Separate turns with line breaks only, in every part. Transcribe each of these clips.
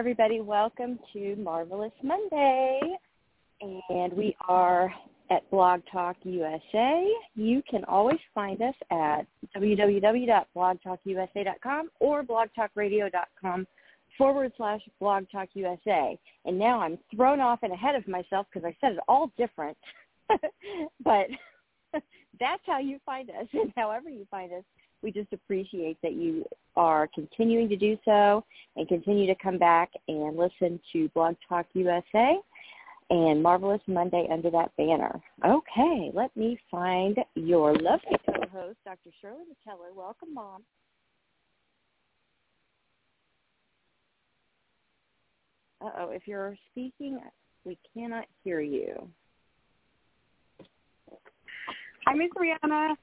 Everybody. Welcome to Marvelous Monday. And we are at Blog Talk USA. You can always find us at www.blogtalkusa.com or blogtalkradio.com forward slash Blog Talk USA. And now I'm thrown off and ahead of myself because I said it all different. but that's how you find us. And however you find us, we just appreciate that you are continuing to do so and continue to come back and listen to Blog Talk USA and Marvelous Monday under that banner. Okay, let me find your lovely co-host, Dr. Shirley McKellar. Welcome, Mom. Uh-oh, if you're speaking, we cannot hear you.
Hi, Miss Rihanna.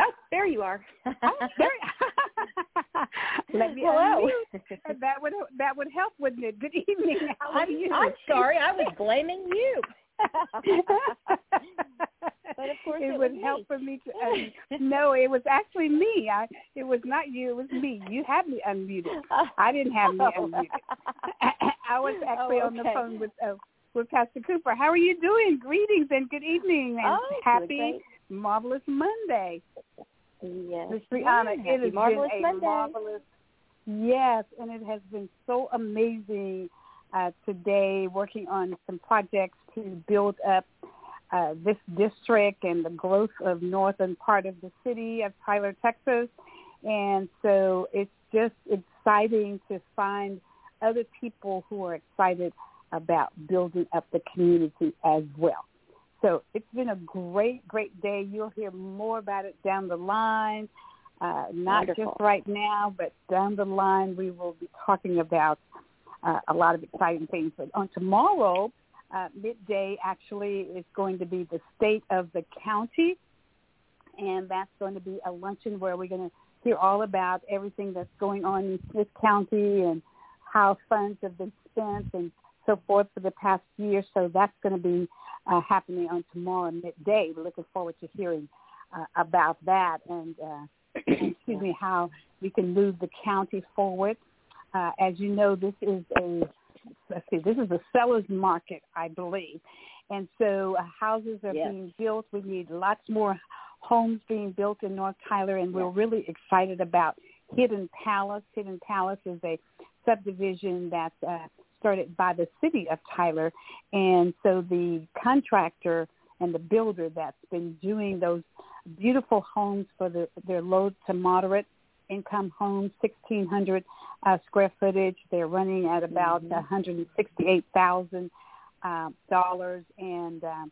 Oh, there you are.
oh, there. Let me
Hello.
That would that would help, wouldn't it? Good evening. How are
I'm,
you?
I'm sorry, I was blaming you. but of course,
it,
it,
would help
me.
for me to. Uh, no, it was actually me. I. It was not you. It was me. You had me unmuted. I didn't have me
Oh.
unmuted. I was actually
Oh,
on the phone with uh, with Pastor Cooper. How are you doing? Greetings and good evening and
Oh,
happy
great.
Marvelous Monday.
Yes.
Miss Brianna,
Yeah,
it has
marvelous
been a
Monday.
marvelous. Yes, and it has been so amazing uh, today working on some projects to build up uh, this district and the growth of northern part of the city of Tyler, Texas. And so it's just exciting to find other people who are excited about building up the community as well. So it's been a great, great day. You'll hear more about it down the line. Uh, not
Wonderful.
just right now, but down the line we will be talking about uh, a lot of exciting things. But on tomorrow, uh, midday actually is going to be the state of the county, and that's going to be a luncheon where we're going to hear all about everything that's going on in Smith County and how funds have been spent and so forth for the past year. So that's going to be uh, happening on tomorrow midday. We're looking forward to hearing uh, about that and, uh, excuse me, how we can move the county forward. Uh, as you know, this is a let's see, this is a seller's market, I believe, and so uh, houses are
Yes.
being built. We need lots more homes being built in North Tyler, and we're really excited about Hidden Palace. Hidden Palace is a subdivision that's uh, started by the city of Tyler, and so the contractor and the builder that's been doing those beautiful homes for the, their low to moderate income homes, 1,600 uh, square footage. They're running at about 168,000 uh, dollars, and um,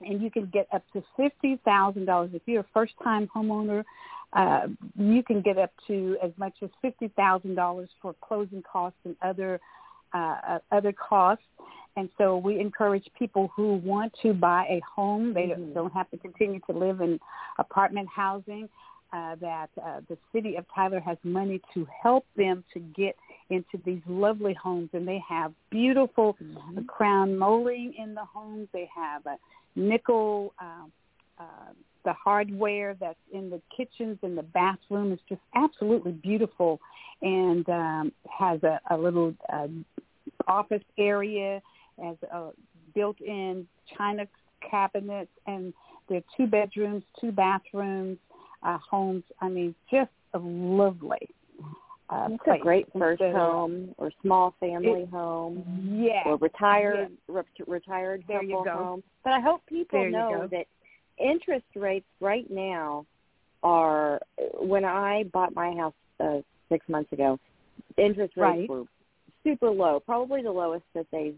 and you can get up to fifty thousand dollars if you're a first time homeowner. Uh, you can get up to as much as fifty thousand dollars for closing costs and other uh, uh, other costs. And so we encourage people who want to buy a home. They
Mhm.
don't have to continue to live in apartment housing. Uh, that uh, the city of Tyler has money to help them to get into these lovely homes, and they have beautiful
Mhm.
crown molding in the homes. They have a nickel, um, uh, the hardware that's in the kitchens and the bathroom is just absolutely beautiful, and um, has a, a little uh, office area, has a built-in china cabinets, and there are two bedrooms, two bathrooms, uh, homes. I mean, just a lovely. Uh,
It's
place.
a great first
so-
home or small family
It-
home
Yeah.
or retired re- retired
There you
couple
go.
home. But I hope people
There
know that interest rates right now are when I bought my house uh, six months ago, interest rates
Right.
were super low, probably the lowest that they've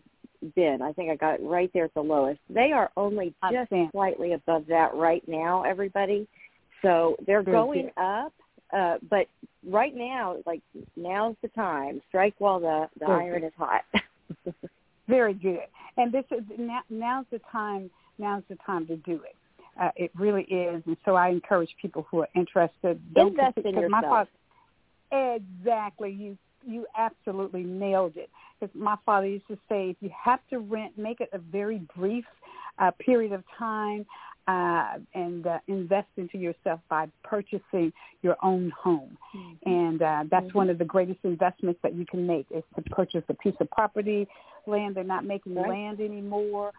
been. I think I got right there at the lowest. They are only just slightly above that right now, everybody. So they're going up, uh, but right now, like now's the time. Strike while the the iron is hot.
Very good. And this is now, now's the time. Now's the time to do it. Uh, it really is. And so I encourage people who are interested. don't
Invest in
because my
yourself.
father, exactly. You you absolutely nailed it. Because my father used to say, if you have to rent, make it a very brief uh, period of time. Uh, and uh, invest into yourself by purchasing your own home. And uh, that's
Mm-hmm.
one of the greatest investments that you can make is to purchase a piece of property, land. They're not making
Right.
land anymore.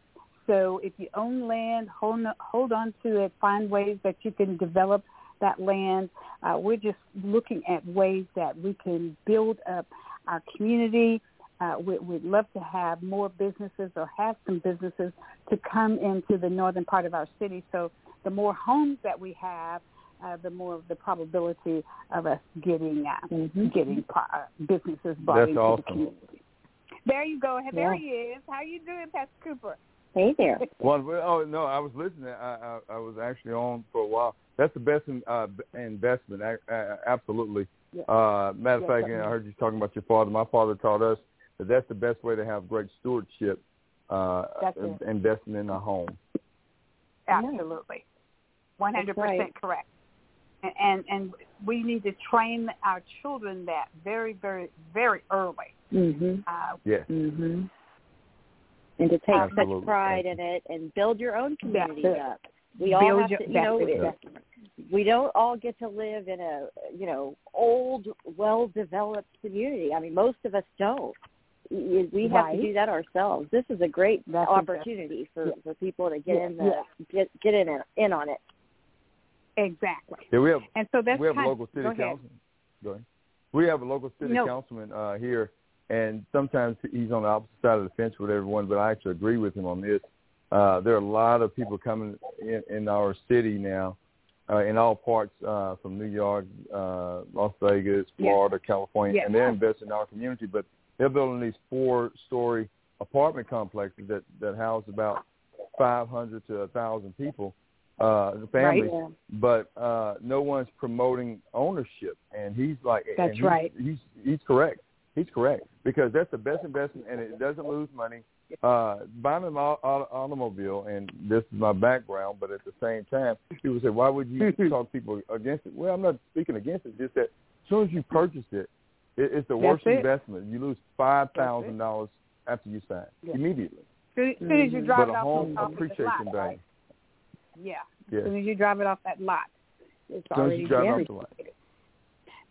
So if you own land, hold, hold on to it. Find ways that you can develop that land. Uh, we're just looking at ways that we can build up our community. Uh, we, we'd love to have more businesses or have some businesses to come into the northern part of our city. So the more homes that we have, uh, the more of the probability of us getting uh,
Mhm.
getting pro- uh, businesses brought
That's
into
awesome.
the community. There you go. There
Yeah.
he is. How you doing, Pastor Cooper?
Hey there.
One, oh no, I was listening. I, I I was actually on for a while. That's the best in, uh, investment. I, I, absolutely.
Yeah.
Uh, matter of
Yeah,
fact,
certainly.
I heard you talking about your father. My father taught us that that's the best way to have great stewardship. Uh,
That's it.
investing in a home.
Absolutely, one hundred percent correct. And, and and we need to train our children that very, very, very early.
Mhm.
Uh,
Yes.
Mhm. And to take
Absolutely.
such pride in it and build your own community
That's
up. We all
Build
have
your-
to, you know,
it.
we don't all get to live in a, you know, old, well-developed community. I mean, most of us don't. We have
Right.
to do that ourselves. This is a great
That's
opportunity for
Yeah.
for people to get
Yeah,
in the
yeah.
get get in in on it.
exactly.
Yeah, we have
And so that's
we have a
kind
local city
go ahead.
councilman. Go ahead. We have a local city
No.
councilman uh, here, and sometimes he's on the opposite side of the fence with everyone. But I actually agree with him on this. Uh, there are a lot of people coming in, in our city now, uh, in all parts, uh, from New York, uh, Las Vegas. Florida, California,
Yes.
and they're investing in our community. But they're building these four-story apartment complexes that that house about 500 to 1,000 people, uh, the families
Yeah.
but uh no one's promoting ownership and he's like and
That's
he's,
right.
he's he's correct he's correct because that's the best investment and it doesn't lose money. Uh buying an au- au- automobile and this is my background but at the same time people say why would you talk people against it? Well i'm not speaking against it just that as soon as you purchase it, it it's the
That's
worst
it.
investment. You lose five thousand dollars after you sign
Yeah.
immediately.
Soon, soon as you drive
but
it off,
home
of the
appreciation
lot, right? Yeah.
yes.
As soon as you drive it off that lot, it's
as soon as
already
you drive off the lot.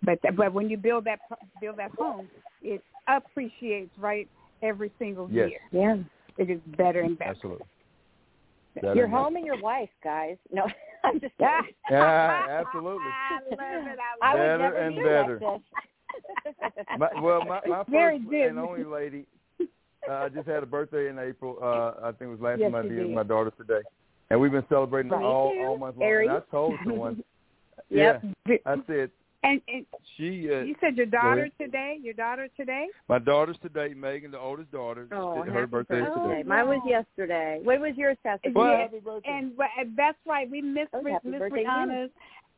But but when you build that build that home, it appreciates right every single
Yes.
year.
Yeah.
It is better and better.
absolutely That
Your
is-
home and your wife, guys. No, I'm just
Yeah,
kidding.
Yeah, absolutely.
I love it.
I
I love
would
Better
never
and better. My, well, my, my first
Very good.
and only lady. Uh, I just had a birthday in April. Uh, I think it was last
Yes,
month.
you
It was
did.
my daughter's today, and we've been celebrating
Me
all all month long.
Aries.
And I told someone,
Yep.
yeah, I said
And, and
she. Uh,
you said your daughter today. Your daughter today.
my daughter's today. Megan, the oldest daughter.
Oh,
her birthday is
birthday.
today.
Mine was yesterday. When was yours, Pastor?
Well,
Yeah.
happy birthday.
And, and that's right. We missed
Oh,
Miss
happy
Miss
birthday.
Rihanna's.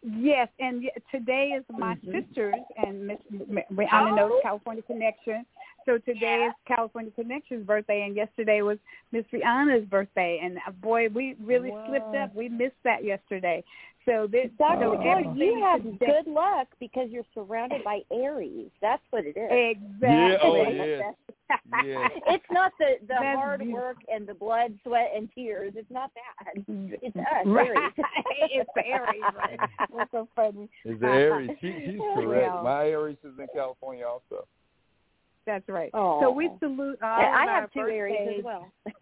Yes, and today is my
Mhm.
sister's and Miss M- Rihanna
Oh.
knows California Connection. So today is California Connection's birthday, and yesterday was Miss Rihanna's birthday. And uh, boy, we really slipped up. We missed that yesterday. So this,
Dr.
so
Oh.
You have
today-
good luck because you're surrounded by Aries. That's what it is.
Exactly.
Yeah, oh, yes. Yes.
It's not the the
That's
hard
beautiful.
work and the blood, sweat, and tears. It's not that. It's us,
Right.
Aries.
it's Aries, right? That's so funny.
Is the Aries? She, she's correct.
Well.
My Aries is in California also.
That's right.
Oh.
So we salute all
And
of
I
our
have two Aries
birthdays.
as well.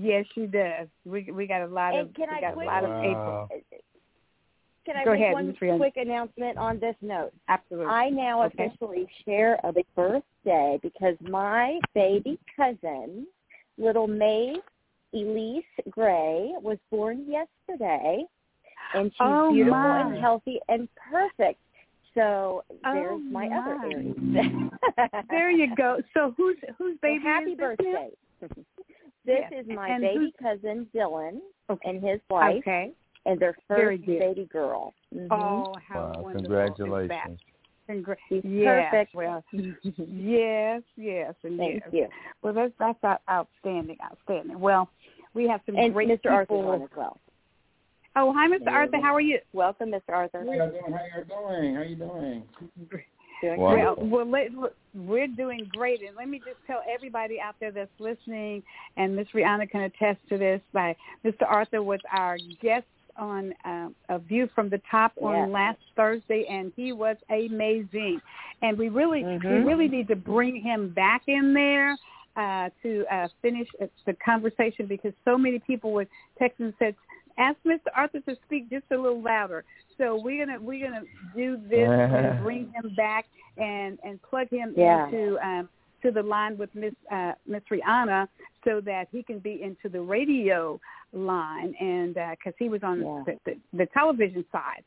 Yes, she does. We we got a lot
And
of
can
we
I
got a
quick-
lot of
Wow.
April.
Can I
Go
make
ahead,
one
Ms.
Quick announcement on this note?
Absolutely.
I now
Okay.
officially share a birthday because my baby cousin, little May Elise Gray, was born yesterday, and she's
Oh,
beautiful
my.
and healthy and perfect. So
Oh,
there's my, other
my.
Aries.
there you go. So who's whose
So
baby
happy
is this
birthday. this
Yes.
is my
And
baby cousin Dylan
Okay.
and his wife,
Okay.
and their first baby girl. Mhm.
Oh, how
Wow,
wonderful is that?
congratulations.
Congra- yes,
perfect.
well, yes, yes, and
Thank
yes.
you.
Well, that's that's outstanding, outstanding. Well, we have some
And
great
Mr.
People.
on as well.
Oh, hi, Mr. Arthur. How are you?
Welcome, Mr. Arthur.
How are y'all doing? How y'all doing? How you doing?
Doing
Well, well let, we're doing great, and let me just tell everybody out there that's listening, and Miss Rihanna can attest to this. By Mr. Arthur was our guest on um, a view from the top on last Thursday, and he was amazing. And we really, we
Mhm.
really need to bring him back in there uh, to uh, finish uh, the conversation because so many people would text and said, "Ask Mr. Arthur to speak just a little louder." So we're gonna we're gonna do this and bring him back and and plug him
Yeah.
into um, to the line with Miss uh, Miss Rihanna so that he can be into the radio line and because he was on
Yeah.
the, the, the television side.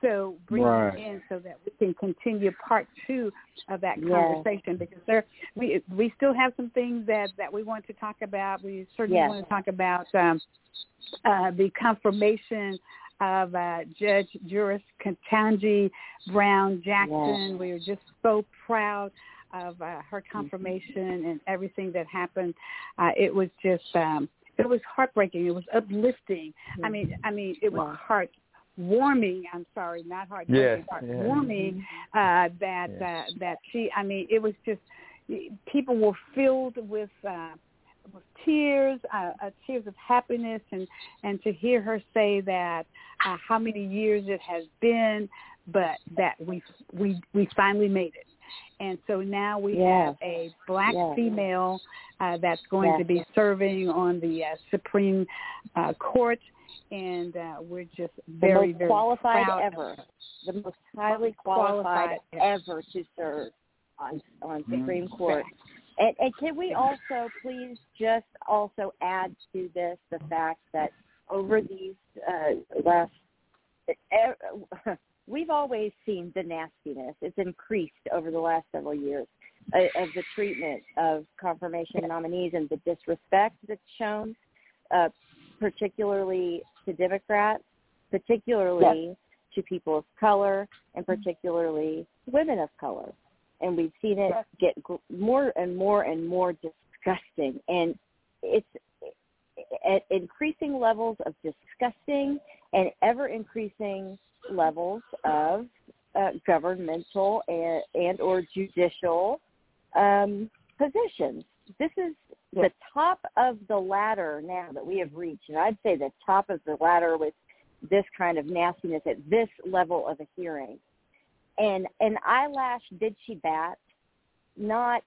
So bring
Right.
him in so that we can continue part two of that
Yes.
conversation because there we we still have some things that that we want to talk about. We certainly
Yes.
want to talk about um, uh, the confirmation of uh, Judge Juris Ketanji Brown Jackson. We are just so proud of uh, her confirmation and everything that happened. Uh, it was just um, it was heartbreaking. It was uplifting. I mean, I mean, it was
Wow.
heart warming. I'm sorry, not
Yes,
heartbreaking,
yes.
heartwarming. Uh, that
Yes.
uh, that she. I mean, it was just people were filled with. Uh, with tears, uh, uh, tears of happiness, and and to hear her say that uh, how many years it has been, but that we we we finally made it, and so now we
Yes.
have a black
Yes.
female uh, that's going to be serving on the uh, Supreme uh, Court, and uh, we're just
The
very
most
very
qualified
proud
ever.
her.
The most highly qualified,
Qualified.
ever to serve on on
Mhm.
Supreme Court. And, and can we also please just also add to this the fact that over these uh, last, we've always seen the nastiness. It's increased over the last several years uh, of the treatment of confirmation nominees and the disrespect that's shown, uh, particularly to Democrats, particularly to people of color, and particularly women of color and we've seen it
Yes.
get gr- more and more and more disgusting and it's at increasing levels of disgusting and ever increasing levels of uh, governmental and, and or judicial um, positions. This is the top of the ladder now that we have reached, and I'd say the top of the ladder with this kind of nastiness at this level of a hearing. And an eyelash did she bat? Not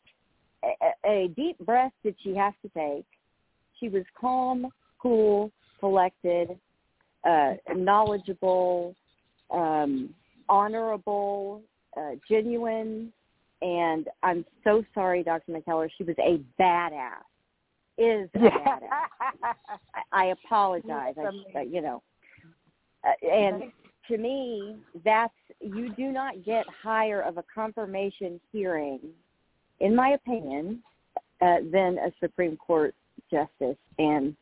a, a deep breath did she have to take. She was calm cool collected uh knowledgeable um honorable uh genuine and i'm so sorry dr mckellar she was a badass is a badass I, I apologize. I, uh, you know, uh, and to me, that's you do not get higher of a confirmation hearing, in my opinion, uh, than a Supreme Court justice, and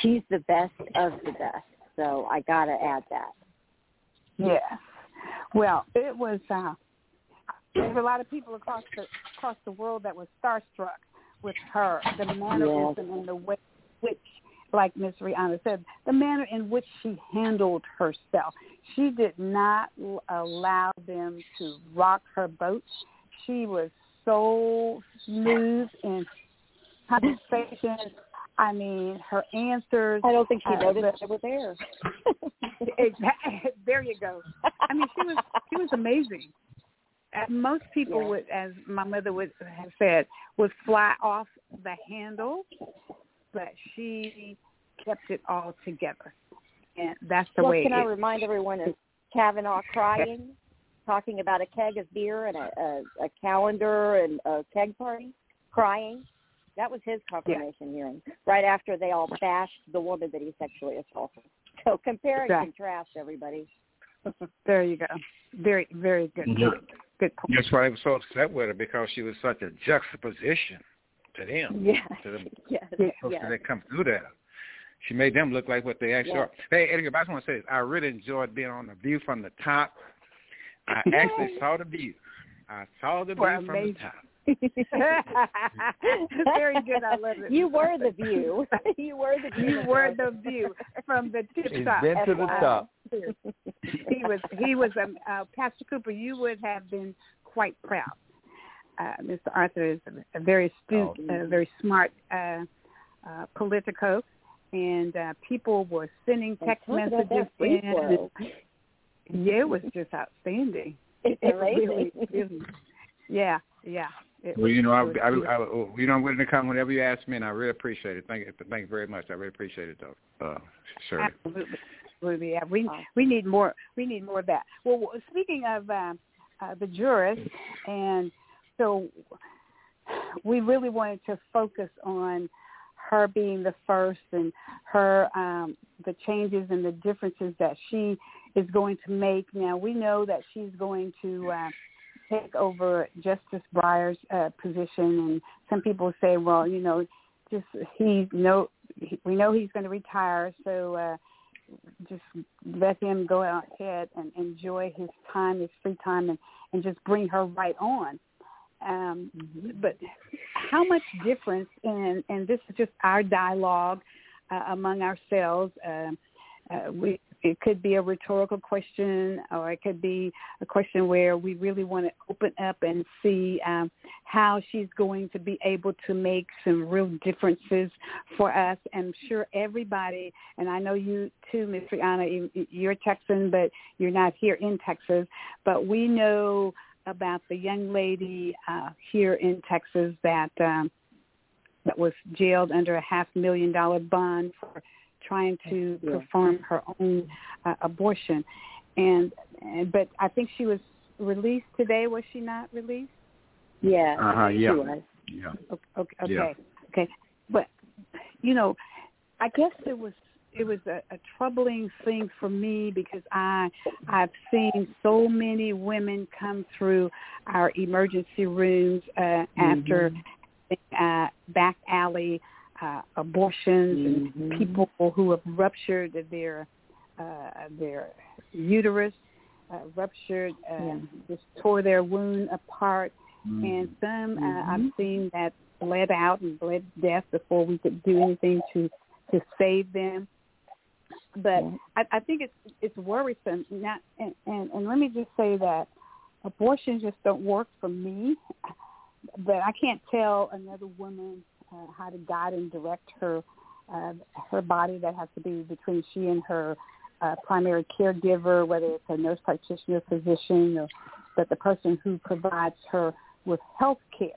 she's the best of the best. So I got to add that.
Yes. Well, it was. Uh, there's a lot of people across the across the world that were starstruck with her, the mannerism and the way which, like Miss Rihanna said, the manner in which she handled herself. She did not allow them to rock her boat. She was so smooth in conversation. I mean, her answers.
I don't think she
Uh,
noticed I was there.
Exactly. there you go. I mean, she was she was amazing. Most people
Yeah.
would, as my mother would have said, would fly off the handle, but she kept it all together, and that's the
well,
way
can
it
I
is.
remind everyone of Kavanaugh crying, talking about a keg of beer and a, a, a calendar and a keg party, crying? That was his confirmation hearing, right after they all bashed the woman that he sexually assaulted. So compare and
Exactly.
contrast, everybody.
There you go. Very, very good.
Yeah.
Good point.
That's why I was so upset with her because she was such a juxtaposition to them.
Yeah.
To them,
yes,
Yeah.
yes.
they come through that. she made them look like what they actually
Yeah.
are. Hey, Edgar, I just want to say this. I really enjoyed being on the view from the top. I actually saw the view. I saw the view
Well,
from the top.
Very good. I love it.
You were the view. you were the view.
You were the view from the tip
He's
top.
been to the top.
he was he was um, uh, Pastor Cooper. You would have been quite proud. Uh, Mr. Arthur is a, a very astute,
Oh.
uh, very smart uh, uh, politico, and uh, people were sending text messages
that
in.
flow.
Yeah, it was just outstanding.
It's
It
amazing.
really, really, yeah, yeah. It
Well, you know, I, I. I, I, you know, I'm willing to come whenever you ask me, and I really appreciate it. Thank you, thank you very much. I really appreciate it, though, uh, Shirley.
Absolutely, absolutely. Yeah, we we need more. We need more of that. Well, speaking of uh, uh, the jurists, and so we really wanted to focus on her being the first and her um, the changes and the differences that she is going to make. Now we know that she's going to uh, take over Justice Breyer's uh, position, and some people say, well, you know, just he no, he, we know he's going to retire, so. Uh, just let him go out ahead and enjoy his time, his free time, and, and just bring her right on. Um, but how much difference, and, and this is just our dialogue uh, among ourselves. Uh, uh, we, it could be a rhetorical question, or it could be a question where we really want to open up and see um, how she's going to be able to make some real differences for us. I'm sure everybody, and I know you too, Ms. Rihanna, you- you're Texan, but you're not here in Texas, but we know about the young lady uh, here in Texas that um, that was jailed under a half million dollar bond for trying to
Yeah.
perform her own uh, abortion, and, and but I think she was released today. Was she not released?
Yeah.
Uh-huh,
she
yeah.
was.
Yeah.
Okay, okay,
Yeah.
okay, okay. But you know, I guess it was it was a, a troubling thing for me because I I've seen so many women come through our emergency rooms uh, after uh, back alley uh, abortions
Mhm.
and people who have ruptured their uh, their uterus, uh, ruptured, uh,
Yeah.
just tore their wound apart and some uh, I've
Mhm.
seen that bled out and bled to death before we could do anything to to save them. But
Yeah.
I, I think it's it's worrisome. Not and, and and let me just say that abortions just don't work for me. But I can't tell another woman uh, how to guide and direct her uh, her body. That has to be between she and her uh, primary caregiver, whether it's a nurse practitioner, physician, or but the person who provides her with health care.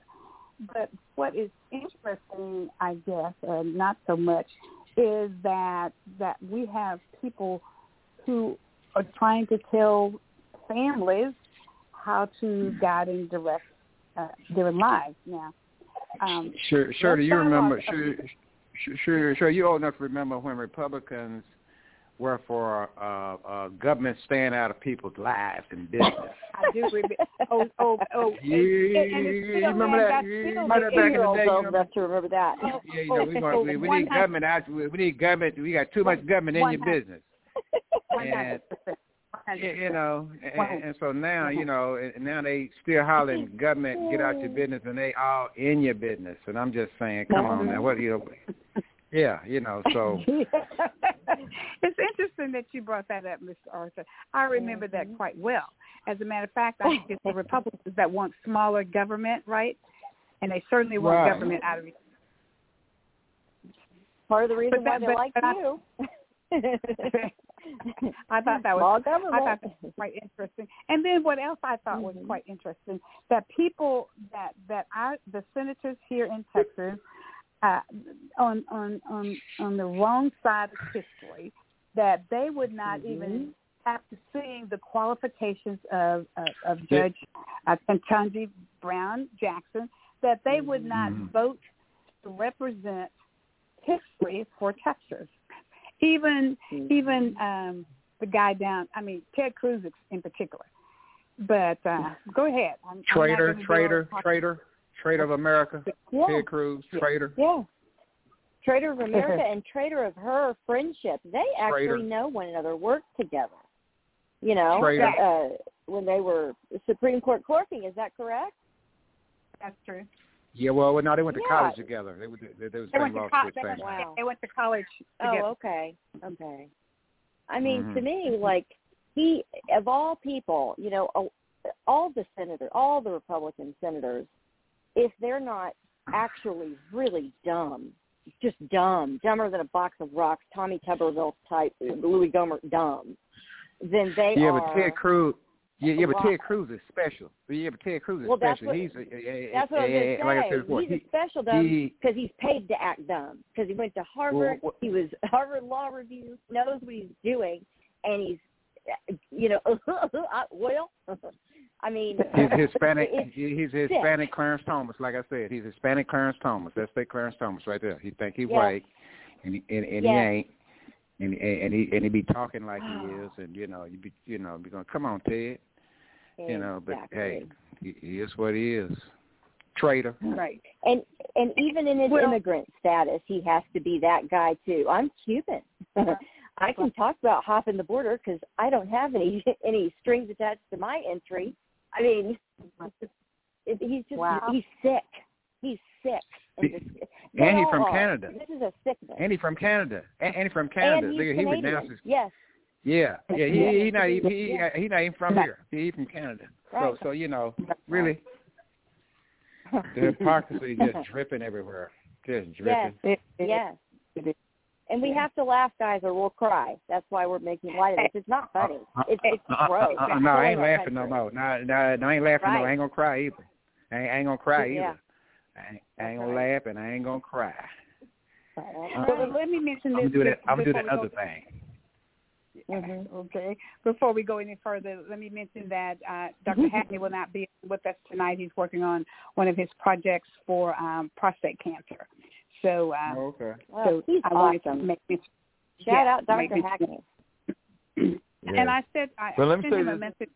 But what is interesting, I guess, uh, not so much, is that that we have people who are trying to tell families how to guide and direct uh, their lives. Now, um,
Sure, sure. Do you remember? Sure, sure, sure, sure. You old enough to remember when Republicans were for uh, uh, government staying out of people's lives and business.
I do remember. Oh, oh, oh. and-
You,
and- and
you remember that? You remember that back in the day? You know?
to remember that.
Yeah, you know, we, we, we need government out. We we need government. We got too much government in your business. And
hundred percent. One hundred
you, you know, and, and so now you know, and now they still hollering government, get out your business, and they all in your business. And I'm just saying, come on now, what do you? Yeah, you know, so
it's interesting that you brought that up, Mr. Arthur. I remember that mm-hmm. quite well. As a matter of fact, I think it's the Republicans that want smaller government, right? And they certainly want
Right.
government out of
Part of the reason
But that-
why they
but-
like
but I-
you.
I thought that was I thought that was quite interesting. And then what else I thought was
Mhm.
quite interesting that people that that our the senators here in Texas uh, on on on on the wrong side of history that they would not
Mhm.
even after seeing the qualifications of of, of Judge uh, Ketanji Brown Jackson that they would not
Mhm.
vote to represent history for Texas. Even even um, the guy down, I mean Ted Cruz in particular. But uh, go ahead. I'm, I'm not
traitor,
gonna
traitor, traitor, traitor of America.
Yeah.
Ted Cruz, traitor.
Yeah. Traitor of America and Traitor of Her Friendship. They actually
Traitor.
know one another, work together. You know,
Traitor.
uh, when they were Supreme Court clerking. Is that correct?
That's true.
Yeah, well, no, they went to
Yeah.
college together. They were they, they was
They
same
went to
law
co-
school,
they went.
Wow.
they went to college
Oh, okay, okay. I mean, to
Mhm.
me, like he, of all people, you know, all- all the senators, all the Republican senators, if they're not actually really dumb, just dumb, dumber than a box of rocks, Tommy Tuberville type, Louis Gohmert dumb, then they
Yeah,
are.
but Ted Cruz. Yeah, yeah, but Ted Cruz is special. Yeah, but Ted Cruz is
Well,
special.
what-
he's
That's what I was going to
like I said before.
he's a
he,
special
he
because he's paid to act dumb. Because he went to Harvard,
Well, wh-
he was Harvard Law Review, knows what he's doing, and he's, you know, well, I mean,
He's Hispanic. He's
sick.
Hispanic Clarence Thomas. Like I said, he's Hispanic Clarence Thomas. That's the Clarence Thomas right there. He think he
Yeah.
white, and he, and, and
Yeah.
he ain't. And, and and he and he be talking like he is, and you know you be you know be going come on Ted, you know. But hey,
Exactly.
he, he is what he is. Traitor.
Right.
and and even in his
Well-
immigrant status, he has to be that guy too. I'm Cuban. I can talk about hopping the border because I don't have any any strings attached to my entry. I mean, he's just
Wow.
he's sick. He's sick. And, just,
And he's from.
Uh,
Canada.
This is a sickness.
And he's from Canada. And, he's from Canada.
And he's
Look he
Canadian.
renounces.
Yes.
Yeah, yeah. He he, he not even he, he not even from here. He, he from Canada. So so you know really the hypocrisy is just dripping everywhere. Just dripping.
It, it,
Yes. And we have to laugh, guys, or we'll cry. That's why we're making light of it. It's not funny. It's it's
Uh, uh,
gross.
uh, uh,
It's
no, I ain't laughing no more. No, no, no, I ain't laughing no. I ain't gonna cry either. I ain't, I ain't gonna cry
Yeah.
either. I ain't, I ain't gonna
right.
laugh and I ain't gonna cry.
That's
So let me mention this.
I'm gonna do that. I'm gonna do that other
go-
thing.
Mhm.
Okay. Before we go any further, let me mention that uh, Dr. Hackney will not be with us tonight. He's working on one of his projects for um, prostate cancer. So, uh,
okay.
Well,
so
he's
I wanted to
awesome.
make mention.
Shout
yeah,
out Dr.
make mention-
Hackney.
And I said, I,
Well,
I sent
say
him a message.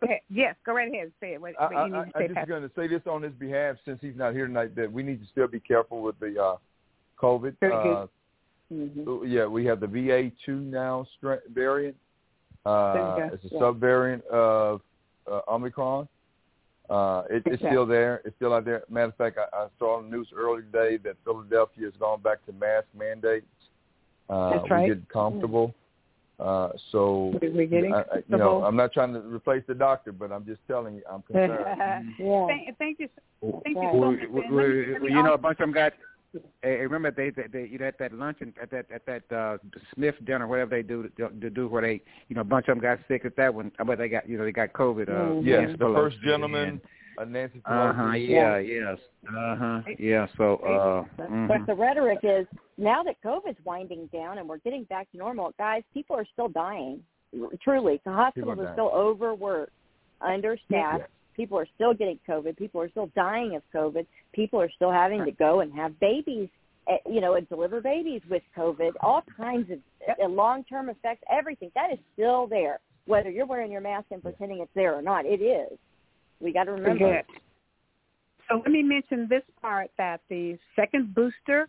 Go ahead. Yes, go right ahead. Say it. What,
I,
what
I,
you need
I,
to
I'm just going to say this on his behalf, since he's not here tonight, that we need to still be careful with the uh, COVID.
Very good.
Uh,
Mhm.
yeah, we have the BA.2 now stra- variant. Uh,
There
it's a
Yeah.
subvariant of uh, Omicron. Uh, it, it's
Exactly.
still there. It's still out there. Matter of fact, I, I saw on the news earlier today that Philadelphia has gone back to mask mandates. Uh,
That's right.
We get comfortable. Uh, so,
We- we're getting
I, I, you know. I'm not trying to replace the doctor, but I'm just telling you, I'm concerned.
Yeah.
thank, thank you. Thank you so much.
well,
And let me-
well, you know, a bunch of them got. Hey, remember they they, they you know, at that luncheon at that at that uh Smith dinner whatever they do to, to do where they you know a bunch of them got sick at that one but they got you know they got COVID. Uh,
Mhm.
Yes,
Nancy
the
Pelosi
first
and-
gentleman, uh, Nancy Pelosi.
Uh huh. Yeah. Yes. Uh huh. Yeah. So. uh
But
mhm.
the rhetoric is now that COVID's winding down and we're getting back to normal, guys, people are still dying. Truly, the hospitals
People are
are still overworked, understaffed.
Yeah.
People are still getting COVID. People are still dying of COVID. People are still having to go and have babies, eh, you know, and deliver babies with COVID. All kinds of uh, long-term effects. Everything that is still there, whether you're wearing your mask and pretending it's there or not. It is. We got to remember.
Good. So let me mention this part that the second booster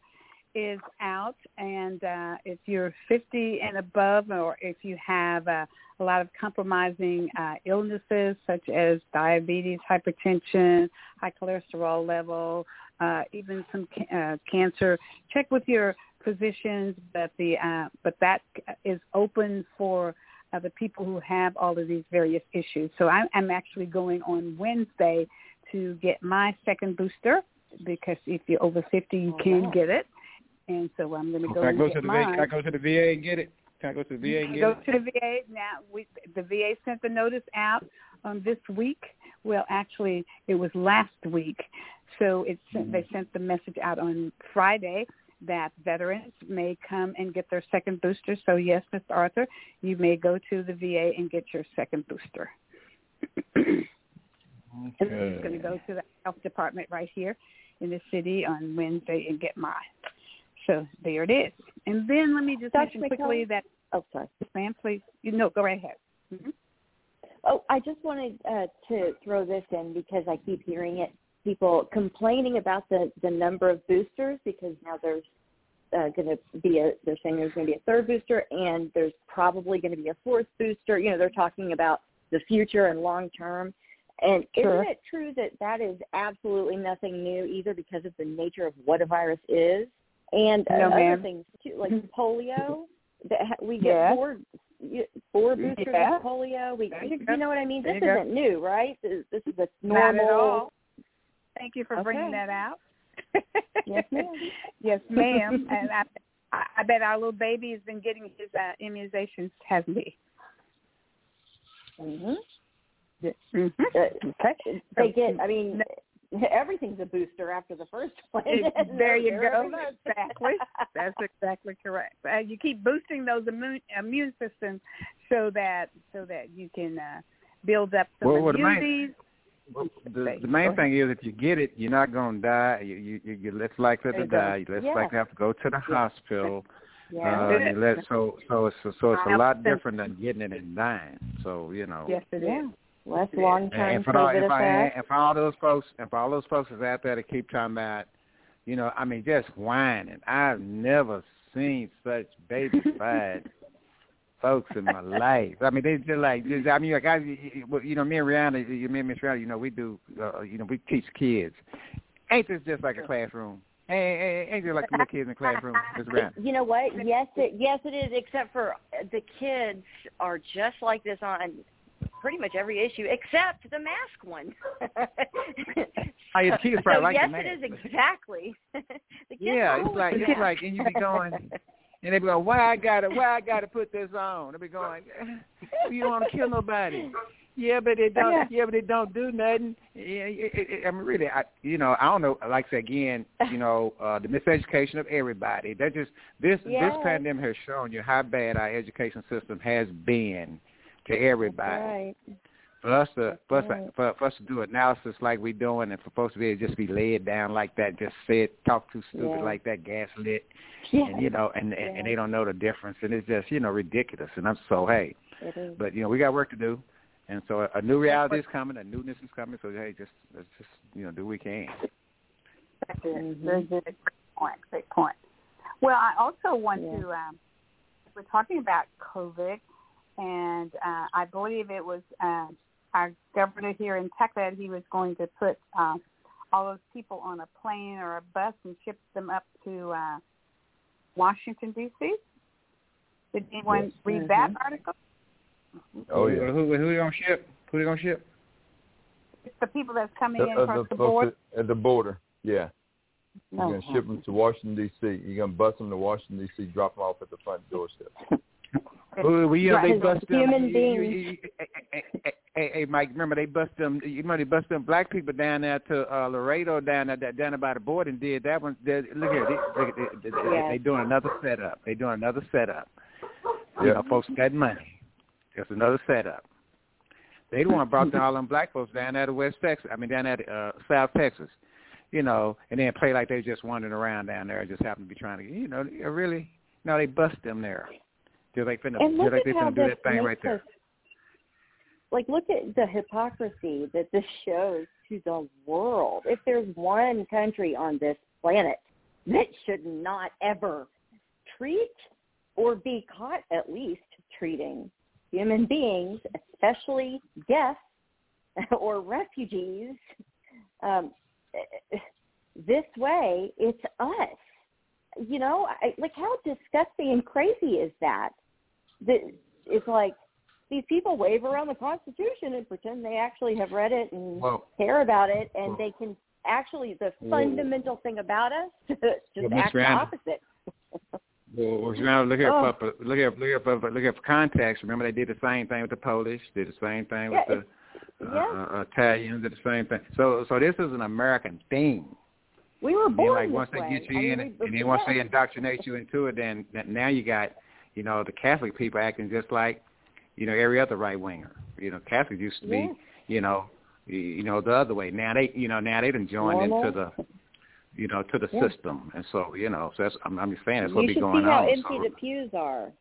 is out, and uh, if you're 50 and above, or if you have uh, a lot of compromising uh, illnesses such as diabetes, hypertension, high cholesterol level, uh, even some ca- uh, cancer, check with your physicians. But the uh, but that is open for uh, the people who have all of these various issues. So I'm, I'm actually going on Wednesday to get my second booster because if you're over 50, you
Oh,
can
wow.
get it. And so I'm going to go
Can I go to the. Can I go to the VA and get it? Can I go to the VA and
go to the VA now. We the VA sent the notice out um, this week. Well, actually, it was last week. So it sent, they sent the message out on Friday that veterans may come and get their second booster. So yes, Mr. Arthur, you may go to the VA and get your second booster. And I'm just going to go to the health department right here in the city on Wednesday and get mine. So there it is. And then let me just
Dr.
mention quickly that,
Oh, sorry.
ma'am, please, you know, go right ahead. hmm
Oh, I just wanted uh, to throw this in because I keep hearing it. People complaining about the the number of boosters because now there's uh, going to be a. They're saying there's going to be a third booster, and there's probably going to be a fourth booster. You know, they're talking about the future and long term. And
Sure.
isn't it true that that is absolutely nothing new either because of the nature of what a virus is, and uh,
No,
other
ma'am.
things too, like polio. That ha- we get
Yes.
four four boosters
Yeah.
of polio. We, you,
you
know what I mean?
There
This isn't new, right? This, this is a
Not
normal.
at all. Thank you for bringing that out.
Yes, ma'am.
yes, ma'am. and I, I bet our little baby has been getting his uh, immunizations, hasn't he?
hmm
Mm-hmm.
Uh,
Okay.
they get. I mean, everything's a booster after the first one.
There you go. Exactly. That's exactly correct. Uh, you keep boosting those immune immune systems so that so that you can uh, build up some
Well, well, the main- Well, the, the main thing is if you get it, you're not going to die. You, you, you- you're less likely to die. You're less
Yeah.
likely to have to go to the hospital.
Yeah.
Uh,
That's
let, so so it's so it's a lot different than getting it and dying. So you know.
Yes, it is.
Less long term
and for all, if, I, and for all those folks, and for all those folks that's out there that keep talking about, you know, I mean, just whining. I've never seen such baby-fied folks in my life. I mean, they just like, just, I mean, like I, you know, me and Rihanna, you, me and Miss Rihanna, you know, we do, uh, you know, we teach kids. Ain't this just like a classroom? Ain't, ain't, ain't just like the little kids in the classroom, Miss Rihanna?
You know what? Yes, it yes it is. Except for the kids are just like this on pretty much every issue, except the mask one.
Yeah, the kids probably
so
like the
yes,
mask.
it is exactly.
Yeah, it's like it's like, and you be going, and they be going, why I gotta, why I gotta put this on? They be going, you don't want to kill nobody. Yeah, but it don't.
Yeah.
Yeah. but it don't do nothing. Yeah, it, it, I mean, really, I, you know, I don't know. Like I said again, you know, uh, the miseducation of everybody. That just this
Yes.
this pandemic has shown you how bad our education system has been to everybody
Right.
for us to for us,
right.
to, for, for us to do analysis like we're doing, and for folks to be able to just be laid down like that, just say it, talk too stupid
Yeah.
like that, gaslit,
Yeah.
and you know, and, and
Yeah.
and they don't know the difference, and it's just you know ridiculous. And I'm so hey, but you know we got work to do, and so a, a new reality is coming, a newness is coming. So hey, just let's just you know do what we can.
That's it.
Mhm.
Very good. Great point. Great point. Well, I also want
Yeah.
to. Um, we're talking about COVID, and uh, I believe it was uh, our governor here in Texas. He was going to put uh, all those people on a plane or a bus and ship them up to uh, Washington D.C. Did anyone
Yes.
read that
Mhm.
article?
Oh yeah.
who who they gonna ship? Who they gonna ship?
It's the people that's coming
The,
in
uh,
across
the
the board.
folks at, at the border. Yeah. You're gonna
Uh-huh.
ship them to Washington D.C. You're gonna bus them to Washington D.C. Drop them off at the front doorstep.
Who, well, yeah, they
Right.
bust them.
Human
you- you-
beings.
you- you- hey, hey, hey, hey, hey, Mike, remember they bust them? You remember they bust them black people down there to uh, Laredo down there, down there by the border and did that one. They, look here, they, they, they, they,
Yes.
they doing another setup. They doing another setup. You know, folks got money. Just another setup. They the one brought down all them black folks down there to West Texas. I mean, down there to uh, South Texas. You know, and then play like they just wandering around down there, just happen to be trying to, you know, really. No, they bust them there. Just like finna,
look
like they finna do
this
that thing right there.
us like look at the hypocrisy that this shows to the world. If there's one country on this planet that should not ever treat or be caught at least treating human beings, especially guests or refugees, um, this way, it's us. You know, I, like how disgusting and crazy is that? That it's like these people wave around the Constitution and pretend they actually have read it and
Well,
care about it, and
Well-
they can actually the
Well-
fundamental thing about us just
Well, Miss
act the
Randall,
opposite.
well, well, now look here,
Oh.
for, look here, look here, for, look here for context. Remember, they did the same thing with the Polish, did the same thing
Yeah,
with the uh,
yeah.
uh, Italians, did the same thing. So, so this is an American thing.
We were
And then,
born
like
this
once
way.
they get you
I mean,
in,
we-
and then once they indoctrinate you into it, then then now you got, you know, the Catholic people acting just like, you know, every other right winger. You know, Catholics used to
Yeah.
be, you know, you, you know, the other way. Now they, you know, now they done joined
Normal.
into the, you know, to the
Yeah.
system, and so you know, so that's I'm, I'm just saying that's
you
what be
should see how empty
so.
the pews are.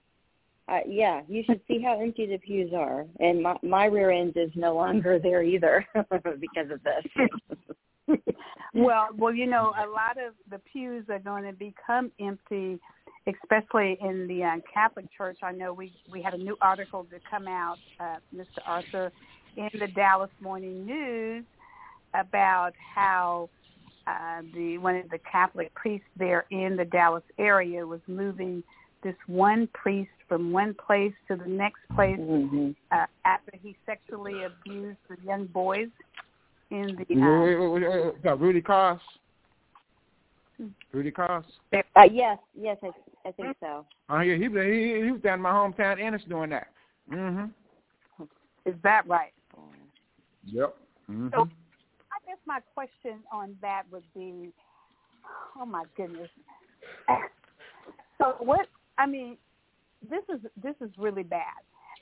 Uh, yeah, you should see how empty the pews are, and my my rear end is no longer there either because of this.
Well, well, you know, a lot of the pews are going to become empty, especially in the uh, Catholic Church. I know we we had a new article to come out, uh, Mr. Arthur, in the Dallas Morning News about how uh, the one of the Catholic priests there in the Dallas area was moving this one priest from one place to the next place
mm-hmm.
uh, after he sexually abused the young boys in the.
Uh, uh, Rudy Cross. Rudy Cross.
Uh, yes, yes, I, I think so.
Oh yeah, he, he he was down in my hometown, Ennis, doing that. Mhm.
Is that right?
Yep. Mm-hmm.
So, I guess my question on that would be, oh my goodness. So what? I mean, this is this is really bad.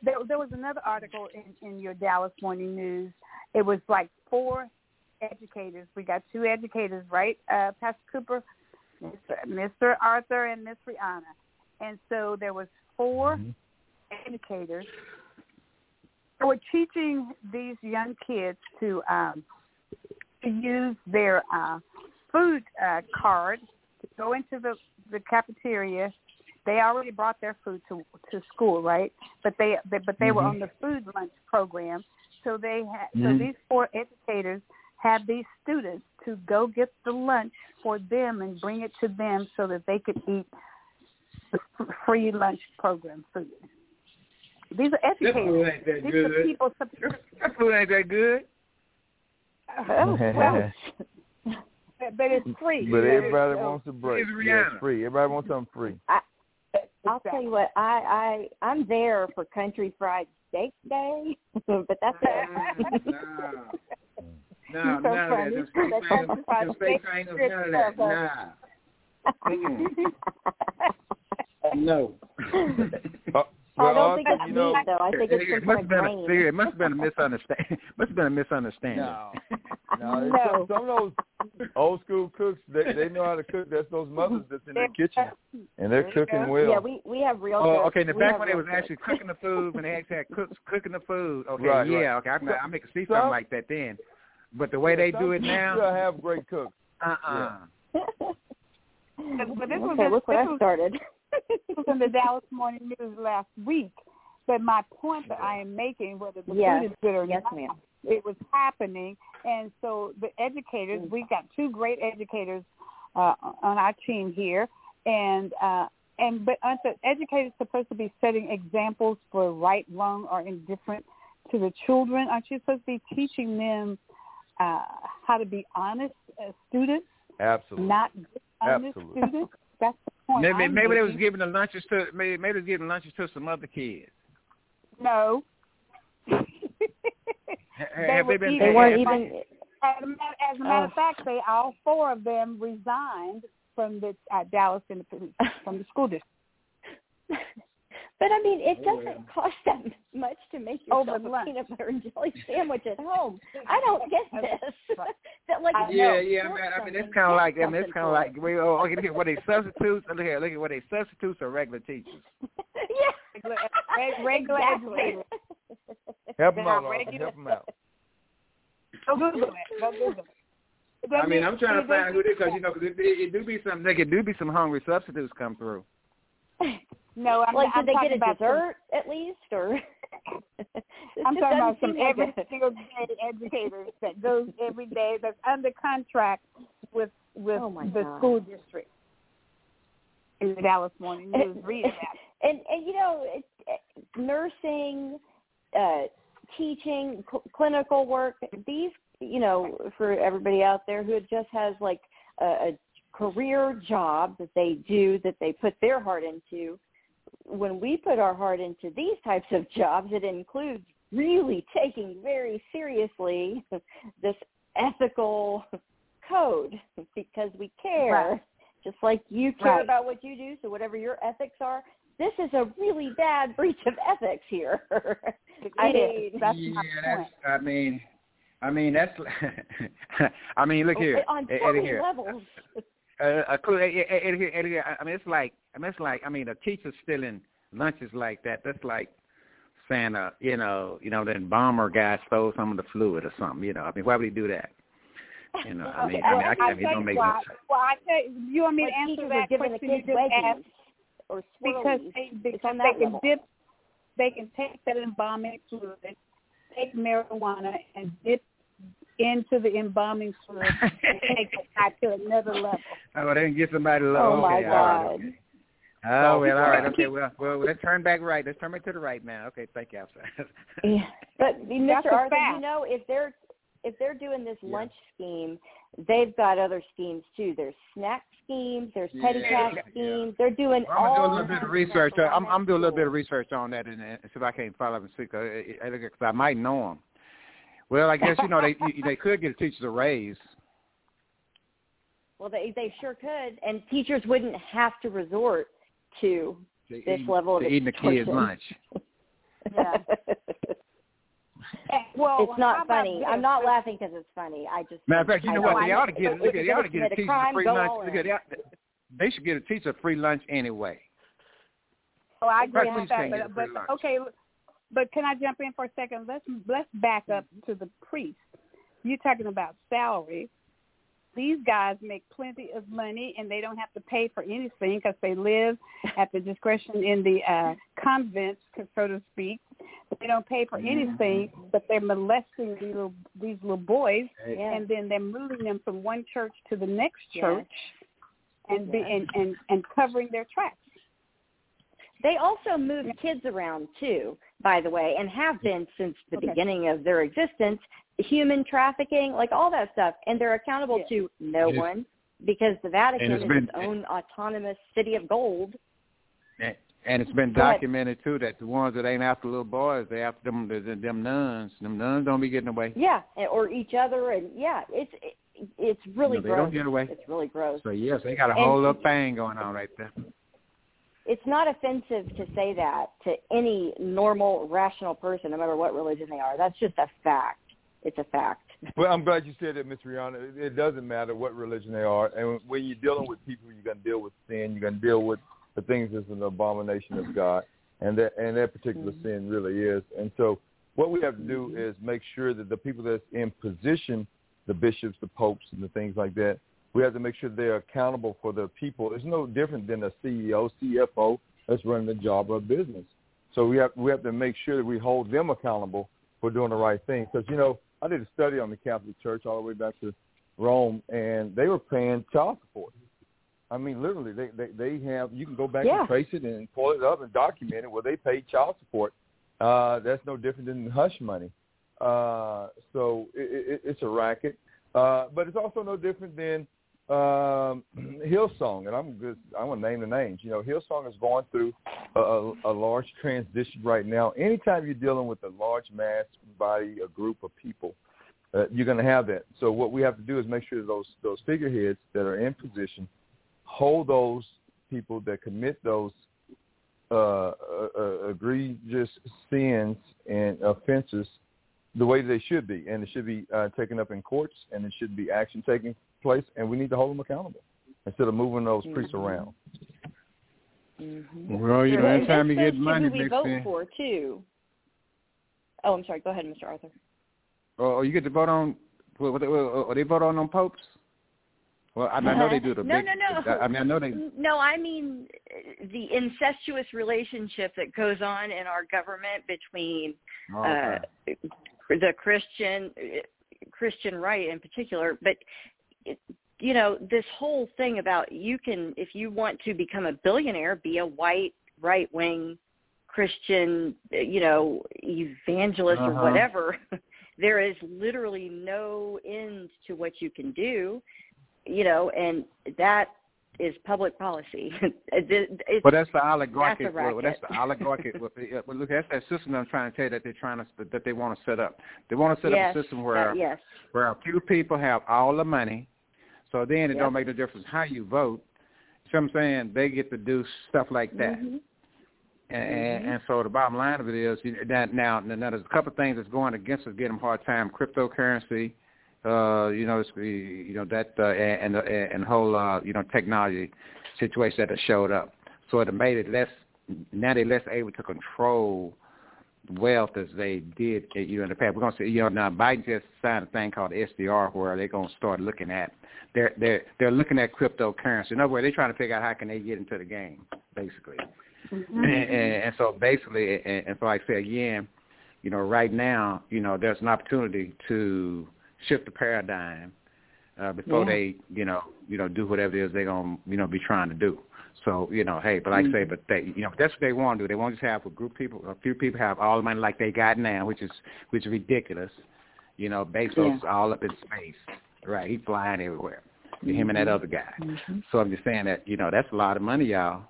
There, there was another article in, in your Dallas Morning News. It was like four educators. We got two educators, right, uh, Pastor Cooper, Mr. Mr. Arthur, and Miss Rihanna. And so there was 4
Mhm.
educators who were teaching these young kids to um, to use their uh, food uh, card to go into the the cafeteria. They already brought their food to to school, right? But they, they but they were
Mhm.
on the food lunch program. So they had so
Mhm.
these four educators had these students to go get the lunch for them and bring it to them so that they could eat the free lunch program food. These are
That food
educators.
ain't that
These are people.
That food ain't that good.
Oh, well, but but it's free.
But everybody
So-
wants a break.
Here's
Yeah, it's free. Everybody wants something free.
I'll tell you what, I I I'm there for Country Fried Steak Day, but that's mm, it.
No,
You're
no,
so
none of that.
funny.
Them steaks
That's
ain't,
all fried
them steaks none of that.
of,
Nah. No.
Uh,
I don't think it's
you know,
meat though. I think it's
it must
kind
have
of
been a, it must have been a misunderstanding. must have been a misunderstanding.
No. No,
No.
Some, some of those old school cooks, they they know how to cook. That's those mothers that's in their kitchen, and they're cooking
go.
well.
Yeah, we we have real.
Oh,
cooks.
okay. In the
We
back when they
real
was actually cooking the food, when they actually had cooks cooking the food. Okay,
Right,
yeah,
right.
okay. I, can- I make see
Some-
something like that then. But the way they do it
people
now,
still have great cooks.
uh uh
But, but this was
okay,
just,
look what
this
I
was,
started.
this was in the Dallas Morning News last week. But my point that I am making, whether the
Yes.
food is good or
yes,
not,
ma'am.
it was happening. And so the educators, we got two great educators uh, on our team here, and uh, and but aren't the educators supposed to be setting examples for right, wrong, or indifferent to the children? Aren't you supposed to be teaching them uh, how to be honest uh, students,
Absolutely.
not dishonest
Absolutely.
students? That's the point.
maybe
I'm
maybe they was giving the lunches to maybe maybe they was giving lunches to some other kids.
No. They
Have they been?
They weren't
have-
even.
As a matter, as a matter of
Oh.
fact, they all four of them resigned from the uh, Dallas Independent from the school district.
But I mean, it
Oh,
doesn't
yeah.
cost that much to make
Over
yourself a
lunch.
peanut butter and jelly sandwich at home. I don't get this. that like
Yeah,
know,
yeah. I mean, I mean, it's kind of like I mean, it's kind of like we oh, okay. Look at what they substitutes. Look here, look at what they substitutes are regular teachers.
yeah.
Regular, reg- regular
exactly.
educators.
Help them out, Arthur.
regular-
Help them out.
Go Google it. Go Google it.
I mean, I'm trying to
It
find
doesn't-
who they because you know 'cause it, it, it do be some there could do be some hungry substitutes come through.
No, I'm,
like,
I'm
did they
talking
get a
about some-
dessert at least, or?
I'm talking about some
like
every single day educators that goes every day that's under contract with with
Oh,
the
God.
school district. In the Dallas Morning News, read that.
and and you know, it, it, nursing, uh, teaching, cl- clinical work. These, you know, for everybody out there who just has like a, a career job that they do that they put their heart into. When we put our heart into these types of jobs, it includes really taking very seriously this ethical code because we care
Right.
just like you care
Right.
about what you do so whatever your ethics are this is a really bad breach of ethics here i
It is.
mean
That's
yeah,
my
that's.
point.
I mean, I mean that's. I mean, look oh, here.
on so many
here.
levels
Uh, a clue. eh, here, eh. I mean, it's like. I mean, it's like. I mean, a teacher stealing lunches like that. That's like saying, uh, you know, you know, then bomber guy stole some of the fluid or something. You know, I mean, why would he do that? You know, I mean, I mean, I, I mean, it don't make
why,
no sense.
Well, I tell you, you want me
Like
to answer that
are giving the
question you just
wedgies
asked?
or
Because they, because they can
level.
dip, they can take that embalming fluid, take marijuana, and dip into the embalming fluid and take it out to another level.
Oh, they can get somebody. To,
Oh my
okay, all right,
God.
okay. Oh well, all right, okay. Well, well, let's turn back right. Let's turn back to the right now. Okay, thank you, officer.
Yeah. But Mr. Arthur, you know, if they're if they're doing this
Yeah.
lunch scheme, they've got other schemes too. There's snack schemes, there's petty
Yeah.
cash
Yeah.
schemes. They're doing all
I'm
all
gonna do a little bit of research.
Uh,
I'm, I'm doing a little bit of research on that and, and see if I can follow up and see because uh, I might know them. Well, I guess you know they you- they could get teachers a raise.
Well, they they sure could, and teachers wouldn't have to resort to
to
this
eat-
level of
to eating the kids'
extortion.
lunch.
Yeah. Well,
it's not funny.
this?
I'm not laughing because it's funny. I just
Matter of fact, you
I
know what?
I
They ought to get look at they ought to get a
commit
teacher
crime,
free lunch. Look at that. They should get a teacher free lunch anyway.
Oh, I agree
Right,
with that. But, but okay, but can I jump in for a second? Let's let's back up to the priest. You're talking about salary. These guys make plenty of money, and they don't have to pay for anything because they live at the discretion in the uh, convents, so to speak. They don't pay for anything, but they're molesting these little these little boys,
Yeah.
and then they're moving them from one church to the next
Yes.
church, and be, and, and and covering their tracks.
They also move kids around too, by the way, and have been since the
Okay.
beginning of their existence. Human trafficking, like all that stuff, and they're accountable
Yeah.
to no
Yes.
one because the Vatican
it's
is
been-
its own autonomous city of gold.
And- And it's been
Go ahead.
documented too that the ones that ain't after little boys, they after them the, the, them nuns. Them nuns don't be getting away.
Yeah, and- or each other, and yeah, it's it, it's really
No, they
gross.
don't get away.
It's really gross.
So yes, they got a
And-
whole little thing going on right there.
It's not offensive to say that to any normal, rational person, no matter what religion they are. That's just a fact. It's a fact.
Well, I'm glad you said that, Miss Rihanna. It, doesn't matter what religion they are, and when you're dealing with people, you're going to deal with sin. You're going to deal with the things that's an abomination of God, and that and that particular
Mhm.
sin really is. And so, what we have to do is make sure that the people that's in position, the bishops, the popes, and the things like that, we have to make sure they're accountable for the people. It's no different than a CEO, CFO that's running the job of business. So we have we have to make sure that we hold them accountable for doing the right thing. Because you know, I did a study on the Catholic Church all the way back to Rome, and they were paying child support. I mean, literally, they they, they have. You can go back
Yeah.
and trace it and pull it up and document it. Where they paid child support. Uh, that's no different than hush money. Uh, so it, it, it's a racket, uh, but it's also no different than um, Hillsong, and I'm just I want to name the names. You know, Hillsong is going through a, a, a large transition right now. Anytime you're dealing with a large mass body, a group of people, uh, you're going to have that. So what we have to do is make sure those those figureheads that are in position hold those people that commit those uh, uh, uh, egregious sins and offenses the way they should be, and it should be uh, taken up in courts, and it should be action taking place, and we need to hold them accountable instead of moving those priests
Mhm.
around.
Mm-hmm.
Well, you know,
and
anytime
this
you get money,
who we vote
thing,
for too. Oh, I'm sorry. Go ahead, Mr. Arthur.
or, or you get to vote on, what, what, or, or they vote on them popes. Well, I, mean, I know they do the
No,
big.
no, no.
I mean, I know they.
No, I mean uh, the incestuous relationship that goes on in our government between
Oh,
uh, the Christian Christian right in particular, but it, you know this whole thing about you can if you want to become a billionaire, be a white right wing Christian, you know, evangelist or
Uh-huh.
whatever. there is literally no end to what you can do, you know, and that is public policy. It- it's,
But that's the oligarchic.
That's
well, that's the oligarchic. well, look, that's that system I'm trying to tell you that they're trying to that they want to set up. They want to set
yes,
up a system where
that- yes,
where a few people have all the money, so then it
Yep.
don't make no difference how you vote. See what I'm saying? They get to do stuff like that.
Mhm.
And, and,
Mhm.
and so the bottom line of it is that now, now there's a couple of things that's going against us, getting them a hard time. Cryptocurrency, uh, you know, it's, you know that uh, and and whole uh, you know technology situation that showed up. So it made it less. Now they're less able to control wealth as they did, you know, in the past. We're gonna see, you know, now Biden just signed a thing called SDR where they're gonna start looking at they're they're they're looking at cryptocurrency. In other words, they're trying to figure out how can they get into the game, basically. Mm-hmm. And, and, and so basically, and, and so like I say again, you know, right now, you know, there's an opportunity to shift the paradigm uh, before yeah. they, you know, you know, do whatever it is they're gonna, you know, be trying to do. So you know, hey, but like mm-hmm. I say, but they, you know, that's what they want to do. They want to just have a group of people, a few people have all the money like they got now, which is which is ridiculous. You know, Bezos yeah. all up in space, right? He's flying everywhere. Mm-hmm. Him and that mm-hmm. other guy. Mm-hmm. So I'm just saying that you know that's a lot of money, y'all.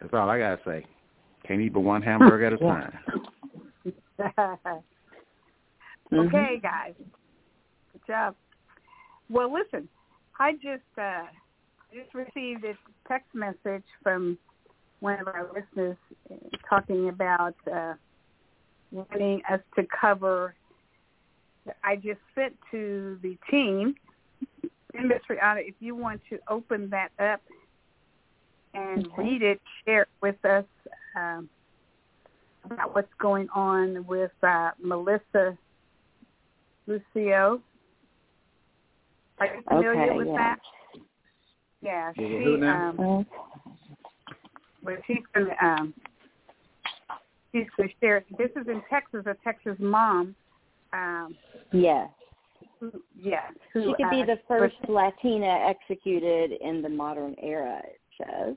That's all I gotta say. Can't eat but one hamburger at a time.
okay, mm-hmm. guys. Job. Well, listen, I just uh, just received a text message from one of our listeners talking about uh, wanting us to cover. I just sent to the team, Industry Audit, if you want to open that up and okay. read it, share it with us um, about what's going on with uh, Melissa Lucio. Are you familiar
okay,
with
yeah.
that? Yeah, she um well she's gonna um she's gonna share this is in Texas, a Texas mom. Um
Yes.
Who, yes.
Who, she could
uh,
be the first Latina executed in the modern era, it says.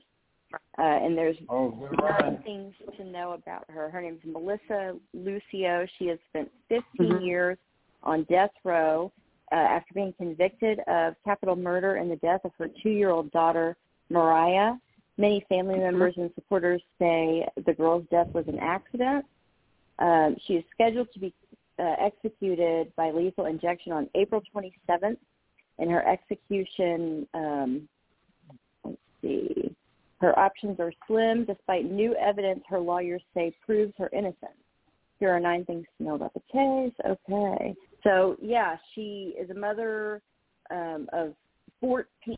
Uh, and there's
oh,
nine things to know about her. Her name is Melissa Lucio. She has spent 15 mm-hmm. years on death row uh, after being convicted of capital murder and the death of her two-year-old daughter, Mariah. Many family mm-hmm. members and supporters say the girl's death was an accident. Um, she is scheduled to be uh, executed by lethal injection on April 27th, and her execution, um, let's see, her options are slim despite new evidence her lawyers say proves her innocence. Here are nine things to know about the case. Okay. So yeah, she is a mother um, of 14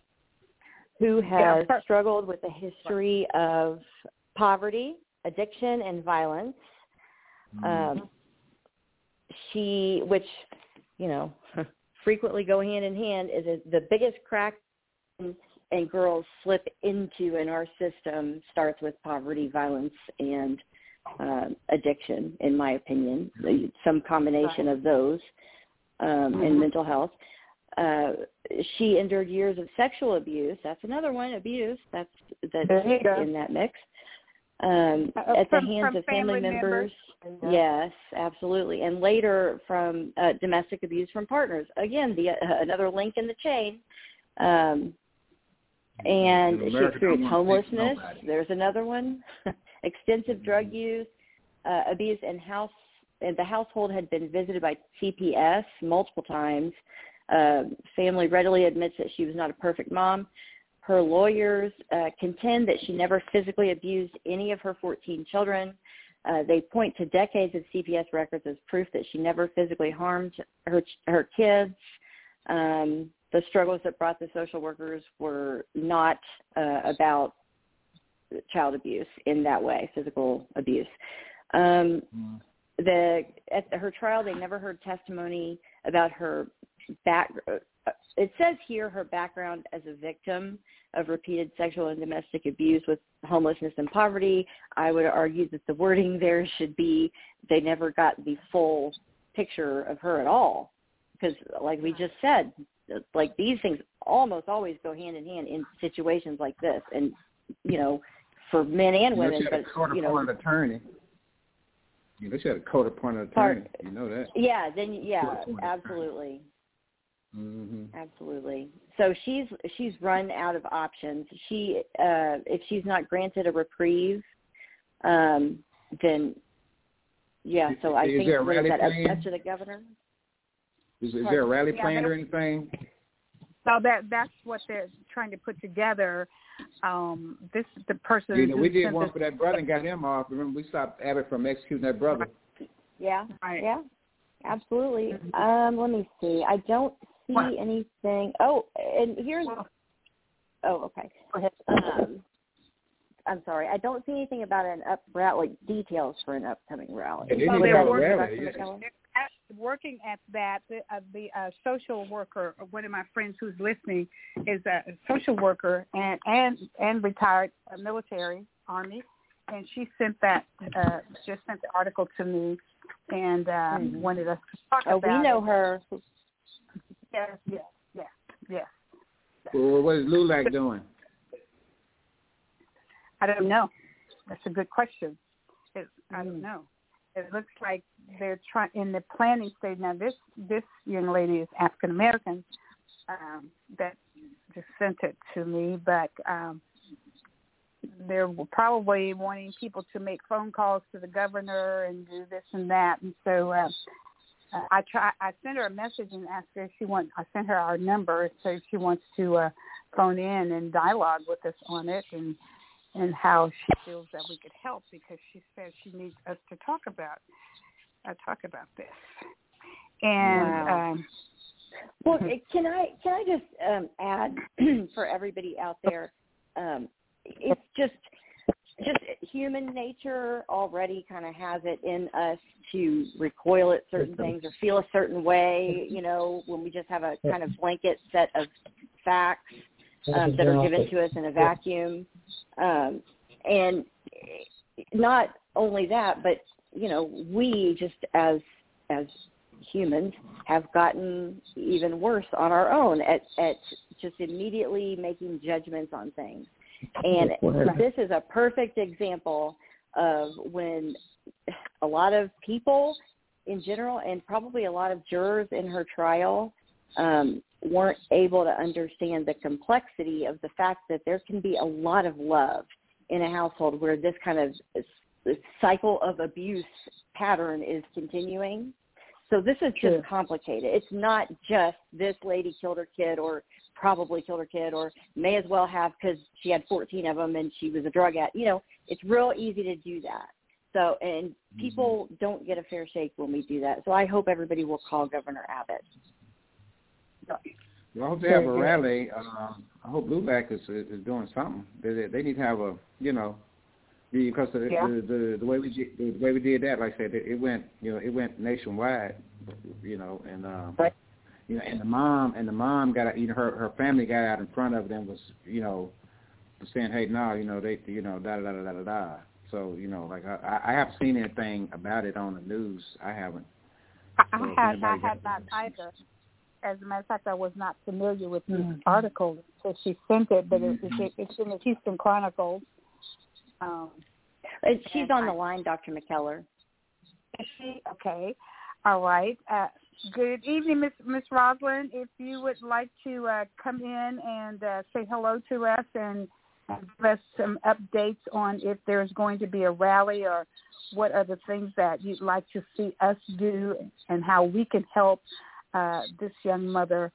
who has yeah. struggled with a history of poverty, addiction, and violence. Mm-hmm. Um, she, which you know, frequently go hand in hand, is a, the biggest crack and girls slip into in our system starts with poverty, violence, and uh, addiction, in my opinion, some combination of those um, mm-hmm. and mental health. Uh, she endured years of sexual abuse. That's another one, abuse. That's that's in that mix. Um, uh, at
from,
the hands of family,
family
members. members. Yes, absolutely. And later from uh, domestic abuse from partners. Again, the uh, another link in the chain. Um, and she experienced homelessness. There's another one. Extensive drug use, uh, abuse, and house. And the household had been visited by CPS multiple times. Uh, family readily admits that she was not a perfect mom. Her lawyers uh, contend that she never physically abused any of her 14 children. Uh, they point to decades of CPS records as proof that she never physically harmed her her kids. Um, the struggles that brought the social workers were not uh, about child abuse in that way, physical abuse. Um, mm. The at her trial, they never heard testimony about her back. Uh, it says here her background as a victim of repeated sexual and domestic abuse with homelessness and poverty. I would argue that the wording there should be they never got the full picture of her at all because like we just said like these things almost always go hand in hand in situations like this, and you know, for men and women.
But
you know, an
attorney. You know, she had a court appointed attorney. Part, you know that.
Yeah. Then yeah, absolutely.
Mm-hmm.
Absolutely. So she's she's run out of options. She uh if she's not granted a reprieve, um, then yeah. So I
is
think
there a
that up to the governor.
Is, is there a rally
yeah,
planned or anything?
So that that's what they're trying to put together. Um, this the person.
You know, we did one for that brother and got him off. Remember, we stopped Abbott from executing that brother.
Yeah.
Right.
Yeah. Absolutely. Um, let me see. I don't see what? anything. Oh, and here's. Oh, okay.
Go ahead.
Um, I'm sorry. I don't see anything about an up rally details for an upcoming rally.
Yeah, they
Oh,
need to have a rally.
Working at that, the, uh, the uh, social worker, one of my friends who's listening, is a social worker and and and retired uh, military army, and she sent that uh, just sent the article to me, and uh,
Mhm.
wanted us to talk
Oh,
about.
we know
it.
her.
Yes, yes, yes, yes.
Well, what is LULAC doing?
I don't know. That's a good question. It, I
Mm.
don't know. It looks like they're trying in the planning stage now. This this young lady is African American um, that just sent it to me, but um, they're probably wanting people to make phone calls to the governor and do this and that. And so uh, I try. I sent her a message and asked her if she wants. I sent her our number, so she wants to uh, phone in and dialogue with us on it and and how she feels that we could help because she says she needs us to talk about uh, talk about this. And
Wow.
um,
Well, can I can I just um, add for everybody out there? Um, it's just just human nature already kind of has it in us to recoil at certain things or feel a certain way. You know, when we just have a kind of blanket set of facts um, that are given to us in a vacuum, um, and not only that, but you know, we just as as humans have gotten even worse on our own at at just immediately making judgments on things. And this is a perfect example of when a lot of people in general and probably a lot of jurors in her trial um, weren't able to understand the complexity of the fact that there can be a lot of love in a household where this kind of cycle of abuse pattern is continuing. So this is
True.
just complicated. It's not just this lady killed her kid or probably killed her kid or may as well have because she had 14 of them and she was a drug addict. You know, it's real easy to do that. So, and mm-hmm. people don't get a fair shake when we do that. So I hope everybody will call Governor Abbott.
Well, I hope they have a rally. Um, I hope LULAC is is doing something. They they need to have a you know because the,
Yeah.
the, the the way we the way we did that. Like I said, it, it went you know it went nationwide. You know, and um,
Right.
you know, and the mom and the mom got out- you know her her family got out in front of them was you know saying hey no you know they you know da da da da da da. So you know like I I haven't seen anything about it on the news. I haven't.
I,
So
I had I
got-
not either. As a matter of fact, I was not familiar with this
Mhm.
article, so she sent it, but it, it, it's in the Houston Chronicle. Um,
she's
And
on the line, Dr. McKellar.
Is she okay? All right. Uh, good evening, Miss Miss Roslyn. If you would like to uh, come in and uh, say hello to us and uh, give us some updates on if there's going to be a rally or what are the things that you'd like to see us do and how we can help uh, this young mother.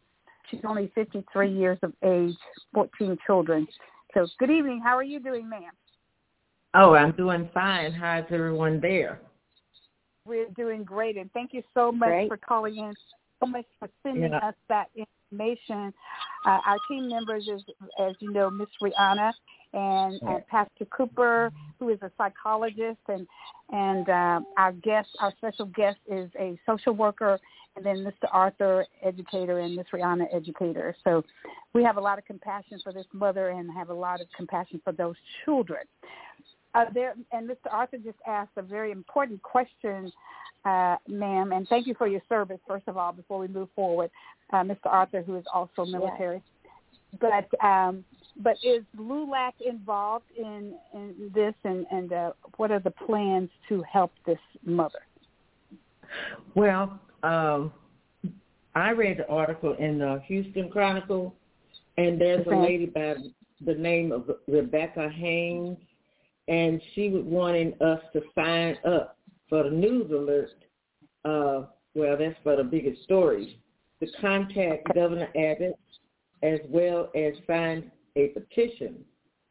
She's only 53 years of age, 14 children. So, good evening. How are you doing, ma'am?
Oh, I'm doing fine. How's everyone there?
We're doing great, and thank you so much
Great.
for calling in, so much for sending
Yeah.
us that information. Uh, our team members is, as you know, Miss Rihanna and uh, Pastor Cooper, who is a psychologist, and and uh, our guest, our special guest, is a social worker, and then Mr. Arthur, educator, and Miss Rihanna, educator. So we have a lot of compassion for this mother, and have a lot of compassion for those children. Uh, there, and Mr. Arthur just asked a very important question, uh, ma'am, and thank you for your service, first of all, before we move forward, uh, Mr. Arthur, who is also military. But um, but is LULAC involved in, in this, and, and uh, what are the plans to help this mother?
Well, um, I read the article in the Houston Chronicle, and there's a lady by the name of Rebecca Hennes, and she was wanting us to sign up for the news alert. Uh, well, that's for the biggest stories. To contact Governor Abbott as well as sign a petition.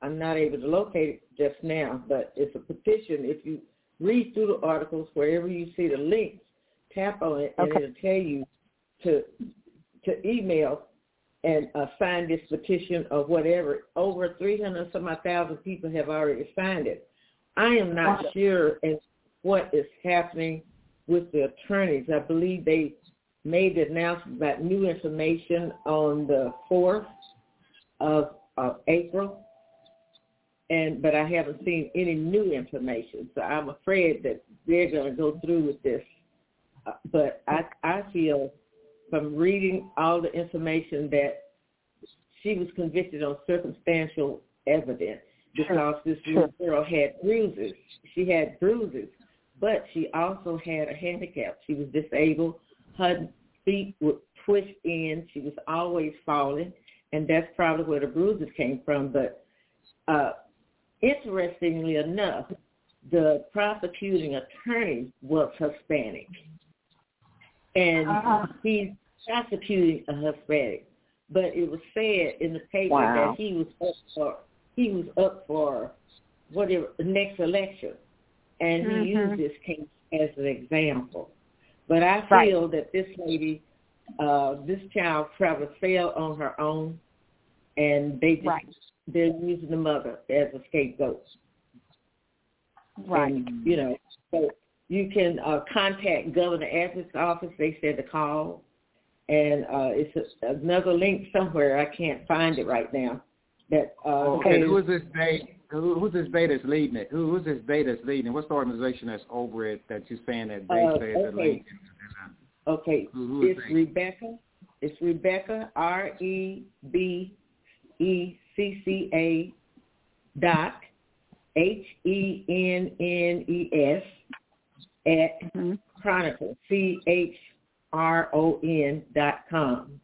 I'm not able to locate it just now, but it's a petition. If you read through the articles, wherever you see the links, tap on it, and
Okay.
it'll tell you to to email and uh, sign this petition or whatever. Over 300 some odd thousand people have already signed it. I am not sure as what is happening with the attorneys. I believe they made the announcement about new information on the 4th of, of April, and but I haven't seen any new information. So I'm afraid that they're going to go through with this. Uh, but I I feel from reading all the information that she was convicted on circumstantial evidence because this little girl had bruises. She had bruises, but she also had a handicap. She was disabled. Her feet would twist in. She was always falling, and that's probably where the bruises came from. But uh, interestingly enough, the prosecuting attorney was Hispanic, and uh-huh. he's prosecuting a Hispanic. But it was said in the paper wow. that he was up for he was up for whatever the next election, and mm-hmm. he used this case as an example. But I feel right. that this lady, uh, this child probably fell on her own, and they just right. they're using the mother as a scapegoat.
Right.
And, you know, so you can uh, contact Governor Abbott's office. They said to call, and uh, it's a, another link somewhere. I can't find it right now. That uh,
okay, who is this date? Who, who's this beta that's leading it? Who, who's this beta that's leading it? What's the organization that's over it that you're saying that they uh, say okay. leading
Okay,
who, who
it's Rebecca. It's Rebecca R E B E C C A dot H E N N E S at mm-hmm. Chronicle C H R O N dot com.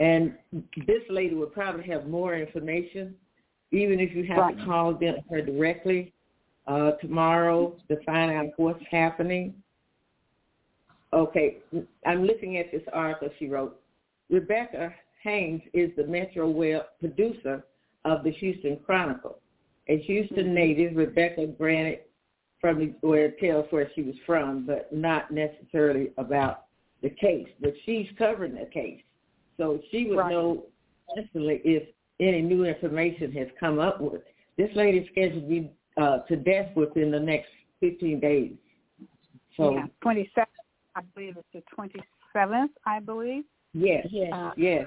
And this lady would probably have more information, even if you have right. to call them, her directly uh, tomorrow to find out what's happening. Okay, I'm looking at this article she wrote. Rebecca Hennes is the Metro Web producer of the Houston Chronicle. A Houston mm-hmm. native, Rebecca granted from the, where it tells where she was from, but not necessarily about the case. But she's covering the case. So she would right. know instantly if any new information has come up with. This lady's scheduled to be uh, to death within the next 15 days. So
yeah, 27, I believe it's the 27th, I believe.
Yes, yes, uh, yes.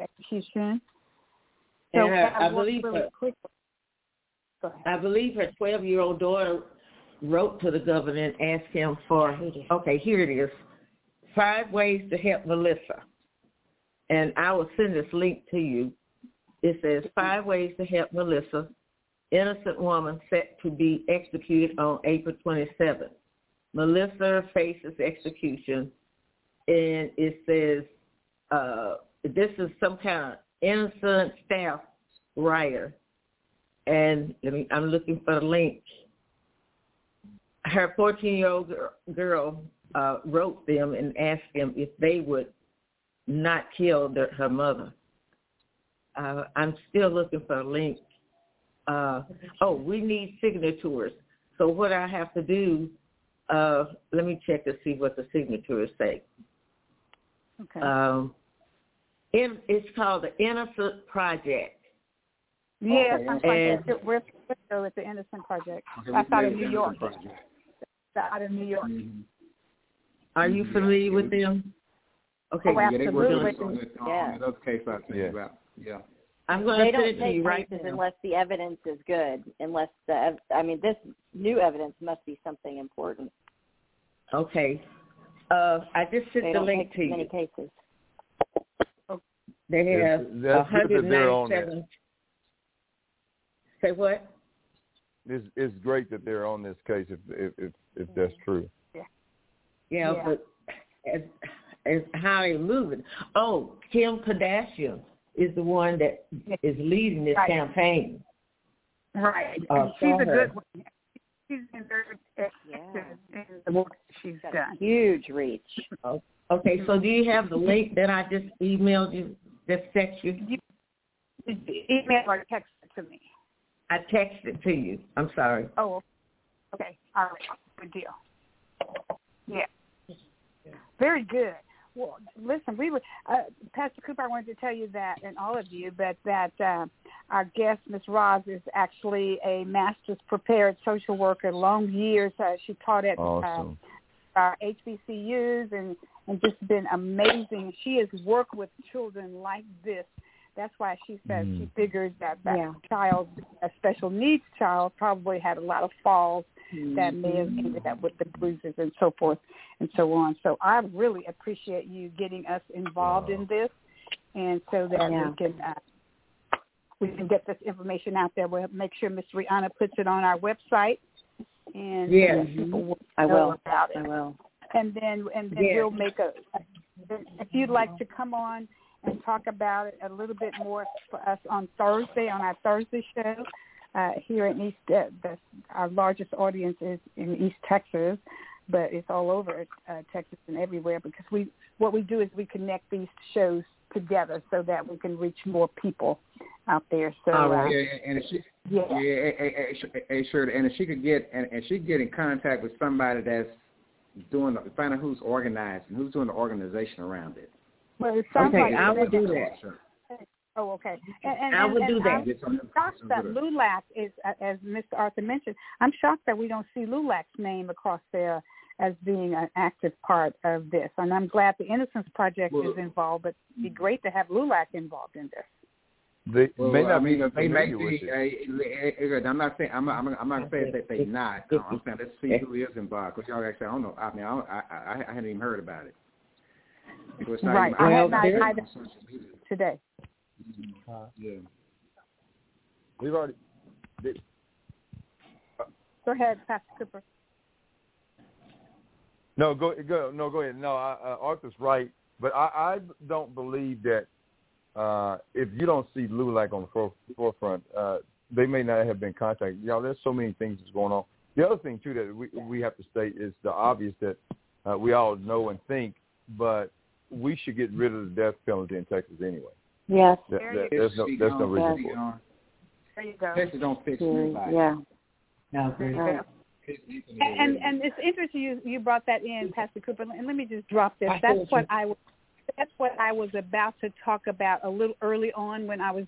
Execution.
So and her, I believe really her, I believe her 12-year-old daughter wrote to the governor and asked him for, okay, here it is, five ways to help Melissa and I will send this link to you. It says five ways to help Melissa, innocent woman set to be executed on April 27th. Melissa faces execution, and it says uh, this is some kind of innocent staff writer. And let me, I'm looking for the link. Her 14-year-old girl uh, wrote them and asked them if they would not killed her mother. Uh, I'm still looking for a link. Uh, oh, we need signatures. So what I have to do, uh, let me check to see what the signatures say.
Okay.
Um, in, it's called the Innocence Project.
Yes, okay. and, we're with the Innocence Project. Okay, That's out of New York. Out of New York. Mm-hmm.
Are you familiar with them? Okay,
oh,
yeah, they work
on,
on,
yeah.
on those cases I tell
yeah.
about. Yeah.
I'm going
they
to
send
it to you right
now.
now.
unless the evidence is good. Unless the, I mean, this new evidence must be something important.
Okay. Uh, I just sent
they
the link to
you. Many cases.
They have
that's 197.
Say what?
It's it's great that they're on this case if if if, if that's true.
Yeah. Yeah, yeah. but as is how they're moving. Oh, Kim Kardashian is the one that is leading this
right.
campaign.
Right. Uh, she's a good one. She's been very effective yeah. in the work she's done.
Huge reach.
Oh, okay, so do you have the link that I just emailed you, just text you? you
email or text it to me.
I texted to you. I'm sorry.
Oh, okay. All right. Good deal. Yeah. Very good. Well, listen, we were uh, Pastor Cooper. I wanted to tell you that, and all of you, but that uh, our guest, Miss Roz, is actually a master's prepared social worker. Long years, uh, she taught at
awesome.
uh, our HBCUs, and and just been amazing. She has worked with children like this. That's why she says
Mm.
she figures that that
Yeah.
child, a special needs child, probably had a lot of falls that may have ended up with the bruises and so forth and so on. So I really appreciate you getting us involved in this, and so that
Yeah.
we can uh, we can get this information out there. We'll make sure Miss Rihanna puts it on our website, and
Yes.
that people will
I will.
about it.
I will.
And then and then
Yes.
we'll make a. If you'd like to come on and talk about it a little bit more for us on Thursday on our Thursday show uh, here in East. Uh, the, our largest audience is in East Texas, but it's all over uh, Texas and everywhere because we what we do is we connect these shows together so that we can reach more people out there. So
All
uh.
Yeah, and if she,
yeah,
yeah, hey, sure, and if she could get, and, and she could get in contact with somebody that's doing, the, find out who's organizing, who's doing the organization around it.
Well, it sounds
Okay,
like
I will do that.
Sure.
Oh, okay. And, and,
I will do
and
that.
I'm shocked that LULAC is, uh, as Mr. Arthur mentioned, I'm shocked that we don't see LULAC's name across there as being an active part of this. And I'm glad the Innocence Project
Well-
is involved, but it'd be great to have LULAC involved in this.
They
Well,
may not
I mean,
be
they may
familiar
be.
with
Uh,
it.
I'm not saying I'm not, I'm I'm not saying that they not. I'm saying let's see who is involved. Because y'all actually, I don't know. I mean, I, don't, I, I I hadn't even heard about it. So it's not
Right.
even-
I
had
don't
not
see it
either.
on social media.
Today.
Yeah.
We've already. They,
Go ahead, Pastor Cooper.
no, go go no go ahead. No, I, uh, Arthur's right, but I, I don't believe that uh, if you don't see LULAC on the fore, forefront, uh, they may not have been contacted. Y'all, there's so many things that's going on. The other thing too that we we have to state is the obvious that uh, we all know and think, but we should get rid of the death penalty in Texas anyway.
Yes.
That,
There
that,
you
there's no there's no reason
speak
for it.
There you go.
Texas don't fix
Mm,
nobody.
Yeah.
No,
Right.
And, and and it's interesting you you brought that in, Pastor Cooper. And let me just drop this. That's what I was. That's what I was about to talk about a little early on when I was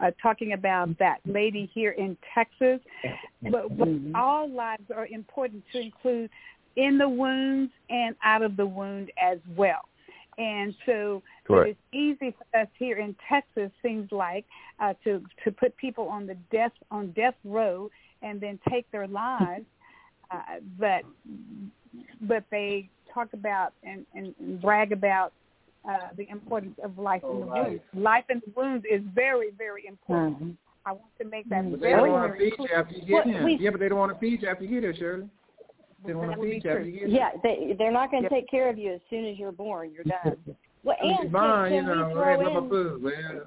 uh, talking about that lady here in Texas. But, but
Mhm.
all lives are important to include in the wounds and out of the wound as well. And so
Correct.
it is easy for us here in Texas, seems like, uh, to to put people on the death on death row and then take their lives. Uh, but but they talk about and, and, and brag about uh, the importance of life in the
right.
wounds. Life in the wounds is very very important.
Mhm.
I want to make that
Mhm.
But they
very
don't want to feed
clear.
you after you
Well,
get here.
we-
Yeah, but they don't want to feed you after you get here, Shirley. They don't want to feed you after
true.
you.
Yeah, they they're not going to
Yep.
take care of you as soon as you're born. You're done. Well, and
fine,
can,
you know,
we
hey,
throw
my
in?
food. Well,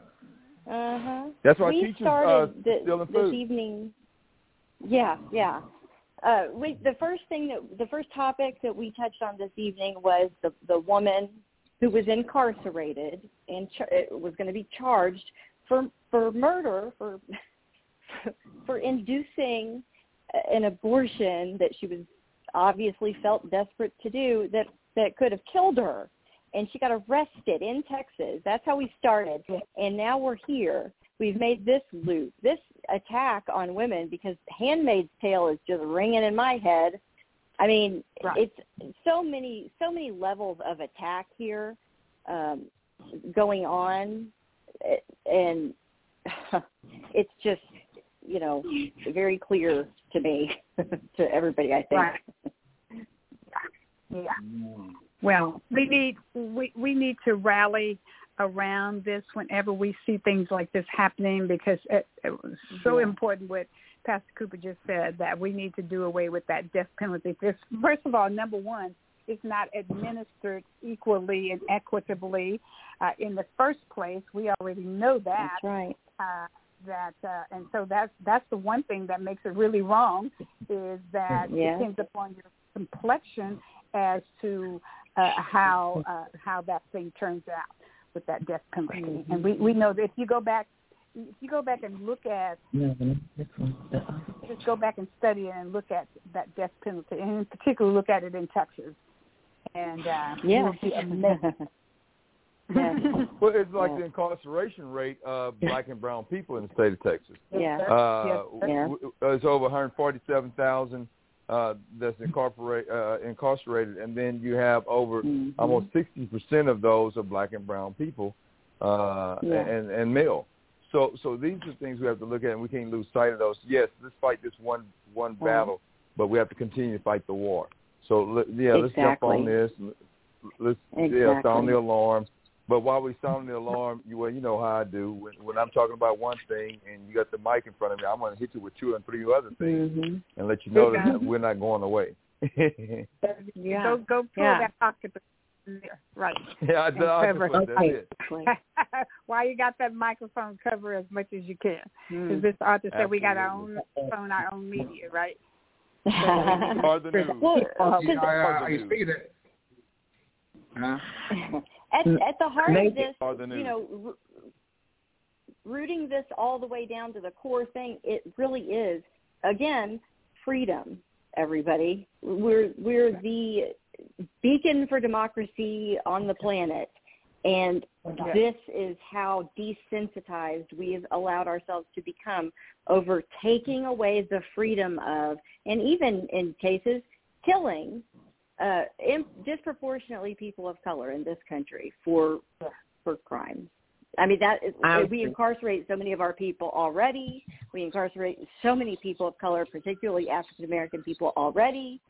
Uh huh.
That's why
we
teachers
started
uh,
thi-
stealing
this evening. Yeah, yeah. Uh, we the first thing that the first topic that we touched on this evening was the the woman who was incarcerated and ch- uh, was going to be charged for for murder for for inducing an abortion that she was obviously felt desperate to do that that could have killed her and she got arrested in Texas. That's how we started. And now we're here. We've made this loop, this attack on women because Handmaid's Tale is just ringing in my head. I mean,
Right.
it's so many, so many levels of attack here um, going on, and it's just, you know, very clear to me, to everybody. I think.
Right. Yeah. Well, we need we we need to rally around this whenever we see things like this happening because it, it was so
Yeah.
important what Pastor Cooper just said that we need to do away with that death penalty. This, first of all, number one, it's not administered equally and equitably uh, in the first place. We already know that
That's right.
uh, that uh, and so that's that's the one thing that makes it really wrong is that
Yeah.
it depends upon your complexion as to uh, how uh, how that thing turns out with that death penalty.
Mhm.
And we we know that if you go back if you go back and look at just go back and study it and look at that death penalty and in particular look at it in Texas and uh,
Yeah.
you'll be amazed.
yeah.
Well, it's like
Yeah.
the incarceration rate of black and brown people in the state of Texas.
Yeah.
Uh,
Yes,
sir.
w- w- it's over 147,000 uh, that's incorporate, uh, incarcerated, and then you have over
Mhm.
almost 60% of those are black and brown people uh,
Yeah.
and, and male. So, so these are things we have to look at, and we can't lose sight of those. Yes, let's fight this one one
Right.
battle, but we have to continue to fight the war. So, yeah, let's jump on
Exactly.
this. Let's yeah, sound the alarm. But while we sound the alarm, you well, you know how I do. When, when I'm talking about one thing and you got the mic in front of me, I'm going to hit you with two and three other things
Mhm.
and let you know
Yeah.
that we're not going away.
Yeah.
Go go pull
Yeah.
that pocket there. Right.
yeah, I, I, I
cover.
that's
Okay.
it.
Exactly.
While you got that microphone, cover as much as you can. Because
Mm.
this author said we got our own phone, our own media, right?
Or the news.
Well,
Uh,
You know, I, I, I
News.
speak of that. Huh?
At at the heart of this, you know, rooting this all the way down to the core thing, it really is again freedom. Everybody, we're we're the beacon for democracy on the planet, and this is how desensitized we have allowed ourselves to become over taking away the freedom of, and even in cases, killing uh, in, disproportionately people of color in this country for for crimes. I mean that is,
I
we incarcerate so many of our people already. We incarcerate so many people of color, particularly African American people already.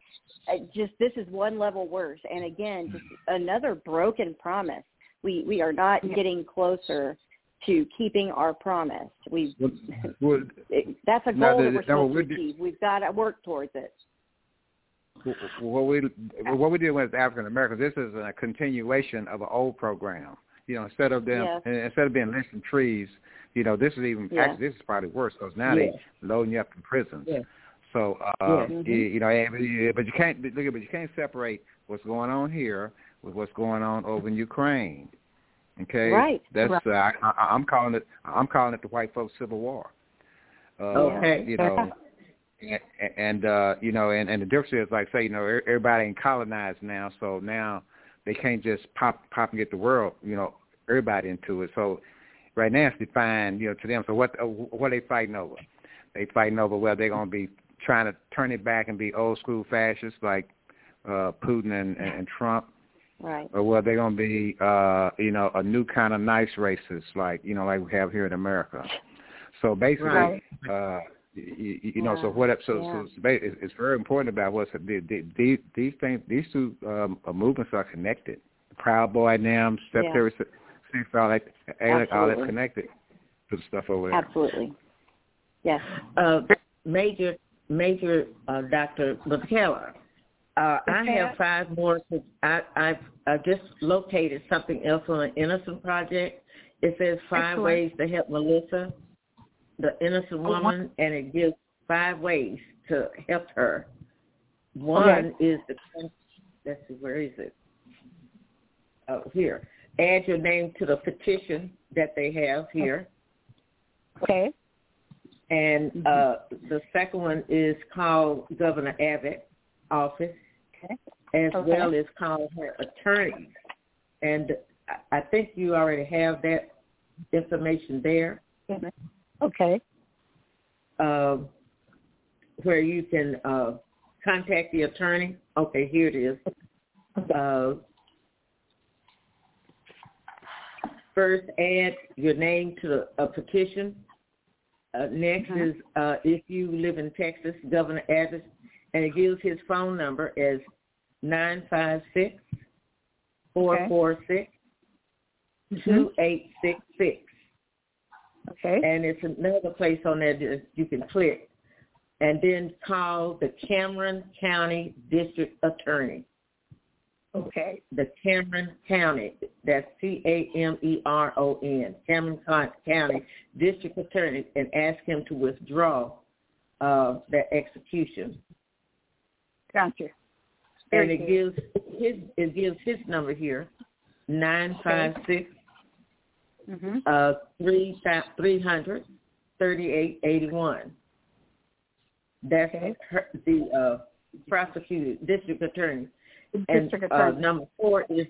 Uh, just this is one level worse. And again, just another broken promise. We we are not getting closer to keeping our promise. We
Well,
that's a goal
the-
that we're supposed
what
to achieve. We've got to work towards it.
What we what we did with African Americans, this is a continuation of an old program. You know, instead of them,
Yes.
instead of being lynching trees, you know, this is even
Yeah.
actually this is probably worse because now
Yes.
they loading you up in prisons.
Yes.
So, uh,
Yes.
you, you know, and- but you- can't look at, but you can't separate what's going on here with what's going on over in Ukraine. Okay,
Right.
That's
Right.
uh, I, I, I'm calling it. I'm calling it the white folks' civil war. Uh,
Okay.
You know, and, and uh, you know, and, and the difference is, like, say, you know, er- everybody ain't colonized now, so now they can't just pop pop and get the world, you know, everybody into it. So right now it's defined, you know, to them. So what uh, what are they fighting over? They fighting over whether they're going to be trying to turn it back and be old school fascists like uh, Putin and, and, and Trump,
Right.
or whether they're going to be, uh, you know, a new kind of nice racist like you know, like we have here in America. So basically,
Right.
uh, you, you know, so what? So,
Yeah.
so it's, it's it's very important about what's the, the, the, these things. These two um, uh, movements are connected. Proud Boy, NAM, Secretary, yeah. Six, all that, all that's connected to the stuff over there.
Absolutely. Yes.
uh, Major Major uh, Dr. McKellar. Uh, I have five more. I, I've I just located something else on the Innocence Project. It says five
Excellent.
ways to help Melissa, the innocent
Oh,
woman, and it gives five ways to help her. One is the let's see, where is it? Oh, here. Add your name to the petition that they have here.
Okay.
And uh, the second one is called Governor Abbott office,
Okay.
as
Okay.
well as called her attorney. And I- I think you already have that information there,
Okay.
uh, where you can uh, contact the attorney. Okay, here it is. Uh, first, add your name to the, a petition. Uh, next
Mhm.
is uh, if you live in Texas, Governor Abbott, and it gives his phone number as nine five six four four six two eight six six.
Okay.
And it's another place on there that you can click, and then call the Cameron County District Attorney.
Okay.
the Cameron County, that's C-A-M-E-R-O-N, Cameron County District Attorney, and ask him to withdraw uh, that execution.
Gotcha.
and it
good.
gives his it gives his number here, nine five six
Mhm.
uh three three hundred thirty eight eighty one. That's
Okay.
her, the uh, prosecutor, district attorney. And
District
uh,
Attorney.
number four is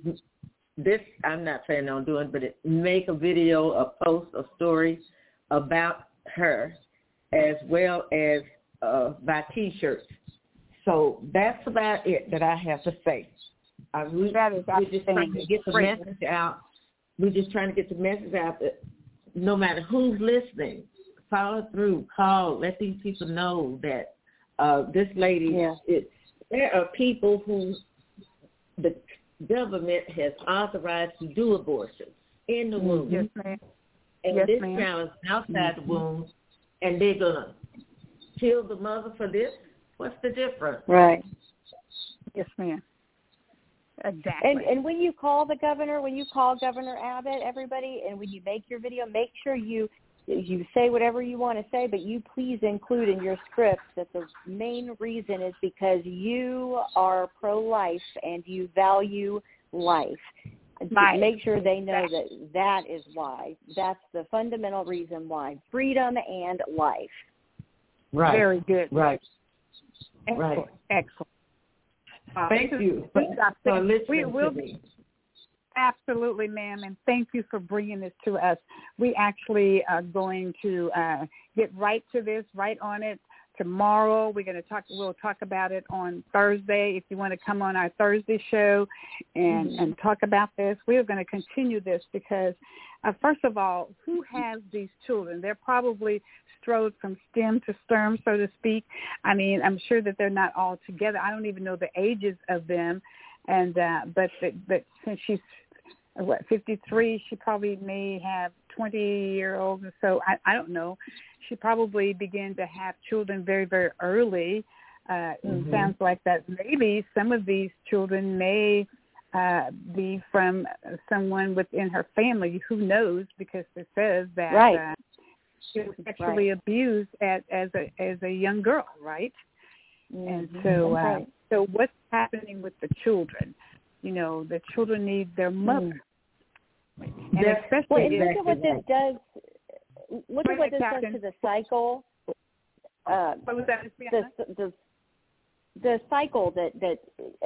this. I'm not planning on doing, but it, make a video, a post, a story about her, as well as uh, buy T-shirts. So that's about it that I have to say. Uh, we,
That is
we're just trying to get the message out. We're just trying to get the message out that no matter who's listening, follow through, call, let these people know that uh, this lady.
Yeah.
It, there are people who the government has authorized to do abortions in the womb,
Yes, ma'am.
and
Yes,
this
ma'am.
child is outside the womb, and they're gonna kill the mother for this. What's the difference?
Right.
Yes, ma'am. Exactly.
And and when you call the governor, when you call Governor Abbott, everybody, and when you make your video, make sure you you say whatever you want to say, but you please include in your script that the main reason is because you are pro-life and you value life.
Right.
Make sure they know that that is why. That's the fundamental reason why. Freedom and life.
Right.
Very good.
Right.
Excellent.
right.
Excellent. Uh,
Thank you for, for listening
we will
me.
Absolutely, ma'am, and thank you for bringing this to us. We actually are going to uh, get right to this, right on it tomorrow. We're going to talk. We'll talk about it on Thursday. If you want to come on our Thursday show and
Mm-hmm.
and talk about this, we are going to continue this because, uh, first of all, who has these children? They're probably strode from stem to stern, so to speak. I mean, I'm sure that they're not all together. I don't even know the ages of them, and uh, but but since she's what 53 she probably may have 20 year olds or so. I, I don't know. She probably began to have children very very early. Uh
Mhm.
it sounds like that maybe some of these children may uh be from someone within her family. Who knows? Because it says that
Right.
uh, she was sexually abused at as a as a young girl right? And
Mhm.
so uh,
right.
so what's happening with the children? You know the children need their mother and
That's
especially
Well, and
if-
look at what this does. Look at what
ahead,
this does to the cycle. Uh,
what was that
the the the cycle that that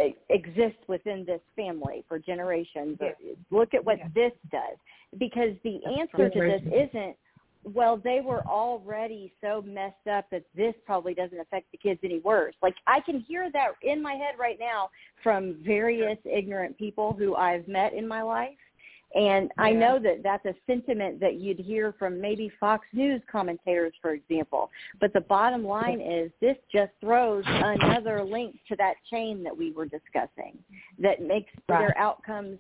e- exists within this family for generations.
Yes.
Look at what
Yes.
this does, because the answer to this isn't. Well, they were already so messed up that this probably doesn't affect the kids any worse. Like I can hear that in my head right now from various ignorant people who I've met in my life. And I know that that's a sentiment that you'd hear from maybe Fox News commentators, for example. But the bottom line is this just throws another link to that chain that we were discussing that makes
Right.
their outcomes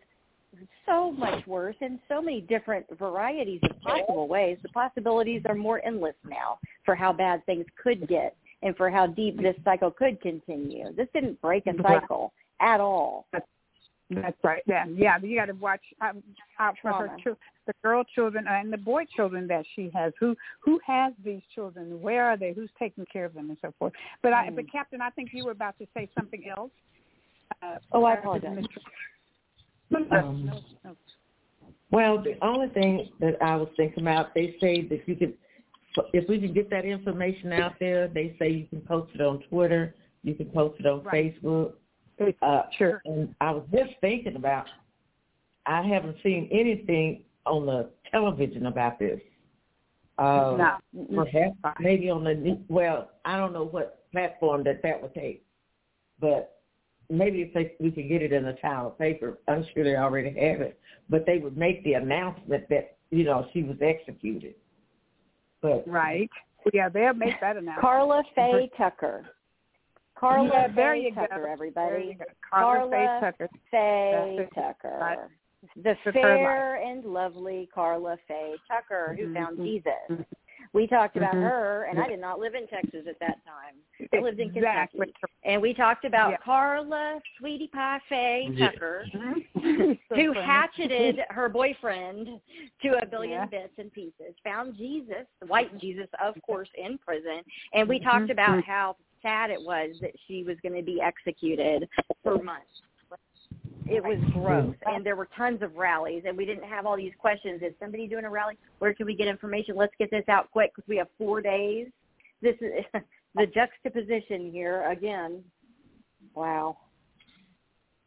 so much worse in so many different varieties of possible ways. The possibilities are more endless now for how bad things could get and for how deep this cycle could continue. This didn't break a cycle at all.
That's right. Yeah, yeah. You got to watch um, out for her,
Trauma.
the girl children and the boy children that she has. Who who has these children? Where are they? Who's taking care of them and so forth? But I,
Mm.
but Captain, I think you were about to say something else. Uh,
Oh, I
uh,
apologize.
No, no,
Um,
no, no.
Well, the only thing that I was thinking about, they say that you could, if we can get that information out there, they say you can post it on Twitter, you can post it on
Right.
Facebook.
It's-
Uh,
Sure.
and I was just thinking about, I haven't seen anything on the television about this. Uh,
No.
perhaps maybe on the new- well, I don't know what platform that that would take, but maybe if they, we could get it in the town paper, I'm sure they already have it. But they would make the announcement that you know she was executed. But
Right. Yeah, they'll make that announcement.
Karla Faye Tucker. Karla
Yeah, there
Faye
you go.
Tucker,
There you
everybody.
go. Karla Faye Tucker.
Faye Tucker. The
With
fair and lovely Karla Faye Tucker who
Mhm.
found Jesus.
Mhm.
We talked about
Mhm.
her, and I did not live in Texas at that time. I lived in
Exactly.
Kentucky. And we talked about
Yeah.
Karla Sweetie Pie Faye Tucker,
Mhm. So
who
funny.
hatcheted her boyfriend to a billion
Yeah.
bits and pieces, found Jesus, the white Jesus, of course, in prison. And we talked about
Mhm.
how sad it was that she was going to be executed for months. It was gross, and there were tons of rallies, and we didn't have all these questions. Is somebody doing a rally? Where can we get information? Let's get this out quick because we have four days. This is the juxtaposition here again. Wow.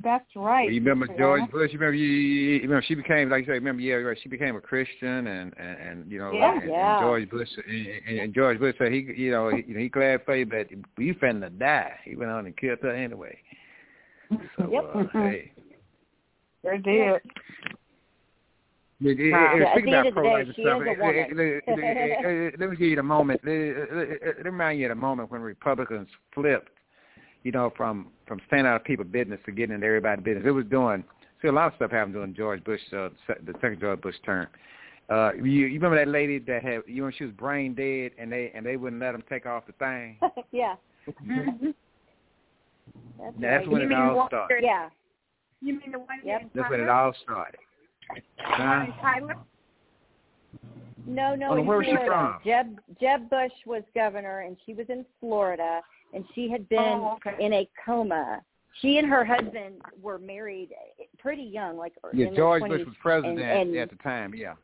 That's right.
You remember
Sister
George. Bush? You remember you, you, remember she became like you say. Remember, yeah, right, she became a Christian, and and, and you know,
Yeah.
and,
Yeah.
and George Bush and, and, George Bush said he, you know, he, you know, he glad for you, but you finna die. He went on and killed her anyway. So,
Yep.
uh, hey.
Sure did.
Yeah, yeah,
Yeah,
yeah, speaking about
end of the day,
pro-life and
she
stuff,
is a woman.
eh, let me give you the moment. eh, Let me remind you of the moment when Republicans flipped, you know, from from staying out of people's business to getting into everybody's business. It was doing. See, a lot of stuff happened during George Bush, uh, se- the second George Bush term. Uh, you, you remember that lady that had, you know, she was brain dead, and they and they wouldn't let them take off the thing.
yeah.
Mm-hmm.
That's,
Now, that's
right.
when
You
it
mean
all
Walter-
started.
Yeah.
You mean the one
Yep.
in
That's when it all started. Huh?
Tyler?
No, no,
Oh,
in
where was she from?
Jeb Jeb Bush was governor, and she was in Florida, and she had been
Oh, okay.
in a coma. She and her husband were married pretty young, like
Yeah,
in
George
their 20s.
Bush was president
and, and
at the time. Yeah.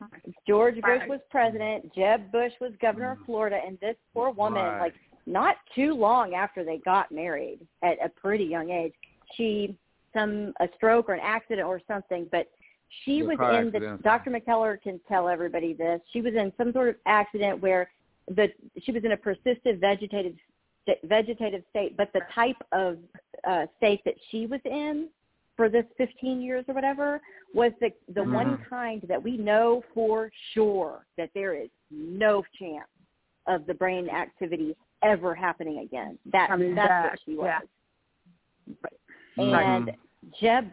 George Bush
Right.
was president. Jeb Bush was governor of mm. Florida, and this poor woman,
Right.
like not too long after they got married, at a pretty young age, she some a stroke or an accident or something, but she
Yeah,
was
car
in the. Dr. McKellar can tell everybody this. She was in some sort of accident where the she was in a persistent vegetative vegetative state, but the type of uh, state that she was in for this 15 years or whatever was the the one
Mhm.
kind that we know for sure that there is no chance of the brain activity ever happening again. That
Coming
that's
back,
what she was.
yeah.
And
Mhm.
Jeb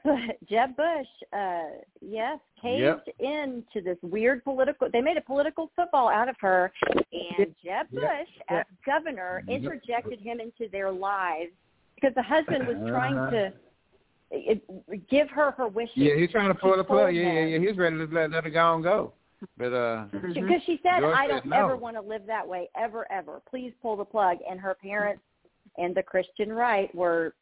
Jeb Bush, uh, yes, caved into this weird political. They made a political football out of her, and Jeb
Yep.
Bush, as governor,
Yep.
interjected him into their lives because the husband was trying
Uh-huh.
to it, give her her wishes.
Yeah, he's trying to pull the plug. Yeah, yeah, yeah. He's ready to let, let it go and go. But uh,
because she said,
George
"I don't
no.
ever want to live that way, ever, ever. Please pull the plug." And her parents and the Christian right were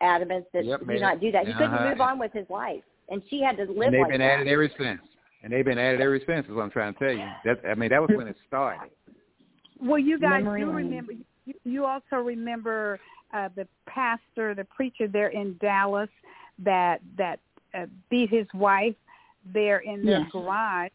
adamant that
Yep,
do not do that. He couldn't
Uh-huh.
move on with his life, and she had to live
and they've
like
been
that.
at it ever since. And they've been at it ever since. Is what I'm trying to tell you. That I mean, that was when it started.
Well, you guys
Memory
do remember. You, you also remember uh, the pastor, the preacher there in Dallas that that uh, beat his wife there in the
Yes.
garage,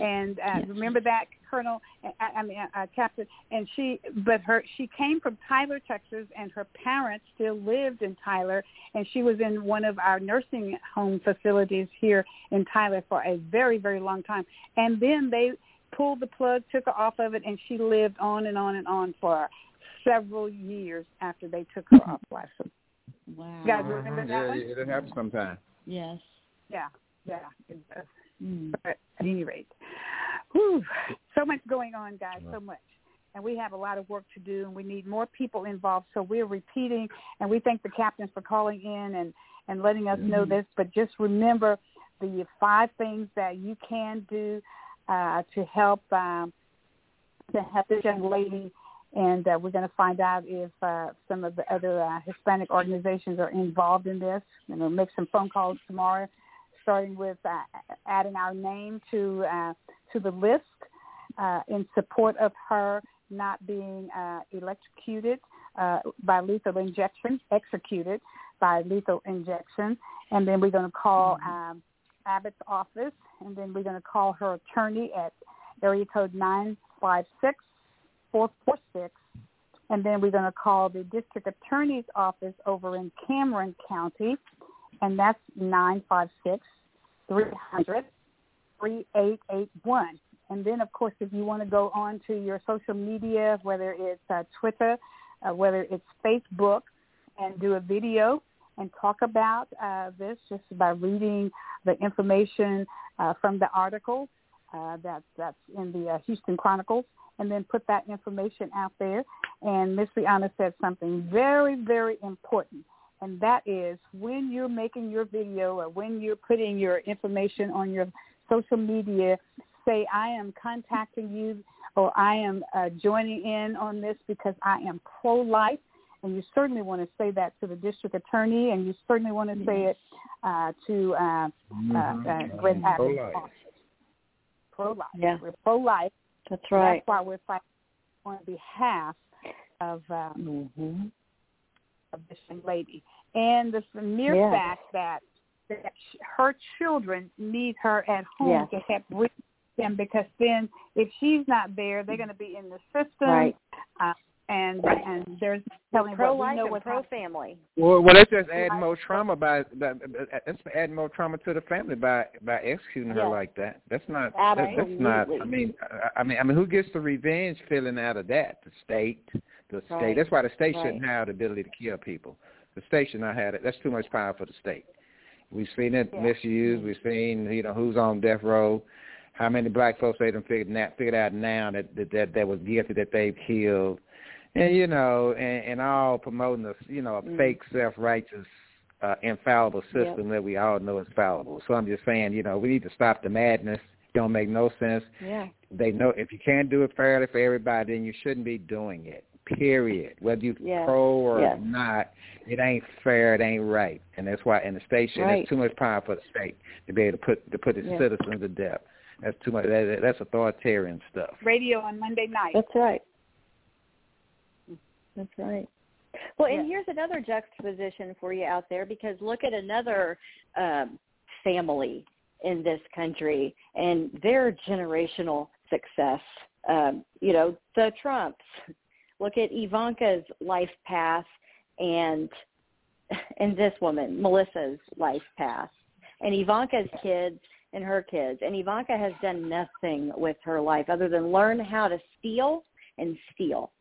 and uh,
Yes.
remember that Colonel, I, I mean uh, Captain, and she, but her she came from Tyler, Texas, and her parents still lived in Tyler, and she was in one of our nursing home facilities here in Tyler for a very very long time, and then they pulled the plug, took her off of it, and she lived on and on and on for several years after they took her off life.
Wow.
You guys remember that
Yeah,
one?
yeah, it happens sometimes.
Yes.
Yeah, yeah. It does.
Mm.
But at any rate, whew, so much going on, guys, so much. And we have a lot of work to do, and we need more people involved. So we're repeating, and we thank the captains for calling in and, and letting us know this. But just remember the five things that you can do uh, to help um, to help this young lady. And uh, we're going to find out if uh, some of the other uh, Hispanic organizations are involved in this. And we'll make some phone calls tomorrow starting with uh, adding our name to uh, to the list uh, in support of her not being uh, electrocuted uh, by lethal injection, executed by lethal injection, and then we're going to call um, Abbott's office, and then we're going to call her attorney at area code nine five six four four six. And then we're going to call the district attorney's office over in Cameron County, and that's nine five six three hundred three eight eight one. And then, of course, if you want to go on to your social media, whether it's uh, Twitter, uh, whether it's Facebook, and do a video and talk about uh, this just by reading the information uh, from the article uh, that, that's in the uh, Houston Chronicles, and then put that information out there. And Miss Rihanna said something very, very important and that is when you're making your video or when you're putting your information on your social media, say, I am contacting you or I am uh, joining in on this because I am pro-life. And you certainly want to say that to the district attorney and you certainly want to say it uh, to uh, uh, uh, Greg Adams'
Pro-life.
Pro-life.
Yeah.
We're pro-life.
That's right.
That's why we're fighting on behalf of uh,
Mm-hmm.
Of this young lady. and the mere
Yes.
fact that that sh- her children need her at home
Yes.
to help raise them because then if she's not there, they're going to be in the system,
Right.
uh, and and there's no telling
pro
what we
life
know
and pro family.
Well, well, that's just adding more trauma by, by, by that's adding more trauma to the family by by executing her like that. That's not. That, that's not. I mean, I, I mean, I mean, who gets the revenge feeling out of that? The state. The state.
Right.
That's why the state
Right.
shouldn't have the ability to kill people. The state should not have it. That's too much power for the state. We've seen it
Yeah.
misused. We've seen you know who's on death row. How many black folks they done figured now, figured out now that that that, that was guilty that they've killed, and you know, and, and all promoting a you know a
Mm.
fake self righteous uh, infallible system that we all know is fallible. So I'm just saying, you know, we need to stop the madness. Don't make no sense.
Yeah.
They know if you can't do it fairly for everybody, then you shouldn't be doing it. Period. Whether you
Yes.
pro or
Yes.
not, it ain't fair. It ain't right. And that's why in the station,
Right.
there's too much power for the state to be able to put to put its
Yeah.
citizens to death. That's too much. That, that's authoritarian stuff.
Radio on Monday night.
That's right. That's right. Well, and here's another juxtaposition for you out there because look at another um, family in this country and their generational success. Um, you know, the Trumps. Look at Ivanka's life path and and this woman, Melissa's life path. And Ivanka's kids and her kids. And Ivanka has done nothing with her life other than learn how to steal and steal.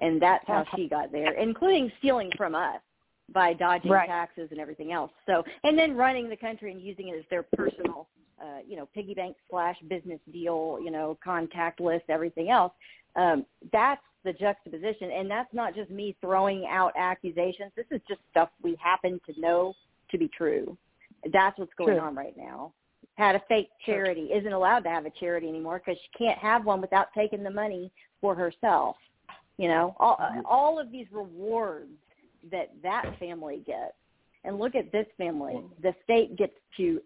And that's how she got there, including stealing from us by dodging
Right.
taxes and everything else. So, and then running the country and using it as their personal, uh, you know, piggy bank slash business deal, you know, contact list, everything else. Um, that's the juxtaposition, and that's not just me throwing out accusations. This is just stuff we happen to know to be true. That's what's going
True.
on right now. Had a fake charity, isn't allowed to have a charity anymore because she can't have one without taking the money for herself. You know, all all of these rewards that that family gets, and look at this family. The state gets to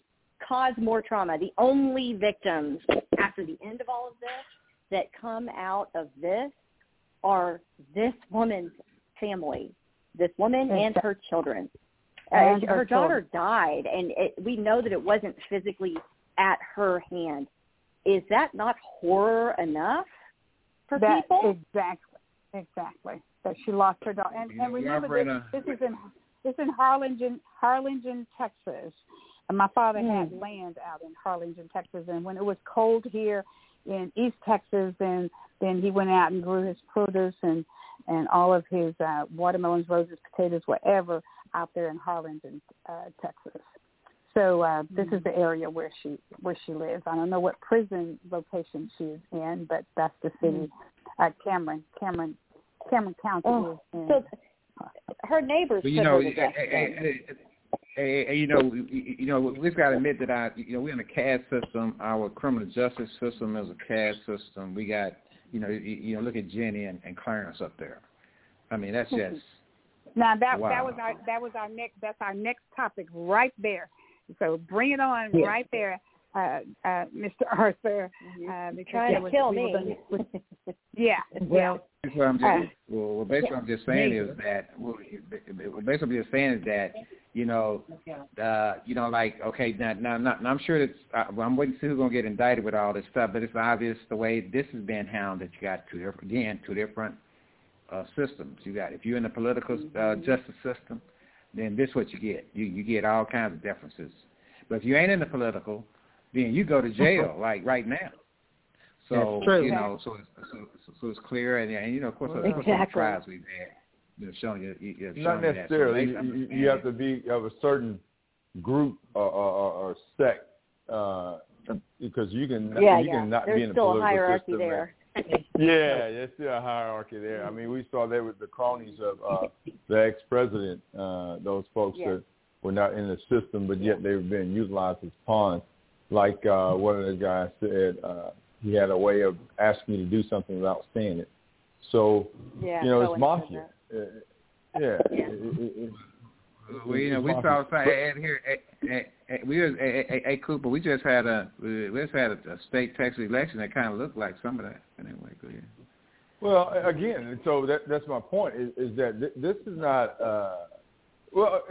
cause more trauma. The only victims after the end of all of this that come out of this are this woman's family, this woman and her children.
And
her
her
daughter died, and it, we know that it wasn't physically at her hand. Is that not horror enough for
that,
people?
Exactly, exactly. That she lost her daughter. And,
You
and
know,
remember,
Barbara,
this, this is in this is in Harlingen, Harlingen, Texas. And my father had
Hmm.
land out in Harlingen, Texas. And when it was cold here in East Texas, then then he went out and grew his produce and and all of his uh, watermelons, roses, potatoes, whatever, out there in Harlingen, uh, Texas. So uh, this is the area where she where she lives. I don't know what prison location she is in, but that's the city. Uh, Cameron, Cameron, Cameron County
Oh,
is in.
so her neighbors
But
put
you know,
her to death.
eh,
then.
eh, eh, eh, eh, you know, you you know, we've got to admit that our, you know, we're in a caste system. Our criminal justice system is a caste system. We got, you know, you, you know, look at Ginni and, and Clarence up there. I mean, that's just
Now that that was our that was our next that's our next topic right there. So bring it on
Yeah.
right there, uh, uh, Mr. Arthur. Uh, because
trying to
was-
kill
we
me.
gonna- yeah.
Well,
That's what I'm just,
Uh,
well, well, basically what I'm just saying is that, well, well, basically what I'm just saying is that, you know, uh, you know, like, okay, now, now, now now I'm sure that, uh, well, I'm waiting to see who's going to get indicted with all this stuff, but it's obvious the way this has been handled that you got two different, again, two different uh, systems. You got, if you're in the political uh, justice system, then this is what you get. You, you get all kinds of differences. But if you ain't in the political, then you go to jail, like right now. So
true.
you know, so it's, so, so, so it's clear, and, and you know, of course, of course, the
Exactly.
trials we've had, you know, showing you, you, you
Not
showing you that. So
necessarily. You, you, have to be of a certain group or, or, or, or sect uh, because you can
yeah,
you
yeah.
can not
There's
be in the
still a
political
hierarchy
system and-
there.
Yeah, there's still a hierarchy there. I mean, we saw that with the cronies of uh, the ex-president, uh, those folks
Yeah.
that were not in the system, but yet they were being utilized as pawns. Like uh, one of the guys said, uh, he had a way of asking you to do something without saying it. So,
yeah,
you know, it's mafia. Uh, yeah.
Yeah.
It, it,
Well, you know, we saw
mafia.
some and here. We was, hey, hey, hey, Cooper. We just had a we we just had a, a state Texas election that kind of looked like some of that. Anyway, go ahead.
Well, again, so that that's my point is, is that th- this is not uh, Well,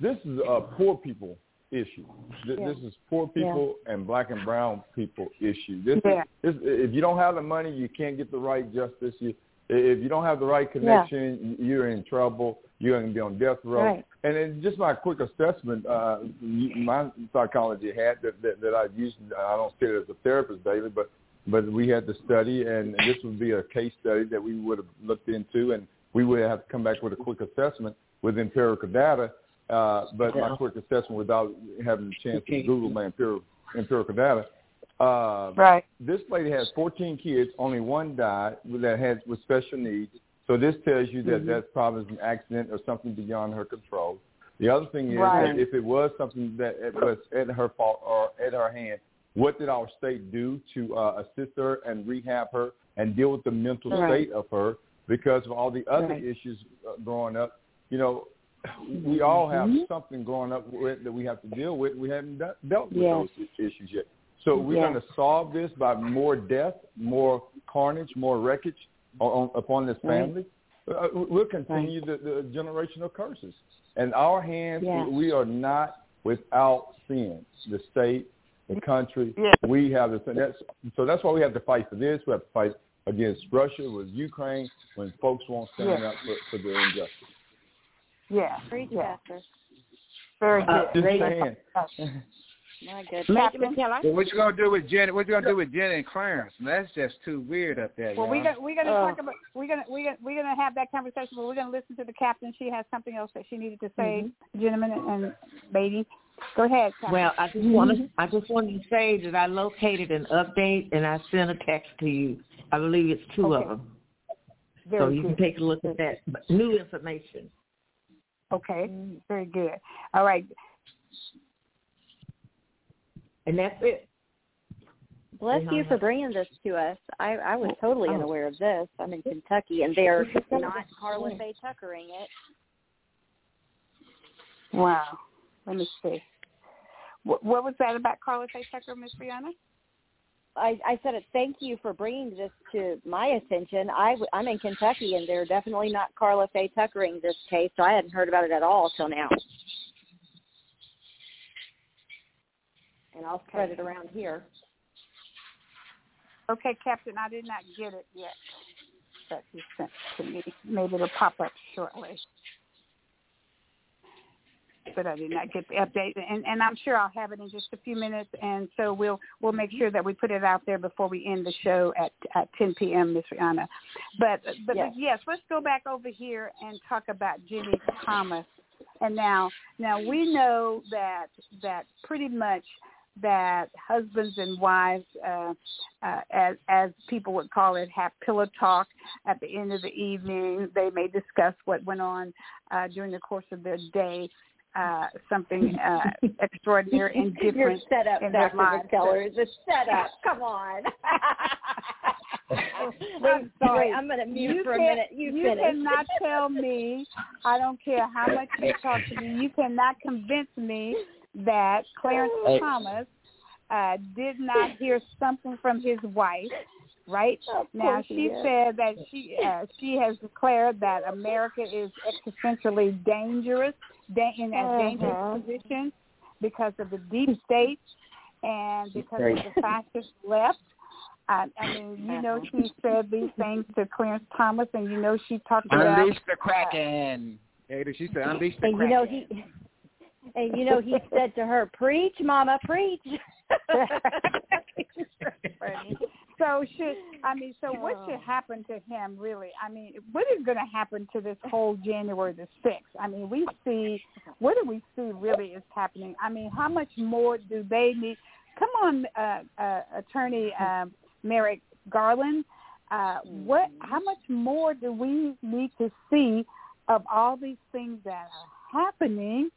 this is a poor people issue. This,
Yeah.
this is poor people and black and brown people issue. This,
Yeah.
is, this if you don't have the money, you can't get the right justice. You, if you don't have the right connection, you're in trouble. You're going to be on death row.
Right.
And then just my quick assessment, uh, my psychology hat that, that, that I used, I don't say it as a therapist, David, but but we had to study, and this would be a case study that we would have looked into, and we would have to come back with a quick assessment with empirical data. Uh, but my quick assessment without having the chance to Google my empirical, empirical data. Uh,
Right.
this lady has 14 kids. Only one died that has with special needs. So this tells you that that's probably an accident or something beyond her control. The other thing is
Right.
that if it was something that it was at her fault or at her hand, what did our state do to uh, assist her and rehab her and deal with the mental
Right.
state of her because of all the other
Right.
issues uh, growing up? You know, we all have
Mhm.
something growing up with that we have to deal with. We haven't de- dealt with
Yes.
those issues yet. So we're
Yes.
going to solve this by more death, more carnage, more wreckage on, upon this
Right.
family. Uh, we'll continue the, the generational curses. And our hands,
Yes.
we are not without sin. The state, the country,
Yeah.
we have this. And that's, so that's why we have to fight for this. We have to fight against Russia, with Ukraine, when folks won't stand
Yeah.
up for, for their injustice.
Yeah.
Preach,
Yeah.
Pastor.
Very
Uh,
good.
Just
Great.
saying.
My goodness.
Captain?
Thank you,
Well, what you gonna do with Ginni? What you gonna do with Ginni and Clarence? That's just too weird up there.
Well,
y'all.
we're gonna we're gonna
Uh.
talk about we're gonna we're gonna we're gonna have that conversation, but we're gonna listen to the captain. She has something else that she needed to say, gentlemen and, and lady. Go ahead, Captain.
Well, I just want to I just wanted to say that I located an update and I sent a text to you. I believe it's two
Okay.
of them,
very
so you
good.
can take a look at that new information.
Okay, very good. All right.
And that's it.
Bless you for bringing this to us. I, I was totally
Oh.
unaware of this. I'm in Kentucky, and they're not Karla Faye Tuckering it.
Wow. Let me see. What, what was that about Karla Faye Tucker, Miss Brianna?
I, I said it. Thank you for bringing this to my attention. I, I'm in Kentucky, and they're definitely not Karla Faye Tuckering this case, so I hadn't heard about it at all till now. And I'll spread it around here.
Okay, Captain, I did not get it yet. That you sent to me. Maybe it'll pop up shortly. But I did not get the update, and, and I'm sure I'll have it in just a few minutes. And so we'll we'll make sure that we put it out there before we end the show at at 10 p.m. Miss Rihanna. But but
Yes.
yes, let's go back over here and talk about Jimmy Thomas. And now now we know that that pretty much that husbands and wives, uh, uh, as as people would call it, have pillow talk at the end of the evening. They may discuss what went on uh, during the course of their day, uh, something uh, extraordinary and
Your
different.
setup,
in their
Dr. McKellar, is a setup. Come on. I'm sorry. I'm going to mute for a minute. You,
you
finish.
cannot tell me. I don't care how much you talk to me. You cannot convince me that Clarence
Hey.
Thomas uh, did not hear something from his wife. Right now, she said that she uh, she has declared that America is existentially dangerous, da- in a
Uh-huh.
dangerous position because of the deep state and because of the fascist left. I, I mean, you know, she said these things to Clarence Thomas, and you know, she talked about.
Unleash the Kraken. Hey, she said, unleash the
And you
Kraken.
know he, and you know he said to her, "Preach, Mama, preach."
So should I mean? So what should happen to him? Really? I mean, what is going to happen to this whole January the sixth? I mean, we see what do we see really is happening? I mean, how much more do they need? Come on, uh, uh, Attorney um, Merrick Garland. Uh, what? How much more do we need to see of all these things that are happening,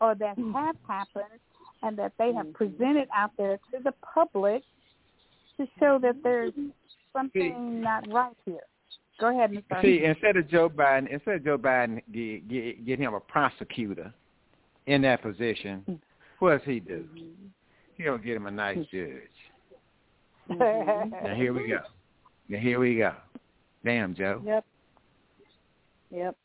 or that mm. have happened, and that they have mm-hmm. presented out there to the public to show that there's something not right here. Go ahead, Mr.
See, instead of Joe Biden, instead of Joe Biden get, get, get him a prosecutor in that position, mm. what does he do? Mm-hmm. He'll get him a nice mm-hmm. judge. Now here we go. Now here we go. Damn, Joe.
Yep. Yep.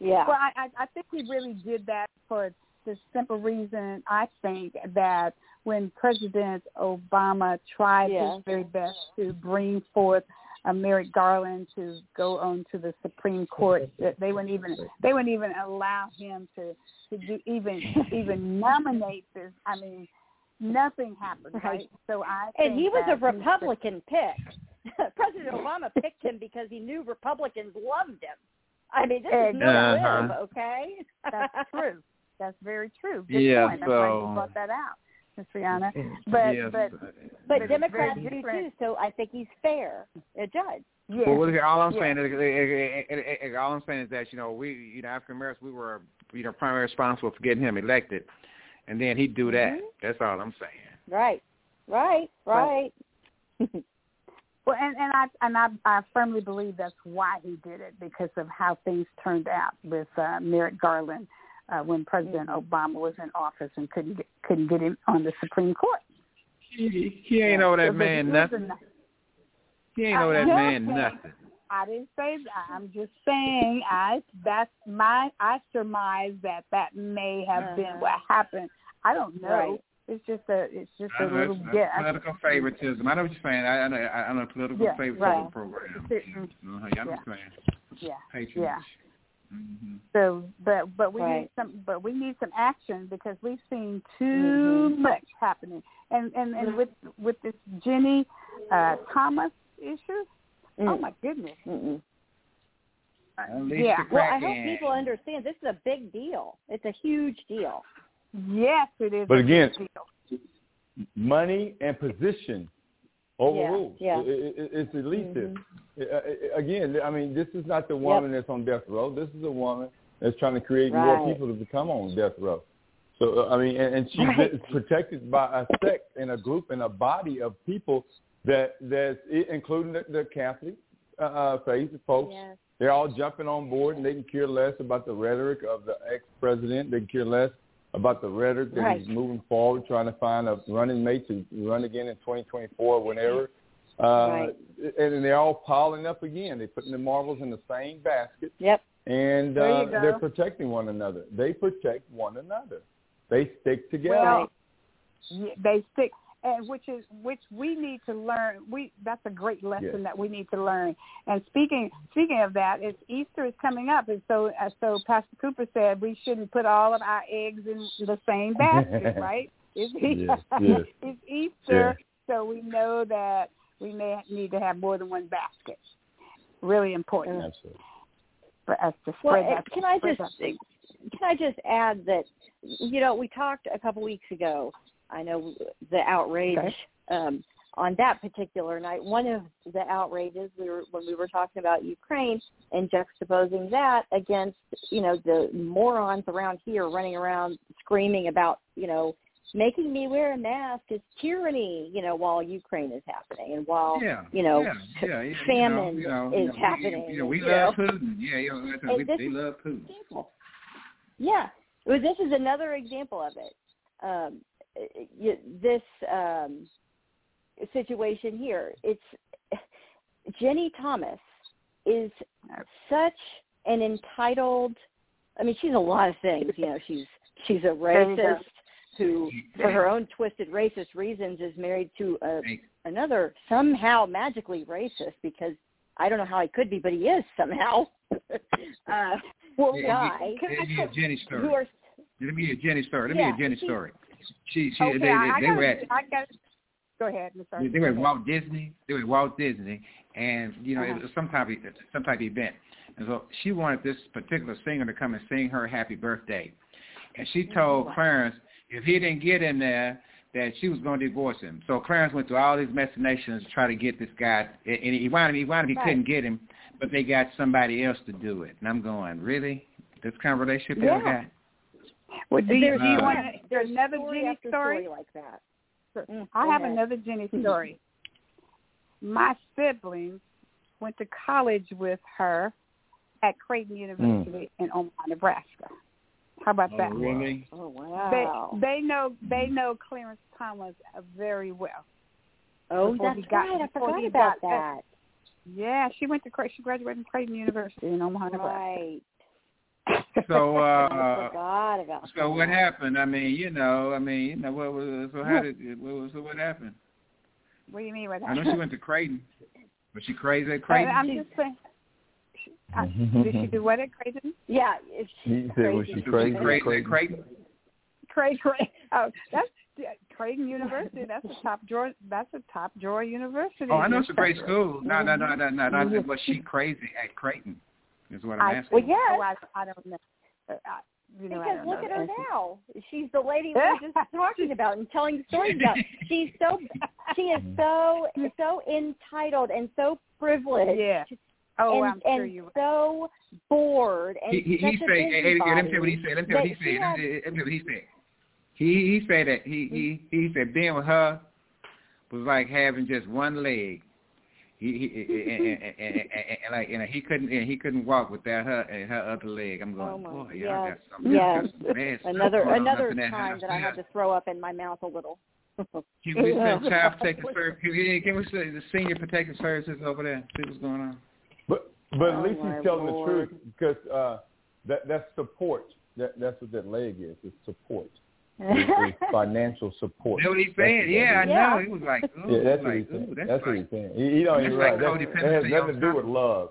Yeah.
Well, I, I think he really did that for the simple reason I think that when President Obama tried
Yeah.
his very best to bring forth uh, Merrick Garland to go on to the Supreme Court, that they wouldn't even they wouldn't even allow him to to do even even nominate this. I mean, nothing happened, right?
Right.
So I
and he was a Republican pick. President Obama picked him because he knew Republicans loved him. I mean, this is no
Uh-huh.
whim, okay?
That's true. That's very true. Good
Yeah,
point. That's why
so-
you brought that out, Miss Rihanna. But
yes.
but
But
But
Democrats do too, so I think he's fair, a judge.
yeah,
Well, look, all I'm
Yeah.
saying is, all I'm saying is that you know we, you know, African Americans, we were, you know, primarily responsible for getting him elected, and then he'd do that.
Mhm.
That's all I'm saying.
Right, right, right.
well, and and I and I I firmly believe that's why he did it because of how things turned out with uh, Merrick Garland uh, when President
Mm-hmm.
Obama was in office and couldn't get couldn't get him on the Supreme Court.
He, he ain't know that
So,
man nothing. He ain't know that
I-
man
yeah.
nothing.
I didn't say that. I'm just saying I that's my I surmise that that may have been
Uh-huh.
what happened. I don't know.
Right.
It's just a it's just
I
a
know
little
it's-
guess.
political favoritism. I know what you're saying. I, I know. I know political
Yeah,
favoritism
right.
program.
Mhm.
Uh-huh, yeah, I know what you're saying.
Yeah.
Patronage.
Yeah.
hmm
So, but but we need some but we need some action because we've seen too
Mhm.
much happening. And and and
Mhm.
with with this Ginni uh Thomas issue, oh my goodness.
Mm-mm.
Yeah.
Well, I hope people understand this is a big deal. It's a huge deal.
Yes, it is.
But
a
again-
deal.
Money and position overrules.
Yeah, yeah.
It, it, it's elitist. least
Mhm.
this. Uh, uh, Again, I mean, this is not the woman that's on death row. This is a woman that's trying to create more people to become on death row. So uh, I mean, and, and she's
Right.
protected by a sect and a group and a body of people that that's including the, the Catholic uh, uh, faith folks.
Yes.
They're all jumping on board, and they can care less about the rhetoric of the ex-president. They can care less about the rhetoric that
Right.
he's moving forward, trying to find a running mate to run again in 2024 or whenever. Uh,
Right.
And they're all piling up again. They're putting the marbles in the same basket,
Yep.
and uh, they're protecting one another. They protect one another. They stick together.
Well, they stick, and which is which we need to learn. We that's a great lesson
Yes.
that we need to learn. And speaking speaking of that, it's Easter is coming up, and so uh, so Pastor Cooper said we shouldn't put all of our eggs in the same basket, right? It's,
Yes, yes.
it's Easter, so we know that we may need to have more than one basket. Really important
Absolutely.
for us to
Well,
spread
uh,
that.
can I
spread
just
that.
can I just add that you know we talked a couple weeks ago. I know the outrage
Okay.
um, on that particular night. One of the outrages we were when we were talking about Ukraine and juxtaposing that against you know the morons around here running around screaming about you know making me wear a mask is tyranny. You know while Ukraine is happening and while
Yeah.
you know
yeah,
famine
you know, you know,
is happening,
We, you know, we love. Putin. Yeah, you know, we, they love Putin.
example. Yeah, well, this is another example of it. Um, this um, situation here, it's Ginni Thomas is such an entitled. I mean, she's a lot of things. You know, she's she's a racist who, for her own twisted racist reasons, is married to a, another somehow magically racist because I don't know how he could be, but he is somehow. uh,
Well,
yeah,
guy
Let me hear Ginni's story.
are
Let me hear Ginni's story. Let me
Yeah,
hear Ginni's
she-
story. She, she,
okay,
they, they,
I, I
they
gotta,
were at,
I. Go ahead, Mr.
they were at Walt Disney. They were at Walt Disney, and you know it
Uh-huh.
was some type of some type of event. And so she wanted this particular singer to come and sing her happy birthday, and she told Clarence if he didn't get in there that she was going to divorce him. So Clarence went through all these machinations to try to get this guy, and he wound up, he wound up he
Right.
couldn't get him, but they got somebody else to do it. And I'm going, really? This kind of relationship they
Yeah.
got?
Well, do you,
There's,
do you want
there's
there's another
story Ginni
story?
story like that. Mm,
I have
ahead.
another Ginni story. My siblings went to college with her at Creighton University in Omaha, Nebraska. How about that?
really?
Oh wow!
they know they know Clarence Thomas uh, very well.
oh,
before
that's
he got-
right. I forgot
he
about
got-
that.
Yeah, she went to Cre- she graduated from Creighton University in Omaha, Nebraska.
Right.
So uh
forgot about
so
that.
what happened? I mean, you know, I mean, you know, what was so how did what was so what happened?
What do you mean by that?
I know she went to Creighton. Was she crazy at Creighton?
I'm just saying. Uh, did she do what at Creighton?
Yeah, if she's
He said, was she crazy?
she crazy
Crazy?
at Creighton?
Creighton. Creighton. Oh, that's yeah, Creighton University. That's a top drawer. That's a top drawer university.
Oh, I know it's a great school. No, no, no, no, no. no. I said, was she crazy at Creighton? Is what I'm
I,
asking.
Well, yes.
Oh, I, I don't know. Uh, I, you know, I
Because
don't
look
know
at her
the answer.
now. She's the lady we were just talking about and telling the stories about. She's so she is so so entitled and so privileged.
Yeah. Oh,
and,
I'm sure
and
you.
so bored and
he he, he
such
said,
a
hey, hey, let me tell you what he said. Let me tell you what he said. Let me let tell you what he said. He he said that he he he said being with her was like having just one leg. He he and, and, and, and, and, and like and he couldn't and he couldn't walk without her and her other leg. I'm
Oh
going,
my,
boy, y'all
yes,
got some,
yes.
got some bad
Another
going
another
in that
time that I had to throw up in my mouth a little.
Can we send child protective service? Can we, can we send the senior protective services over there? See what's going on.
But but at
Oh,
least
my
he's telling
Lord.
the truth because uh, that that's support. That that's what that leg is. It's support. It's, it's financial support.
That's what he's saying.
what that
Yeah, I know. He was like, ooh,
Yeah, that's what he's saying.
ooh, that's,
That's what he's saying. He, he don't
that's
even
like
right. That, that has nothing to do with love.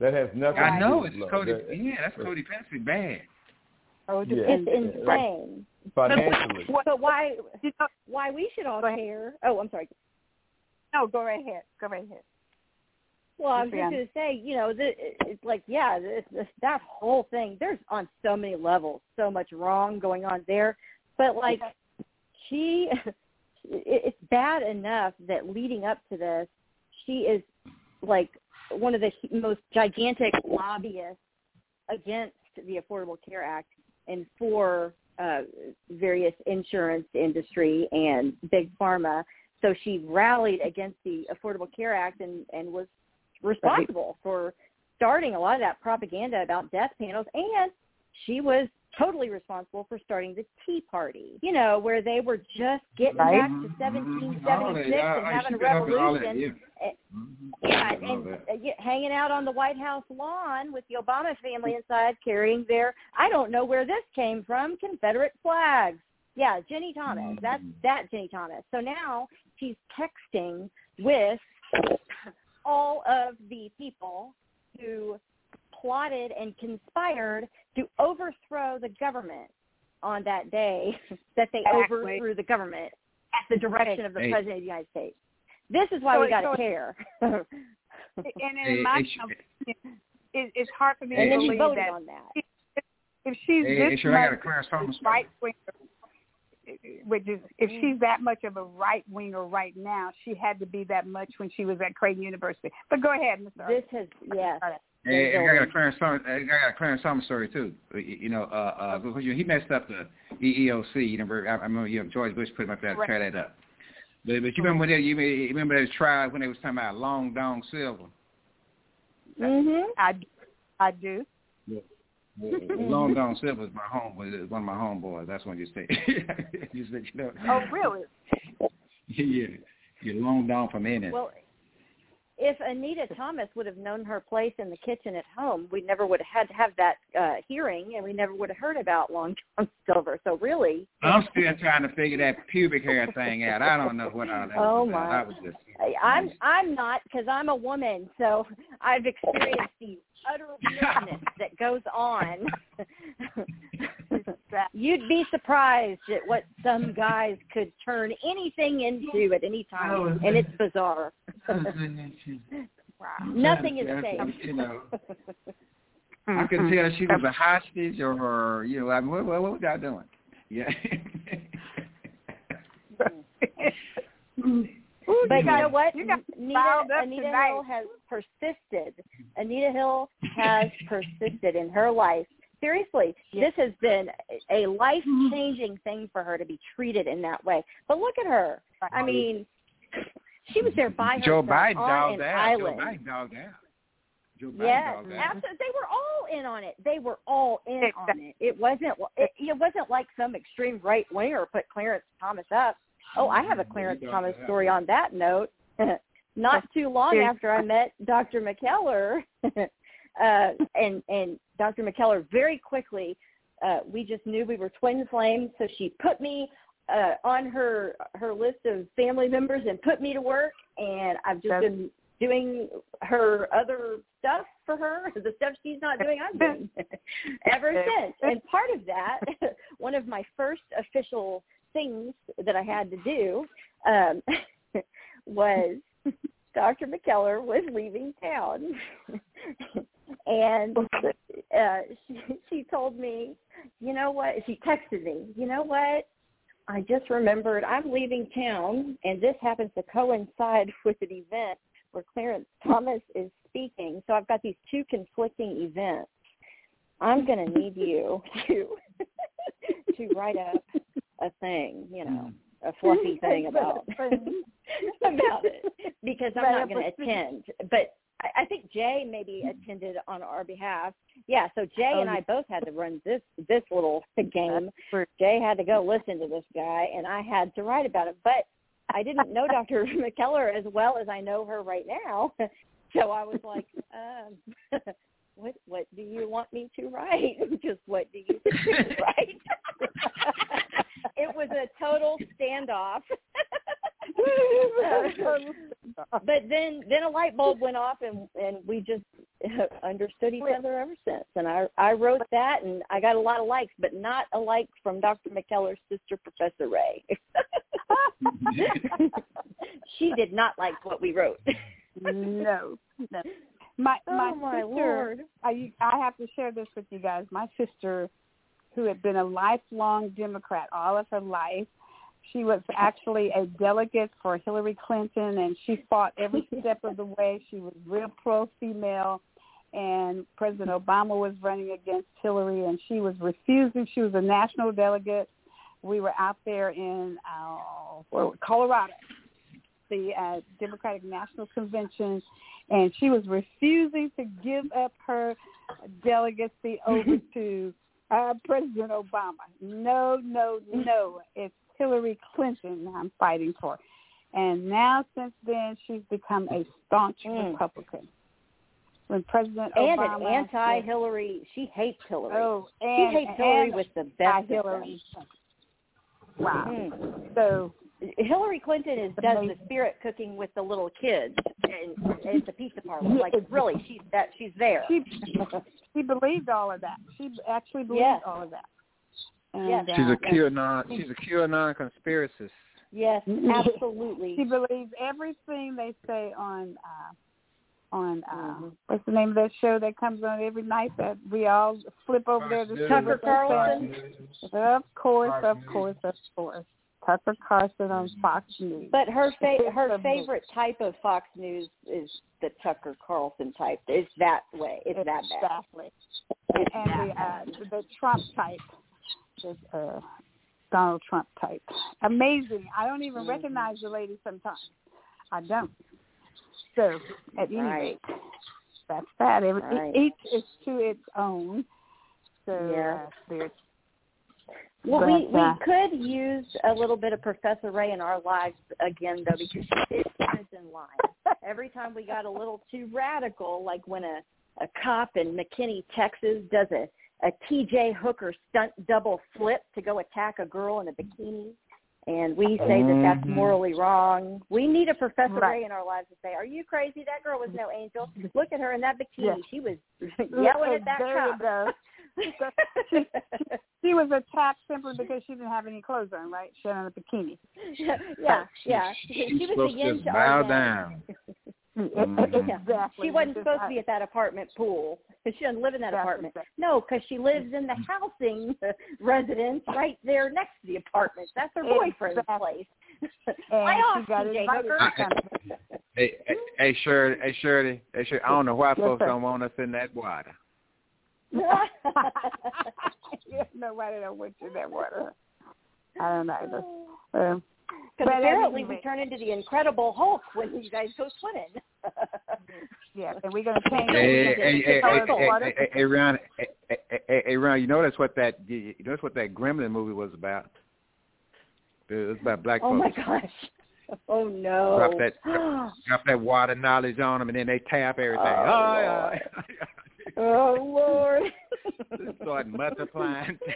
That has nothing
I
to
know
do
it's
with love.
code.
That-
Yeah, that's codependency bad.
Oh,
Yeah.
It's
depends.
insane.
financially.
But why why we should all care? Oh, I'm sorry.
no, go right ahead. Go right ahead.
Well, I was
Yes,
just going to say, you know, the, it's like, yeah, this, this, that whole thing. There's on so many levels, so much wrong going on there. But like, she, it's bad enough that leading up to this, she is like one of the most gigantic lobbyists against the Affordable Care Act and for uh, various insurance industry and big pharma. So she rallied against the Affordable Care Act and, and was responsible for starting a lot of that propaganda about death panels and she was totally responsible for starting the Tea Party, you know, where they were just getting
Right.
back to mm-hmm. 1776 and having a revolution. Yeah, and uh, hanging out on the White House lawn with the Obama family inside carrying their, I don't know where this came from, Confederate flags. Yeah, Ginni Thomas. That's that Ginni Thomas. So now she's texting with all of the people who plotted and conspired to overthrow the government on that day that they
Exactly.
overthrew the government at the direction of the
Hey.
president of the United States. This is why
So-
we got to
so-
care.
And
Hey,
in my
hey,
opinion, it, it's hard for me
and
to believe
voted
that
on that.
if she's
Hey, hey,
this
sure, I got a
much right winger, which is if mm-hmm. she's that much of a right winger right now, she had to be that much when she was at Creighton University. But go ahead, Mr.
This has yes.
Hey,
They're
I got a. Clarence Thomas. I got a Clarence Thomas story too. You know, uh, uh, he messed up the EEOC. You remember? I I remember you know, George Bush put him up there to
Right.
tear that up. But, but you remember when they, you remember- those trials when they was talking about Long Dong Silver?
Mhm.
I, I do.
Long Dong Silver is my home was one of my homeboys. That's what you say. you said you know.
Oh, really?
yeah, you Long Dong from Ennis.
Well, if Anita Thomas would have known her place in the kitchen at home, we never would have had to have that uh, hearing, and we never would have heard about Long John Silver. So really,
I'm still trying to figure that pubic hair thing out. I don't know what all that
Oh,
was about.
my.
I was just.
I'm I'm not because I'm a woman, so I've experienced the utter weirdness that goes on. You'd be surprised at what some guys could turn anything into at any time, oh, and it's bizarre. Oh, Nothing is safe.
You know, I could tell she was a mm-hmm. hostage or, her, you know, I mean, what, what, what was y'all doing? Yeah.
But you
got-
know what?
you got
Anita,
up
Anita
tonight.
Hill has persisted. Anita Hill has persisted in her life. Seriously, this has been a life-changing thing for her to be treated in that way. But look at her. I mean, she was there by
Joe
herself
Biden
on an
out.
island.
Joe Biden dogged out. Joe Biden
Yes, absolutely. They were all in on it. They were all in
Exactly.
on it. It wasn't. It, it wasn't like some extreme right winger put Clarence Thomas up. Oh, I have a Clarence Thomas story on that note. Not too long after I met Dr. McKellar, uh, and and Dr. McKellar very quickly. Uh, we just knew we were twin flames, so she put me uh, on her her list of family members and put me to work. And I've just
That's-
been doing her other stuff for her, the stuff she's not doing, I'm doing ever since. And part of that, one of my first official things that I had to do um, was Dr. McKellar was leaving town, and uh, she, she told me, you know what? She texted me, you know what? I just remembered I'm leaving town, and this happens to coincide with an event where Clarence Thomas is speaking. So I've got these two conflicting events. I'm going to need you to to write up a thing, you know, a fluffy thing about about it because I'm not going to attend. But I, I think Jay maybe attended on our behalf. Yeah, so Jay and I both had to run this this little game. Jay had to go listen to this guy, and I had to write about it. But I didn't know Dr. McKellar as well as I know her right now, so I was like, um, "What what do you want me to write? Just what do you think I should write?" it was a total standoff. Um, but then then a light bulb went off and and we just understood each other ever since and i i wrote that and i got a lot of likes but not a like from dr mckellar's sister professor ray she did not like what we wrote
no, no. My my
oh my
sister,
lord
I I have to share this with you guys. My sister, who had been a lifelong Democrat all of her life, she was actually a delegate for Hillary Clinton, and she fought every step of the way. She was real pro-female, and President Obama was running against Hillary, and she was refusing. She was a national delegate. We were out there in uh, Colorado, the uh, Democratic National Convention, and she was refusing to give up her delegacy over to uh, President Obama. No, no, no. It's Hillary Clinton I'm fighting for. And now since then, she's become a staunch
Mm.
Republican. When President
and
Obama
an anti-hillary she hates hillary
oh,
she
and,
hates hillary with the best.
Hillary. Wow.
Mm.
So
Hillary Clinton is does the spirit cooking with the little kids and it's a pizza parlor. Like really, she's that she's there.
she she believed all of that. She actually believed
Yes.
all of that. And,
Yes.
She's
uh,
a QAnon. She's a QAnon conspiracist.
yes, absolutely.
She believes everything they say on uh on uh
Mhm.
what's the name of that show that comes on every night that we all flip over there to see
Tucker
what they say?
Carlson.
Of course,
Fox
of
News.
course, of course. Tucker Carlson on Fox News.
But her fa- her favorite type of Fox News is the Tucker Carlson type. It's that way. It's that bad.
Exactly. And, the uh the Trump type. The uh Donald Trump type. Amazing. I don't even
Mhm.
recognize the lady sometimes. I don't. So at any
Right.
rate, that's that. E,
Right.
Each is to its own. So
Yeah.
uh, there's
Well,
But,
we we
uh,
could use a little bit of Professor Ray in our lives again, though, because she us in line. Every time we got a little too radical, like when a a cop in McKinney, Texas, does a a T.J. Hooker stunt double flip to go attack a girl in a bikini, and we say that that's
Mhm.
morally wrong. We need a Professor
Right.
Ray in our lives to say, "Are you crazy? That girl was no angel. Look at her in that bikini.
Yeah.
She was yelling at that
there
cop."
Go. She, she was attacked simply because she didn't have any clothes on, right? She had on a bikini.
yeah, yeah, yeah. She,
She's
she was
supposed
the
to
yin
just
to
bow down.
Mm-hmm.
Yeah.
Exactly.
She wasn't
Just-
supposed to be at that apartment pool. Because she doesn't live in that
That's
apartment.
exact-
No, because she lives in the housing residence right there next to the apartment. That's her boyfriend's
Exactly.
place.
and
Lay
she got
TJ
invited
Hooker.
Hey, hey, hey, Shirley, hey, Shirley, hey, Shirley. I don't know why
Yes,
folks
sir.
don't want us in that water.
you know why they don't want you in that water. I don't know. That's, um,
Because
But
apparently
anyway.
we turn into the Incredible Hulk when you guys go swimming.
yeah, and we're gonna change.
Hey,
we're gonna
hey,
change
hey,
the
hey,
color of the
hey, hey, hey, Ron, hey, hey, hey, hey, Ron, you know that's what that you know that's what that Gremlin movie was about. It was about black
oh my gosh. Oh no.
Drop that, drop that water knowledge on them, and then they tap everything.
Oh,
Oh, yeah.
oh Lord.
Start multiplying.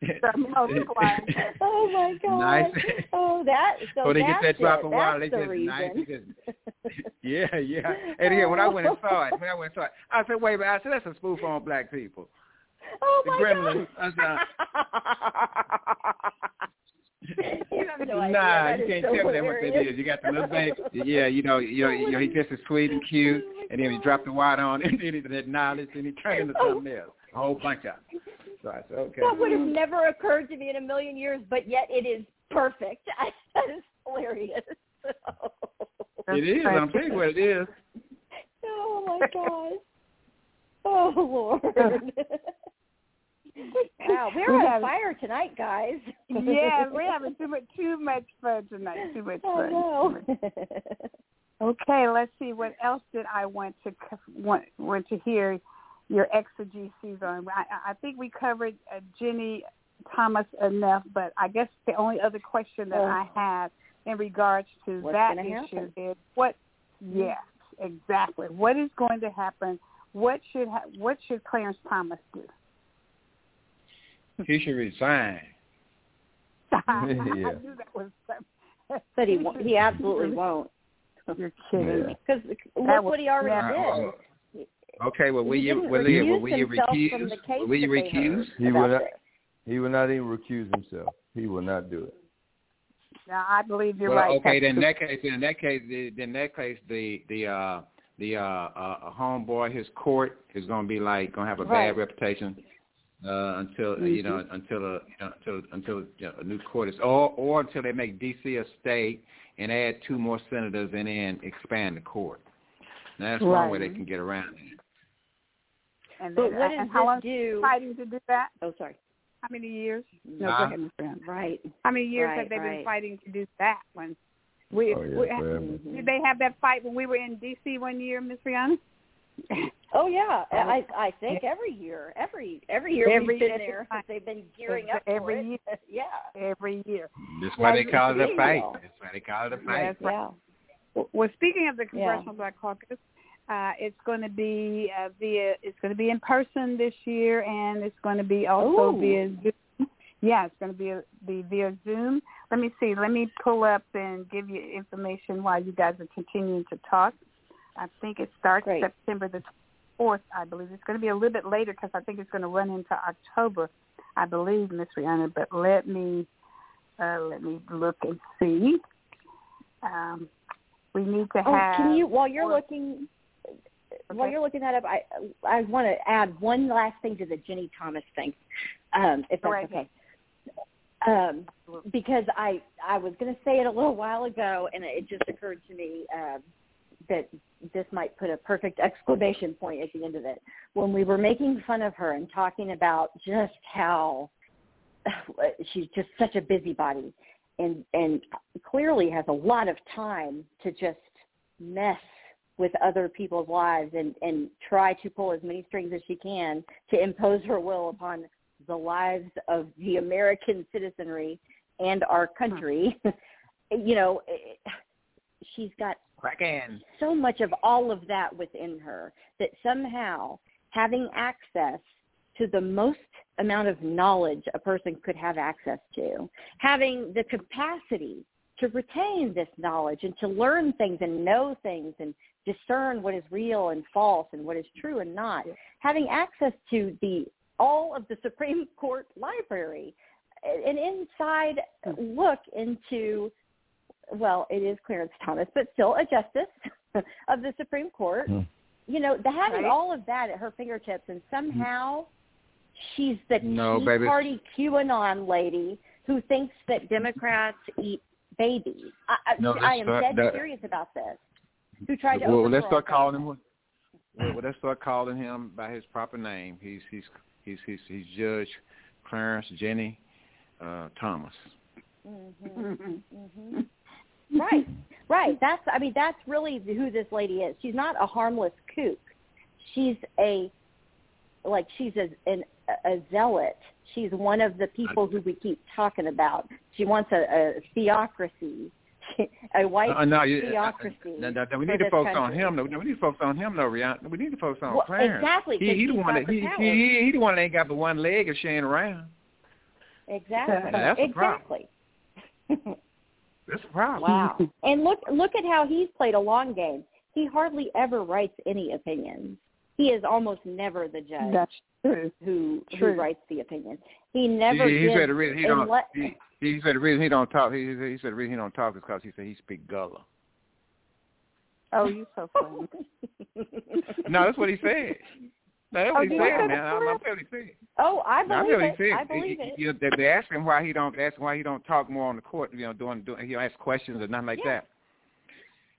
Multiplying.
oh my god!
Nice.
Oh, that. So
So they get that drop of water. They
the
just
reason.
nice. Just, yeah, yeah. And again, when I went and oh. saw it, when I went and saw it, I said, wait a minute. I said, that's a spoof on black people.
oh
The
my
gremlin.
god! you have no idea.
nah,
That
you can't
so
tell me that what
hilarious.
that is. You got the little baby. Yeah, you know, you know, you know, he just is sweet and oh cute,
Oh
and then he
God.
dropped the water on him, and then he that knowledge, and he turned into
Oh.
something else. A whole bunch of them. So I said, okay.
That would have never occurred to me in a million years, but yet it is perfect. that is hilarious.
It is. I'm telling you what it is.
oh my god. Oh Lord. Wow, we're
We
on
have-
fire tonight, guys.
yeah, we're having too much too much fun tonight. Too much fun.
know.
Okay, let's see. What else did I want to want want to hear your exegesis on? I, I think we covered uh, Ginni Thomas enough, but I guess the only other question that
Oh.
I have in regards to
What's
that issue
happen?
is what? Yes, exactly. What is going to happen? What should ha- what should Clarence Thomas do?
He should resign.
I knew that was.
but he won't- he absolutely won't.
You're kidding.
Yeah.
Because look
was
what he already
never-
did.
Okay, well, will
He
you,
didn't
will you,
recuse
will you
himself from
recuse?
the case
Will you
that they
recuse?
heard
He
about
will not.
this.
He will not even recuse himself. He will not do it.
Now I believe you're
well,
right.
okay,
That's
then in that case, then in that case, the, then in that case, the the uh the uh, uh homeboy, his court is going to be like going to have a
Right.
bad reputation uh until uh you know until a you know, until until you know, a new court is or or until they make DC a state and add two more senators and then expand the court. Now, that's one way they can get around it.
And
But
then-
what
and
does
how long
this do?
fighting to do that?
Oh, sorry.
How many years? No,
Huh?
go ahead, Ms. Brown.
Right.
How many years
Right,
have they been fighting to do that one? We,
Oh, yeah,
we. Did they have that fight when we were in D.C. one year, Miss Rihanna?
Oh yeah, I I think every year, every every year
Every-
we've been
every
there.
time.
They've been gearing
Every-
up for
every
it.
year.
yeah,
Every year.
That's why they call it a fight.
illegal.
That's why they call it a
Yes.
fight.
Right.
yeah.
Well, well, speaking of the
Yeah.
Congressional Black Caucus, uh, it's going to be uh, via. It's going to be in person this year, and it's going to be also
Ooh.
via Zoom. Yeah, it's going to be, be via Zoom. Let me see. Let me pull up and give you information while you guys are continuing to talk. I think it starts
Great.
September the fourth. I believe it's going to be a little bit later because I think it's going to run into October. I believe, Miss Rihanna. But let me uh, let me look and see. Um, we need to
Oh,
have.
can you while you're
or-
looking while you're looking that up, I I want to add one last thing to the Ginni Thomas thing, um, if that's
right
okay. Um, because I I was going to say it a little while ago, and it just occurred to me um, that this might put a perfect exclamation point at the end of it. When we were making fun of her and talking about just how she's just such a busybody, and and clearly has a lot of time to just mess with other people's lives and and try to pull as many strings as she can to impose her will upon the lives of the American citizenry and our country. you know, it- she's got
Cracking.
so much of all of that within her that somehow having access to the most amount of knowledge a person could have access to, having the capacity to retain this knowledge and to learn things and know things and discern what is real and false and what is true and not, having access to the all of the Supreme Court library, an inside look into well, it is Clarence Thomas, but still a justice of the Supreme Court.
Hmm.
You know, the, having
Right.
all of that at her fingertips, and somehow she's the
No,
Tea
baby.
Party QAnon lady who thinks that Democrats eat babies. I, I,
No,
I
that's
am
not-
dead
that-
serious about this. Who tried to
Well, let's start calling him. Well, well, let's start calling him by his proper name. He's he's he's he's, he's Judge Clarence Ginni uh, Thomas.
hmm hmm right, right. That's I mean that's really who this lady is. She's not a harmless kook. She's a like she's a an, a zealot. She's one of the people who we keep talking about. She wants a, a theocracy a white
Uh, no, you,
theocracy.
no, no, no, we need to
this
focus on him. No, we need to focus on him, though, Rihanna. We need to focus on
Well,
Clarence.
exactly,
He,
'cause
he the one that he,
the
he, he, he the one that ain't got the one leg of sharing around.
Exactly.
Now, that's
exactly.
That's a problem.
wow. And look look at how he's played a long game. He hardly ever writes any opinions. He is almost never the judge
That's true.
who
true.
who writes the opinion. He never
he, he
gives
said the reason he don't.
unless-
He, he said the reason he don't talk. He, he said the reason he don't talk is because he said he speak Gullah.
Oh, you so funny.
No, that's what he said. No, that's what
Oh,
he
did
said, man. I'm, I'm
real?
telling you, he said.
Oh, I
No, I'm
believe it.
you,
I believe
He-
it.
he- they, they ask him why he don't ask why he don't talk more on the court. You know, doing, doing he don't ask questions or nothing like
Yeah.
that.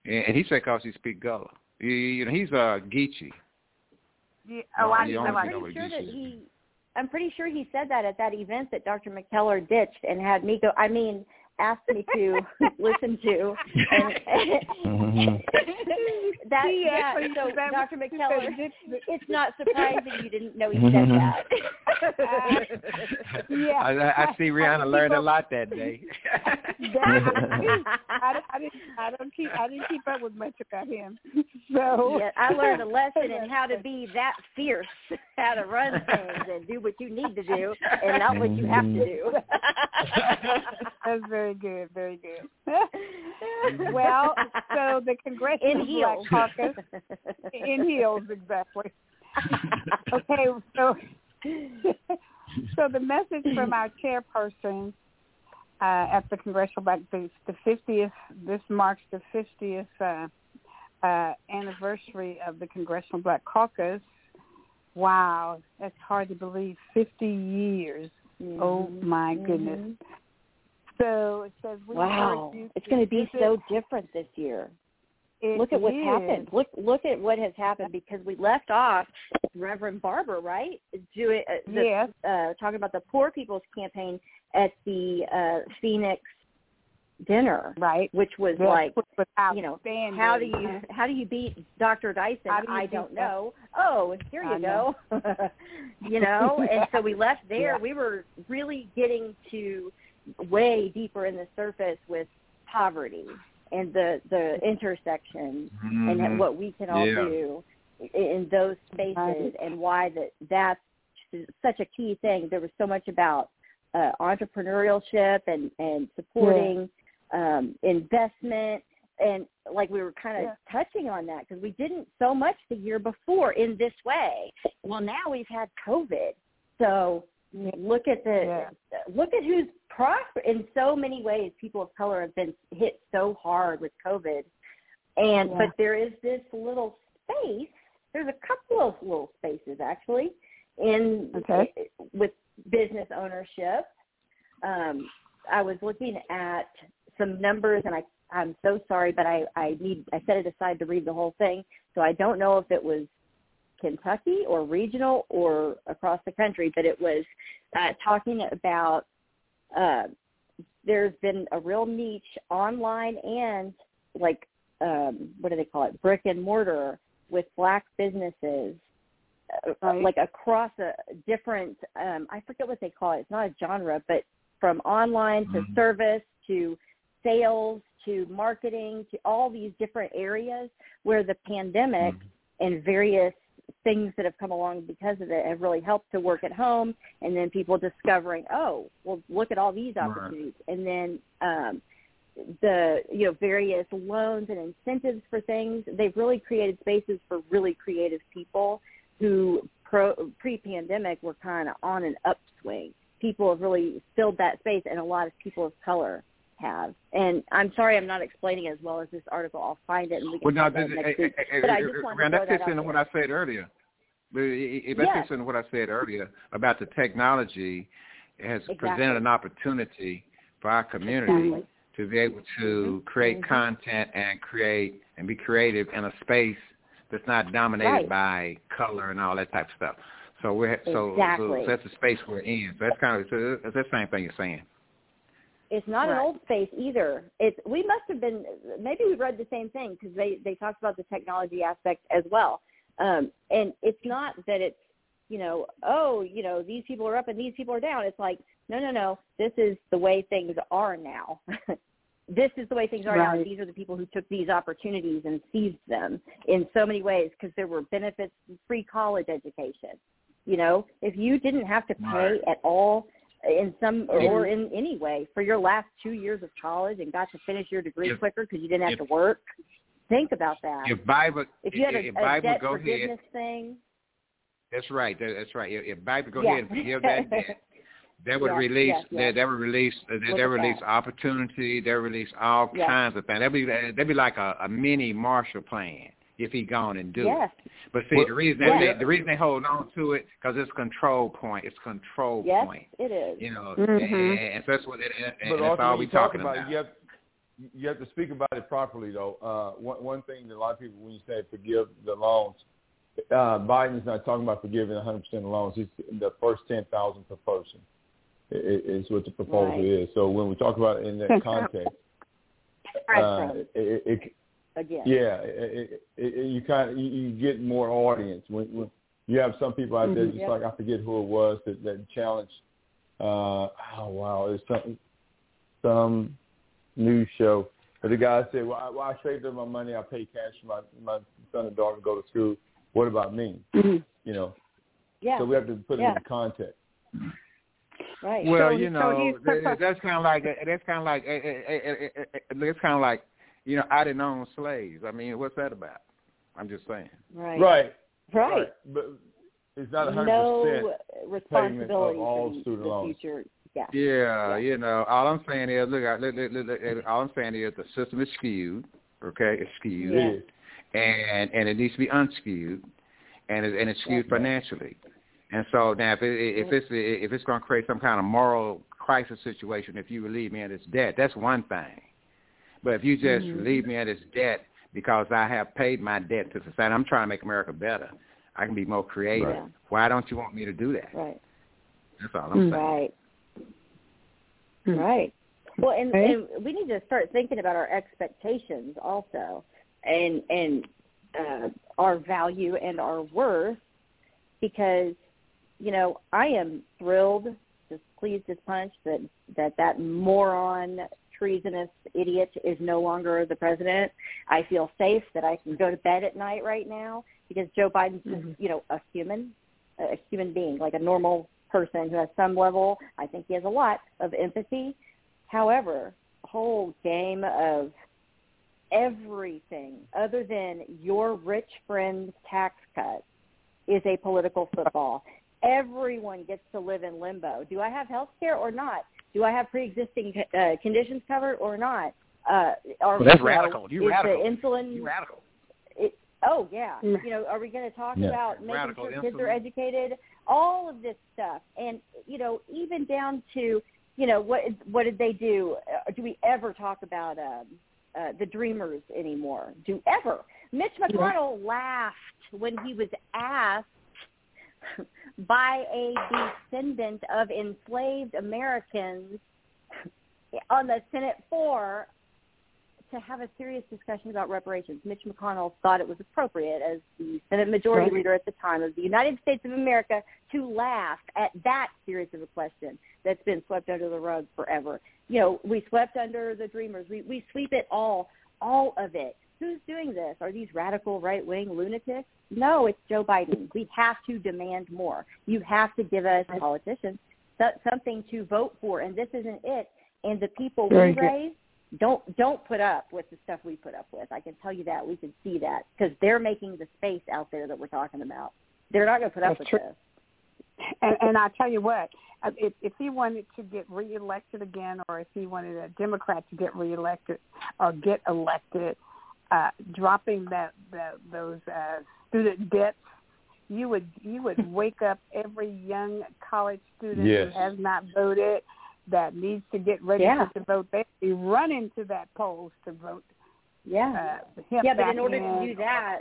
And, and he said because he speak Gullah. You, you know, he's uh, Geechee.
Yeah, oh, I know.
only
I'm pretty sure that he I'm pretty sure he said that at that event that Dr. McKellar ditched and had me go I mean asked me to listen to and
Mhm.
that yeah so Dr.
was-
McKellar it's not surprising you didn't know he said that
Yeah.
I, I, I see Rihanna
keep
learned a lot that day.
I, I didn't. I don't keep. I didn't keep up with much about him. So
yeah, I learned a lesson in how to be that fierce, how to run things and do what you need to do and not what you have to mm-hmm. do.
That's very good. Very good. well, so the Congressional
in heels.
Black Caucus in heels, exactly. Okay, so so the message from our chairperson uh, at the Congressional Black the the fiftieth. This marks the fiftieth uh, uh, anniversary of the Congressional Black Caucus. Wow, that's hard to believe. Fifty years. Oh my goodness.
Mhm.
So it says we
Wow, it's going to be so different this year.
It
look at what's
is.
happened. Look look at what has happened because we left off Reverend Barber, right? Doing uh, the,
Yes.
uh, talking about the poor people's campaign at the uh, Phoenix dinner,
Right.
which was
Yes,
like
was
you know how do you how do you beat Dr. Dyson?
Do
I don't
that?
know. Oh, here
I
you go. you know, and so we left there.
Yeah.
We were really getting to way deeper in the surface with poverty and the the intersections
Mhm.
and what we can all
Yeah.
do in those spaces and why that that's such a key thing. There was so much about uh, entrepreneurship and and supporting um, investment and like we were kind of
Yeah.
touching on that because we didn't so much the year before in this way. Well, now we've had COVID, so look at the look at who's prosper in so many ways. People of color have been hit so hard with COVID, and
Yeah.
but there is this little space. There's a couple of little spaces actually in
Okay.
with business ownership. Um, I was looking at some numbers, and I I'm so sorry, but I I need I set it aside to read the whole thing, so I don't know if it was Kentucky or regional or across the country, but it was uh, talking about uh, there's been a real niche online and like um, what do they call it brick and mortar with black businesses uh, like across a different um, I forget what they call it. It's not a genre, but from online to
Mhm.
service to sales to marketing to all these different areas where the pandemic
Mhm.
and various things that have come along because of it have really helped to work at home and then people discovering oh well look at all these
Right.
opportunities and then um the you know various loans and incentives for things they've really created spaces for really creative people who pro pre-pandemic were kind of on an upswing people have really filled that space and a lot of people of color have and i'm sorry i'm not explaining as well as this article i'll find it and we can
Well,
talk about
this,
it next week but i just
Rand,
to
that
throw that out
what I said earlier. It, it,
Yes.
what I said earlier about the technology has
Exactly.
presented an opportunity for our community
Exactly.
to be able to create
Mhm.
content and create and be creative in a space that's not dominated
Right.
by color and all that type of stuff. So we're so,
Exactly.
so that's the space we're in. So that's kind of so that's the same thing you're saying.
It's not an old space either. It's we must have been maybe we read the same thing because they they talked about the technology aspect as well. Um, and it's not that it's you know oh you know these people are up and these people are down. It's like no no no this is the way things are now. this is the way things are now.
Right.
These are the people who took these opportunities and seized them in so many ways because there were benefits, free college education. You know, if you didn't have to pay
Right.
at all in some
Yeah.
or in any way for your last two years of college and got to finish your degree
If-
quicker because you didn't have
if-
to work, think about that.
If Biden,
if you had a,
if
a debt
go
forgiveness
ahead,
thing,
that's right. That's right. If, Biden go
Yeah.
ahead and forgive that debt, that would
Yes,
release
yes, yes.
that that would release that,
at
release
that.
opportunity. That release all kinds of things. That'd be that'd be like a, a mini Marshall Plan if he gone and do
yes,
it. But see,
Well,
the reason
well,
that
yeah.
they, the reason they hold on to it because it's control point. It's control
yes,
point.
it is.
You know,
Mhm.
and, and so that's what it, and,
But
and that's
also,
all we
you
talking
about,
about.
you have you have to speak about it properly, though. Uh, one one thing that a lot of people, when you say forgive the loans, uh, Biden's not talking about forgiving 100 percent of loans. He's the first 10,000 per person i- i- is what the proposal
Right.
is. So when we talk about it in that context,
Spread
uh, it, it, it,
again.
yeah, it, it, it, you kind of you, you get more audience when, when you have some people out there,
Mhm.
just
Yep.
like I forget who it was that that challenged. Uh, oh wow, it's some some news show. But the guy said, "Well, I, well, I saved up my money. I pay cash for my my son and daughter to go to school. What about me?
Mhm.
You know."
Yeah,
So we have to put it in context.
right.
Well,
So-
you know,
he's
that-
propo-
that's kind of like that's kind of like it's kind of like you know I didn't own slaves. I mean, what's that about? I'm just saying.
right,
Right.
right.
But it's not a hundred
no
percent.
responsibility
all
for the,
student
the
loans.
future. Yeah.
Yeah, you know, all I'm saying is, look, I- look, look, look, look, all I'm saying is the system is skewed. Okay, it's skewed,
Yeah.
and and it needs to be unskewed, and it, and it's skewed
That's right.
financially. And so now, if it, if it's if it's going to create some kind of moral crisis situation, if you relieve me of this debt, that's one thing. But if you just
Mhm.
relieve me of this debt because I have paid my debt to society, I'm trying to make America better. I can be more creative.
Right.
Why don't you want me to do that?
Right.
That's all I'm saying.
Right. Right. Well, and,
Okay.
and we need to start thinking about our expectations also, and and uh, our value and our worth, because you know I am thrilled, just pleased as punch that that that moron, treasonous idiot is no longer the president. I feel safe that I can go to bed at night right now because Joe Biden's just
Mhm.
you know a human, a human being, like a normal person who has some level. I think he has a lot of empathy. However, whole game of everything other than your rich friend's tax cut is a political football. Everyone gets to live in limbo. Do I have health care or not? Do I have pre-existing uh, conditions covered or not? Uh, are,
Well, that's
you know,
radical. You
is
radical.
the insulin
You radical.
it, oh yeah.
Mm.
You know, are we going to talk
Yeah.
about making
Radical
sure kids are educated? All of this stuff, and you know, even down to you know what what did they do? Uh, do we ever talk about um, uh, the Dreamers anymore? Do ever? Mitch McConnell laughed when he was asked by a descendant of enslaved Americans on the Senate floor to have a serious discussion about reparations. Mitch McConnell thought it was appropriate as the Senate Majority
Right.
Leader at the time of the United States of America to laugh at that serious of a question that's been swept under the rug forever. You know, we swept under the Dreamers. We we sweep it all, all of it. Who's doing this? Are these radical right-wing lunatics? No, it's Joe Biden. We have to demand more. You have to give us politicians something to vote for, and this isn't it. And the people
Very
we raise don't don't put up with the stuff we put up with. I can tell you that. We can see that because they're making the space out there that we're talking about. They're not going to put up
That's
with
true.
this.
And, and I tell you what, uh, if, if he wanted to get reelected again, or if he wanted a Democrat to get reelected or get elected, uh, dropping that, that those uh, student debts, you would you would wake up every young college student
Yes.
who has not voted that needs to get registered to vote. They'd be running to that polls to vote.
Yeah.
Uh,
yeah, but in order to do that,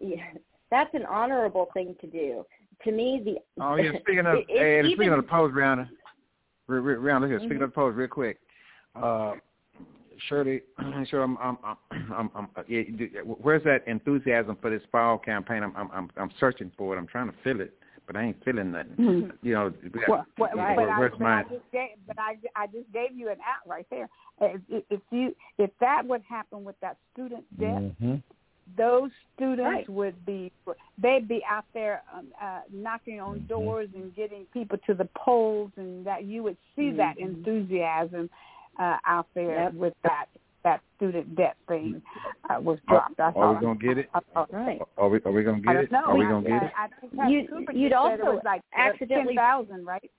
yeah, that's an honorable thing to do. To me, the
Oh yeah, speaking of
it- it's
hey,
even-
speaking of the post round, re, re, round look here, speaking
Mhm.
of the post, real quick. Uh, Shirley, sure, I'm, I'm, I'm, I'm, I'm yeah, where's that enthusiasm for this fall campaign? I'm, I'm, I'm, I'm searching for it. I'm trying to feel it, but I ain't feeling nothing.
Mhm.
You know,
Well, well,
you know,
but, I,
where's
but I
my
just gave, but I, I just gave you an out right there. If, if- if you if that would happen with that student debt,
hmm
those students
Right.
would be they'd be out there um, uh, knocking on
Mhm.
doors and getting people to the polls, and that you would see that
Mhm.
enthusiasm uh, out there
Yep.
with that that student debt thing uh, was
Are,
dropped. I
are we gonna get it?
Right.
Are we are we gonna get it?
don't know.
Are we
I-
gonna get
I,
it?
I think that
You'd- you'd
just it
also
was like
accidentally-
ten thousand, right?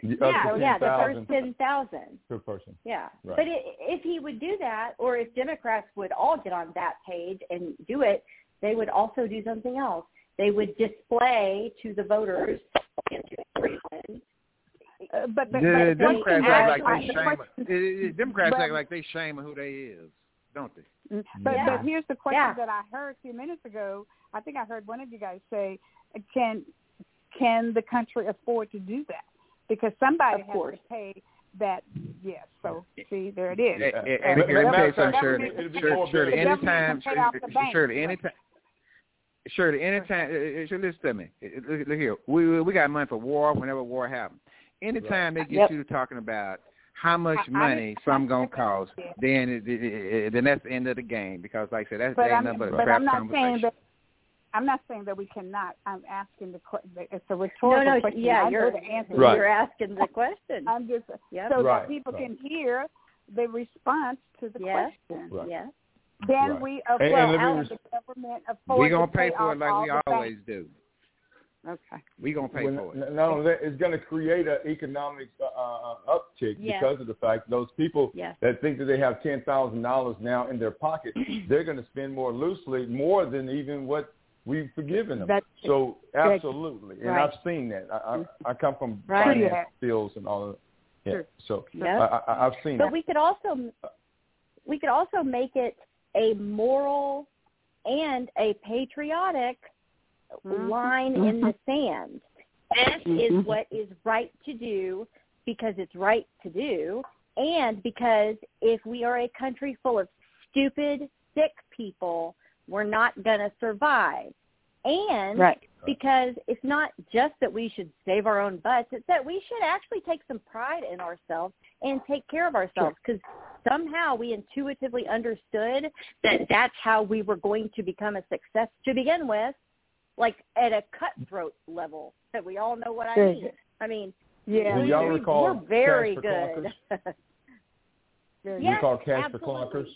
Yeah, yeah, the first ten thousand.
per person.
Yeah,
Right.
but i if he would do that, or if Democrats would all get on that page and do it, they would also do something else. They would display to the voters and to everyone.
Uh, but, but,
The
but
Democrats act like they shame. eh, Democrats
but-
act like they shame who they is, don't they?
Mm, But
Yeah.
but here's the question
Yeah.
that I heard a few minutes ago. I think I heard one of you guys say, "Can can the country afford to do that?" Because somebody
Of
has
course.
to pay that. Yes. So see, there it is.
Eh,
Uh,
And
but-
let me
but-
tell you something, Shirley.
it'd
Shirley,
more
Shirley,
beneficial.
anytime,
pay off the bank.
Shirley, anytime. Shirley, anytime, eh, eh, Shirley, listen to me. Look, look here, we we got money for war whenever war happens. Anytime they get
Yep.
you to talking about how much
I- I
money
didn't-
some
I
gonna
didn't-
cost,
yeah.
then it, it, it, then that's the end of the game because, like I said, that's
But
that
I'm
ain't nothing but a
but
trap
I'm not
conversation.
saying that. I'm not saying that we cannot. I'm asking the question. It's a
No,
rhetorical
no,
question.
yeah,
I
you're
the answer.
Right.
you're asking the question.
I'm just
Yep.
so
Right,
that people
right.
can hear the response to the
Yes.
question.
Right.
Yeah.
Then
Right.
we, uh,
And-
well,
and let me
how the government afford
We're gonna pay
pay
for it like we always
banks?
do.
Okay.
We gonna pay
When-
for it.
n- Not only that, it's going to create an economic uh, uh, uptick
Yes.
because of the fact those people
Yes.
that think that they have ten thousand dollars now in their pocket, they're going to spend more loosely, more than even what we've forgiven them.
That's-
so absolutely, and I've seen that. I, I, I come from
Right.
finance
Yeah.
fields and all of that. Yeah.
Sure.
So
Yep.
I, I, I've seen that.
But
that.
we could also we could also make it a moral and a patriotic Line in the sand. This is
Mhm.
what is right to do because it's right to do, and because if we are a country full of stupid, sick people, we're not going to survive. And
Right.
because it's not just that we should save our own butts, it's that we should actually take some pride in ourselves and take care of ourselves because somehow we intuitively understood that that's how we were going to become a success to begin with, like at a cutthroat level that we all know what I mean. I mean,
Yeah.
we,
y'all recall
we're very good.
Good.
you call cash
absolutely.
for clunkers.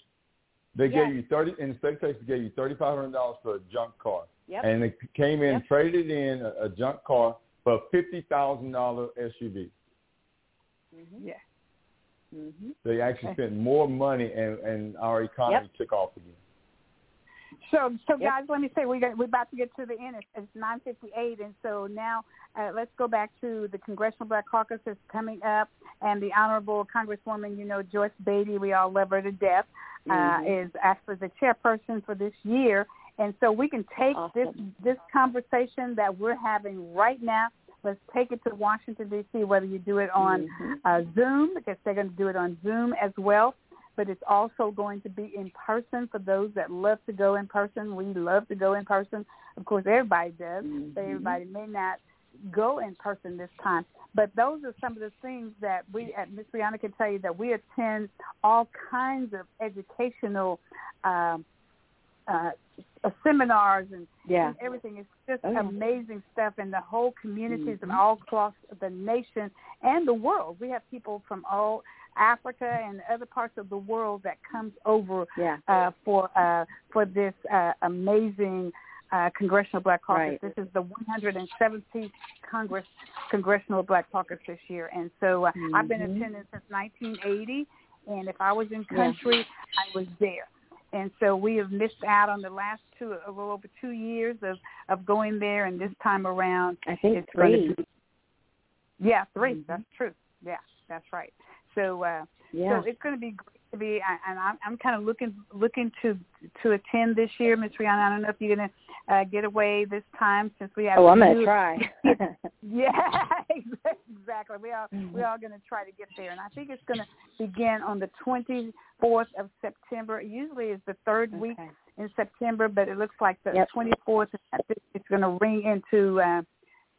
They
Yes.
gave you thirty in state of Texas. Gave you thirty five hundred dollars for a junk car,
yep.
and they came in
Yep.
traded in a, a junk car for a fifty thousand dollar SUV.
hmm
Yeah.
hmm
They actually spent more money, and and our economy took off again.
So, so
Yep.
guys, let me say we got, we're about to get to the end. It's, it's 9:58, and so now uh, let's go back to the Congressional Black Caucus is coming up, and the Honorable Congresswoman, you know Joyce Beatty, we all love her to death, uh,
Mhm.
is actually the chairperson for this year, and so we can take this
Awesome.
this conversation that we're having right now. Let's take it to Washington D.C. Whether you do it on
Mhm.
uh, Zoom because they're going to do it on Zoom as well. But it's also going to be in person for those that love to go in person. We love to go in person. Of course, everybody does.
Mhm.
But everybody may not go in person this time. But those are some of the things that we at Miss Brianna can tell you that we attend all kinds of educational um, uh, uh, seminars and
Yeah.
and everything. It's just
Oh, yeah.
amazing stuff, and the whole communities
Mhm.
and all across the nation and the world. We have people from all Africa and other parts of the world that comes over
Yeah.
uh, for uh, for this uh, amazing uh, Congressional Black Caucus.
Right.
This is the 117th Congress Congressional Black Caucus this year, and so uh, I've been
Mhm.
attending since 1980. And if I was in
Yeah.
country, I was there. And so we have missed out on the last two, a little over two years of of going there. And this time around,
I think
it's
three.
be yeah, 3
Mhm.
That's true. Yeah, that's right. So uh,
Yeah.
so it's going to be great to be, I- and I'm, I'm kind of looking looking to to attend this year, Miss Rihanna. I don't know if you're going to uh, get away this time since we have.
oh, I'm gonna try.
Yeah, exactly. We are mm-hmm. we are going to try to get there, and I think it's going to begin on the 24th of September. Usually, it's the third okay. week in September, but it looks like the yep. 24th. It's going to ring into uh,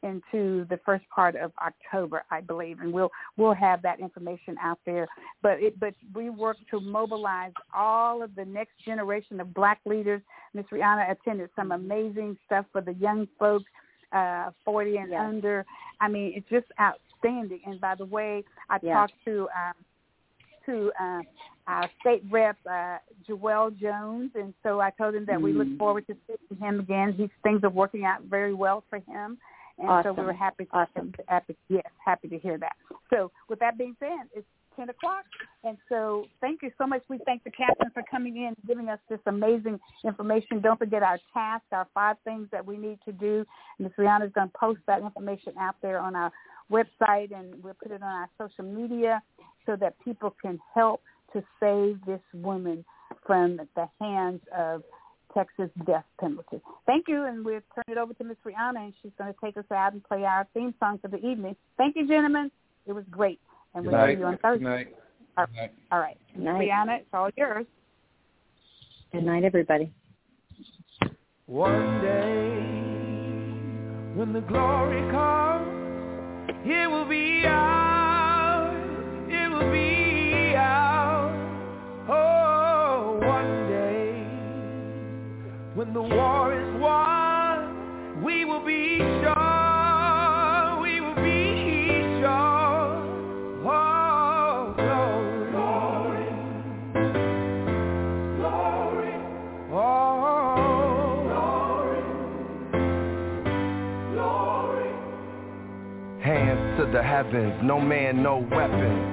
into the first part of October, I believe, and we'll we'll have that information out there. But it but we work to mobilize all of the next generation of Black leaders. Miss Rihanna attended some amazing stuff for the young folks, uh, 40 and yes. under. I mean, it's just outstanding. And by the way, I yes. talked to um, to uh, our state rep, uh, Joel Jones, and so I told him that mm we look mm. forward to seeing him again. He's, things are working out very well for him. And awesome. so we were happy to, awesome. happy, yes, happy to hear that. So with that being said, it's 10 o'clock. And so thank you so much. We thank the captain for coming in and giving us this amazing information. Don't forget our task, our five things that we need to do. Ms. Rihanna is going to post that information out there on our website and we'll put it on our social media so that people can help to save this woman from the hands of Texas death penalty. Thank you, and we'll turn it over to Ms. Rihanna, and she's going to take us out and play our theme song for the evening. Thank you, gentlemen. It was great, and we'll see you on Thursday.
Good night.
All right. All right. Good night. Rihanna, it's all yours.
Good night, everybody.
One day, when the glory comes, it will be ours. The war is won, we will be sure, we will be sure. Oh, glory, glory. Oh, glory, glory.
Hands to the heavens, no man, no weapon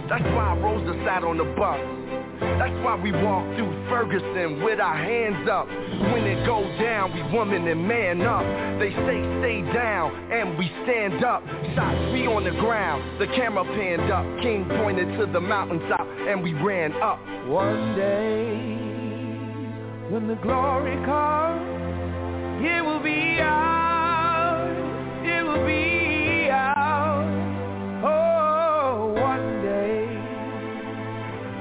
That's why Rosa sat on the bus. That's why we walk through Ferguson with our hands up. When it goes down, we woman and man up. They say stay down, and we stand up. Shots we on the ground, the camera panned up. King pointed to the mountaintop, and we ran up.
One day, when the glory comes, it will be ours. It will be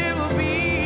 Is will be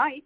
night.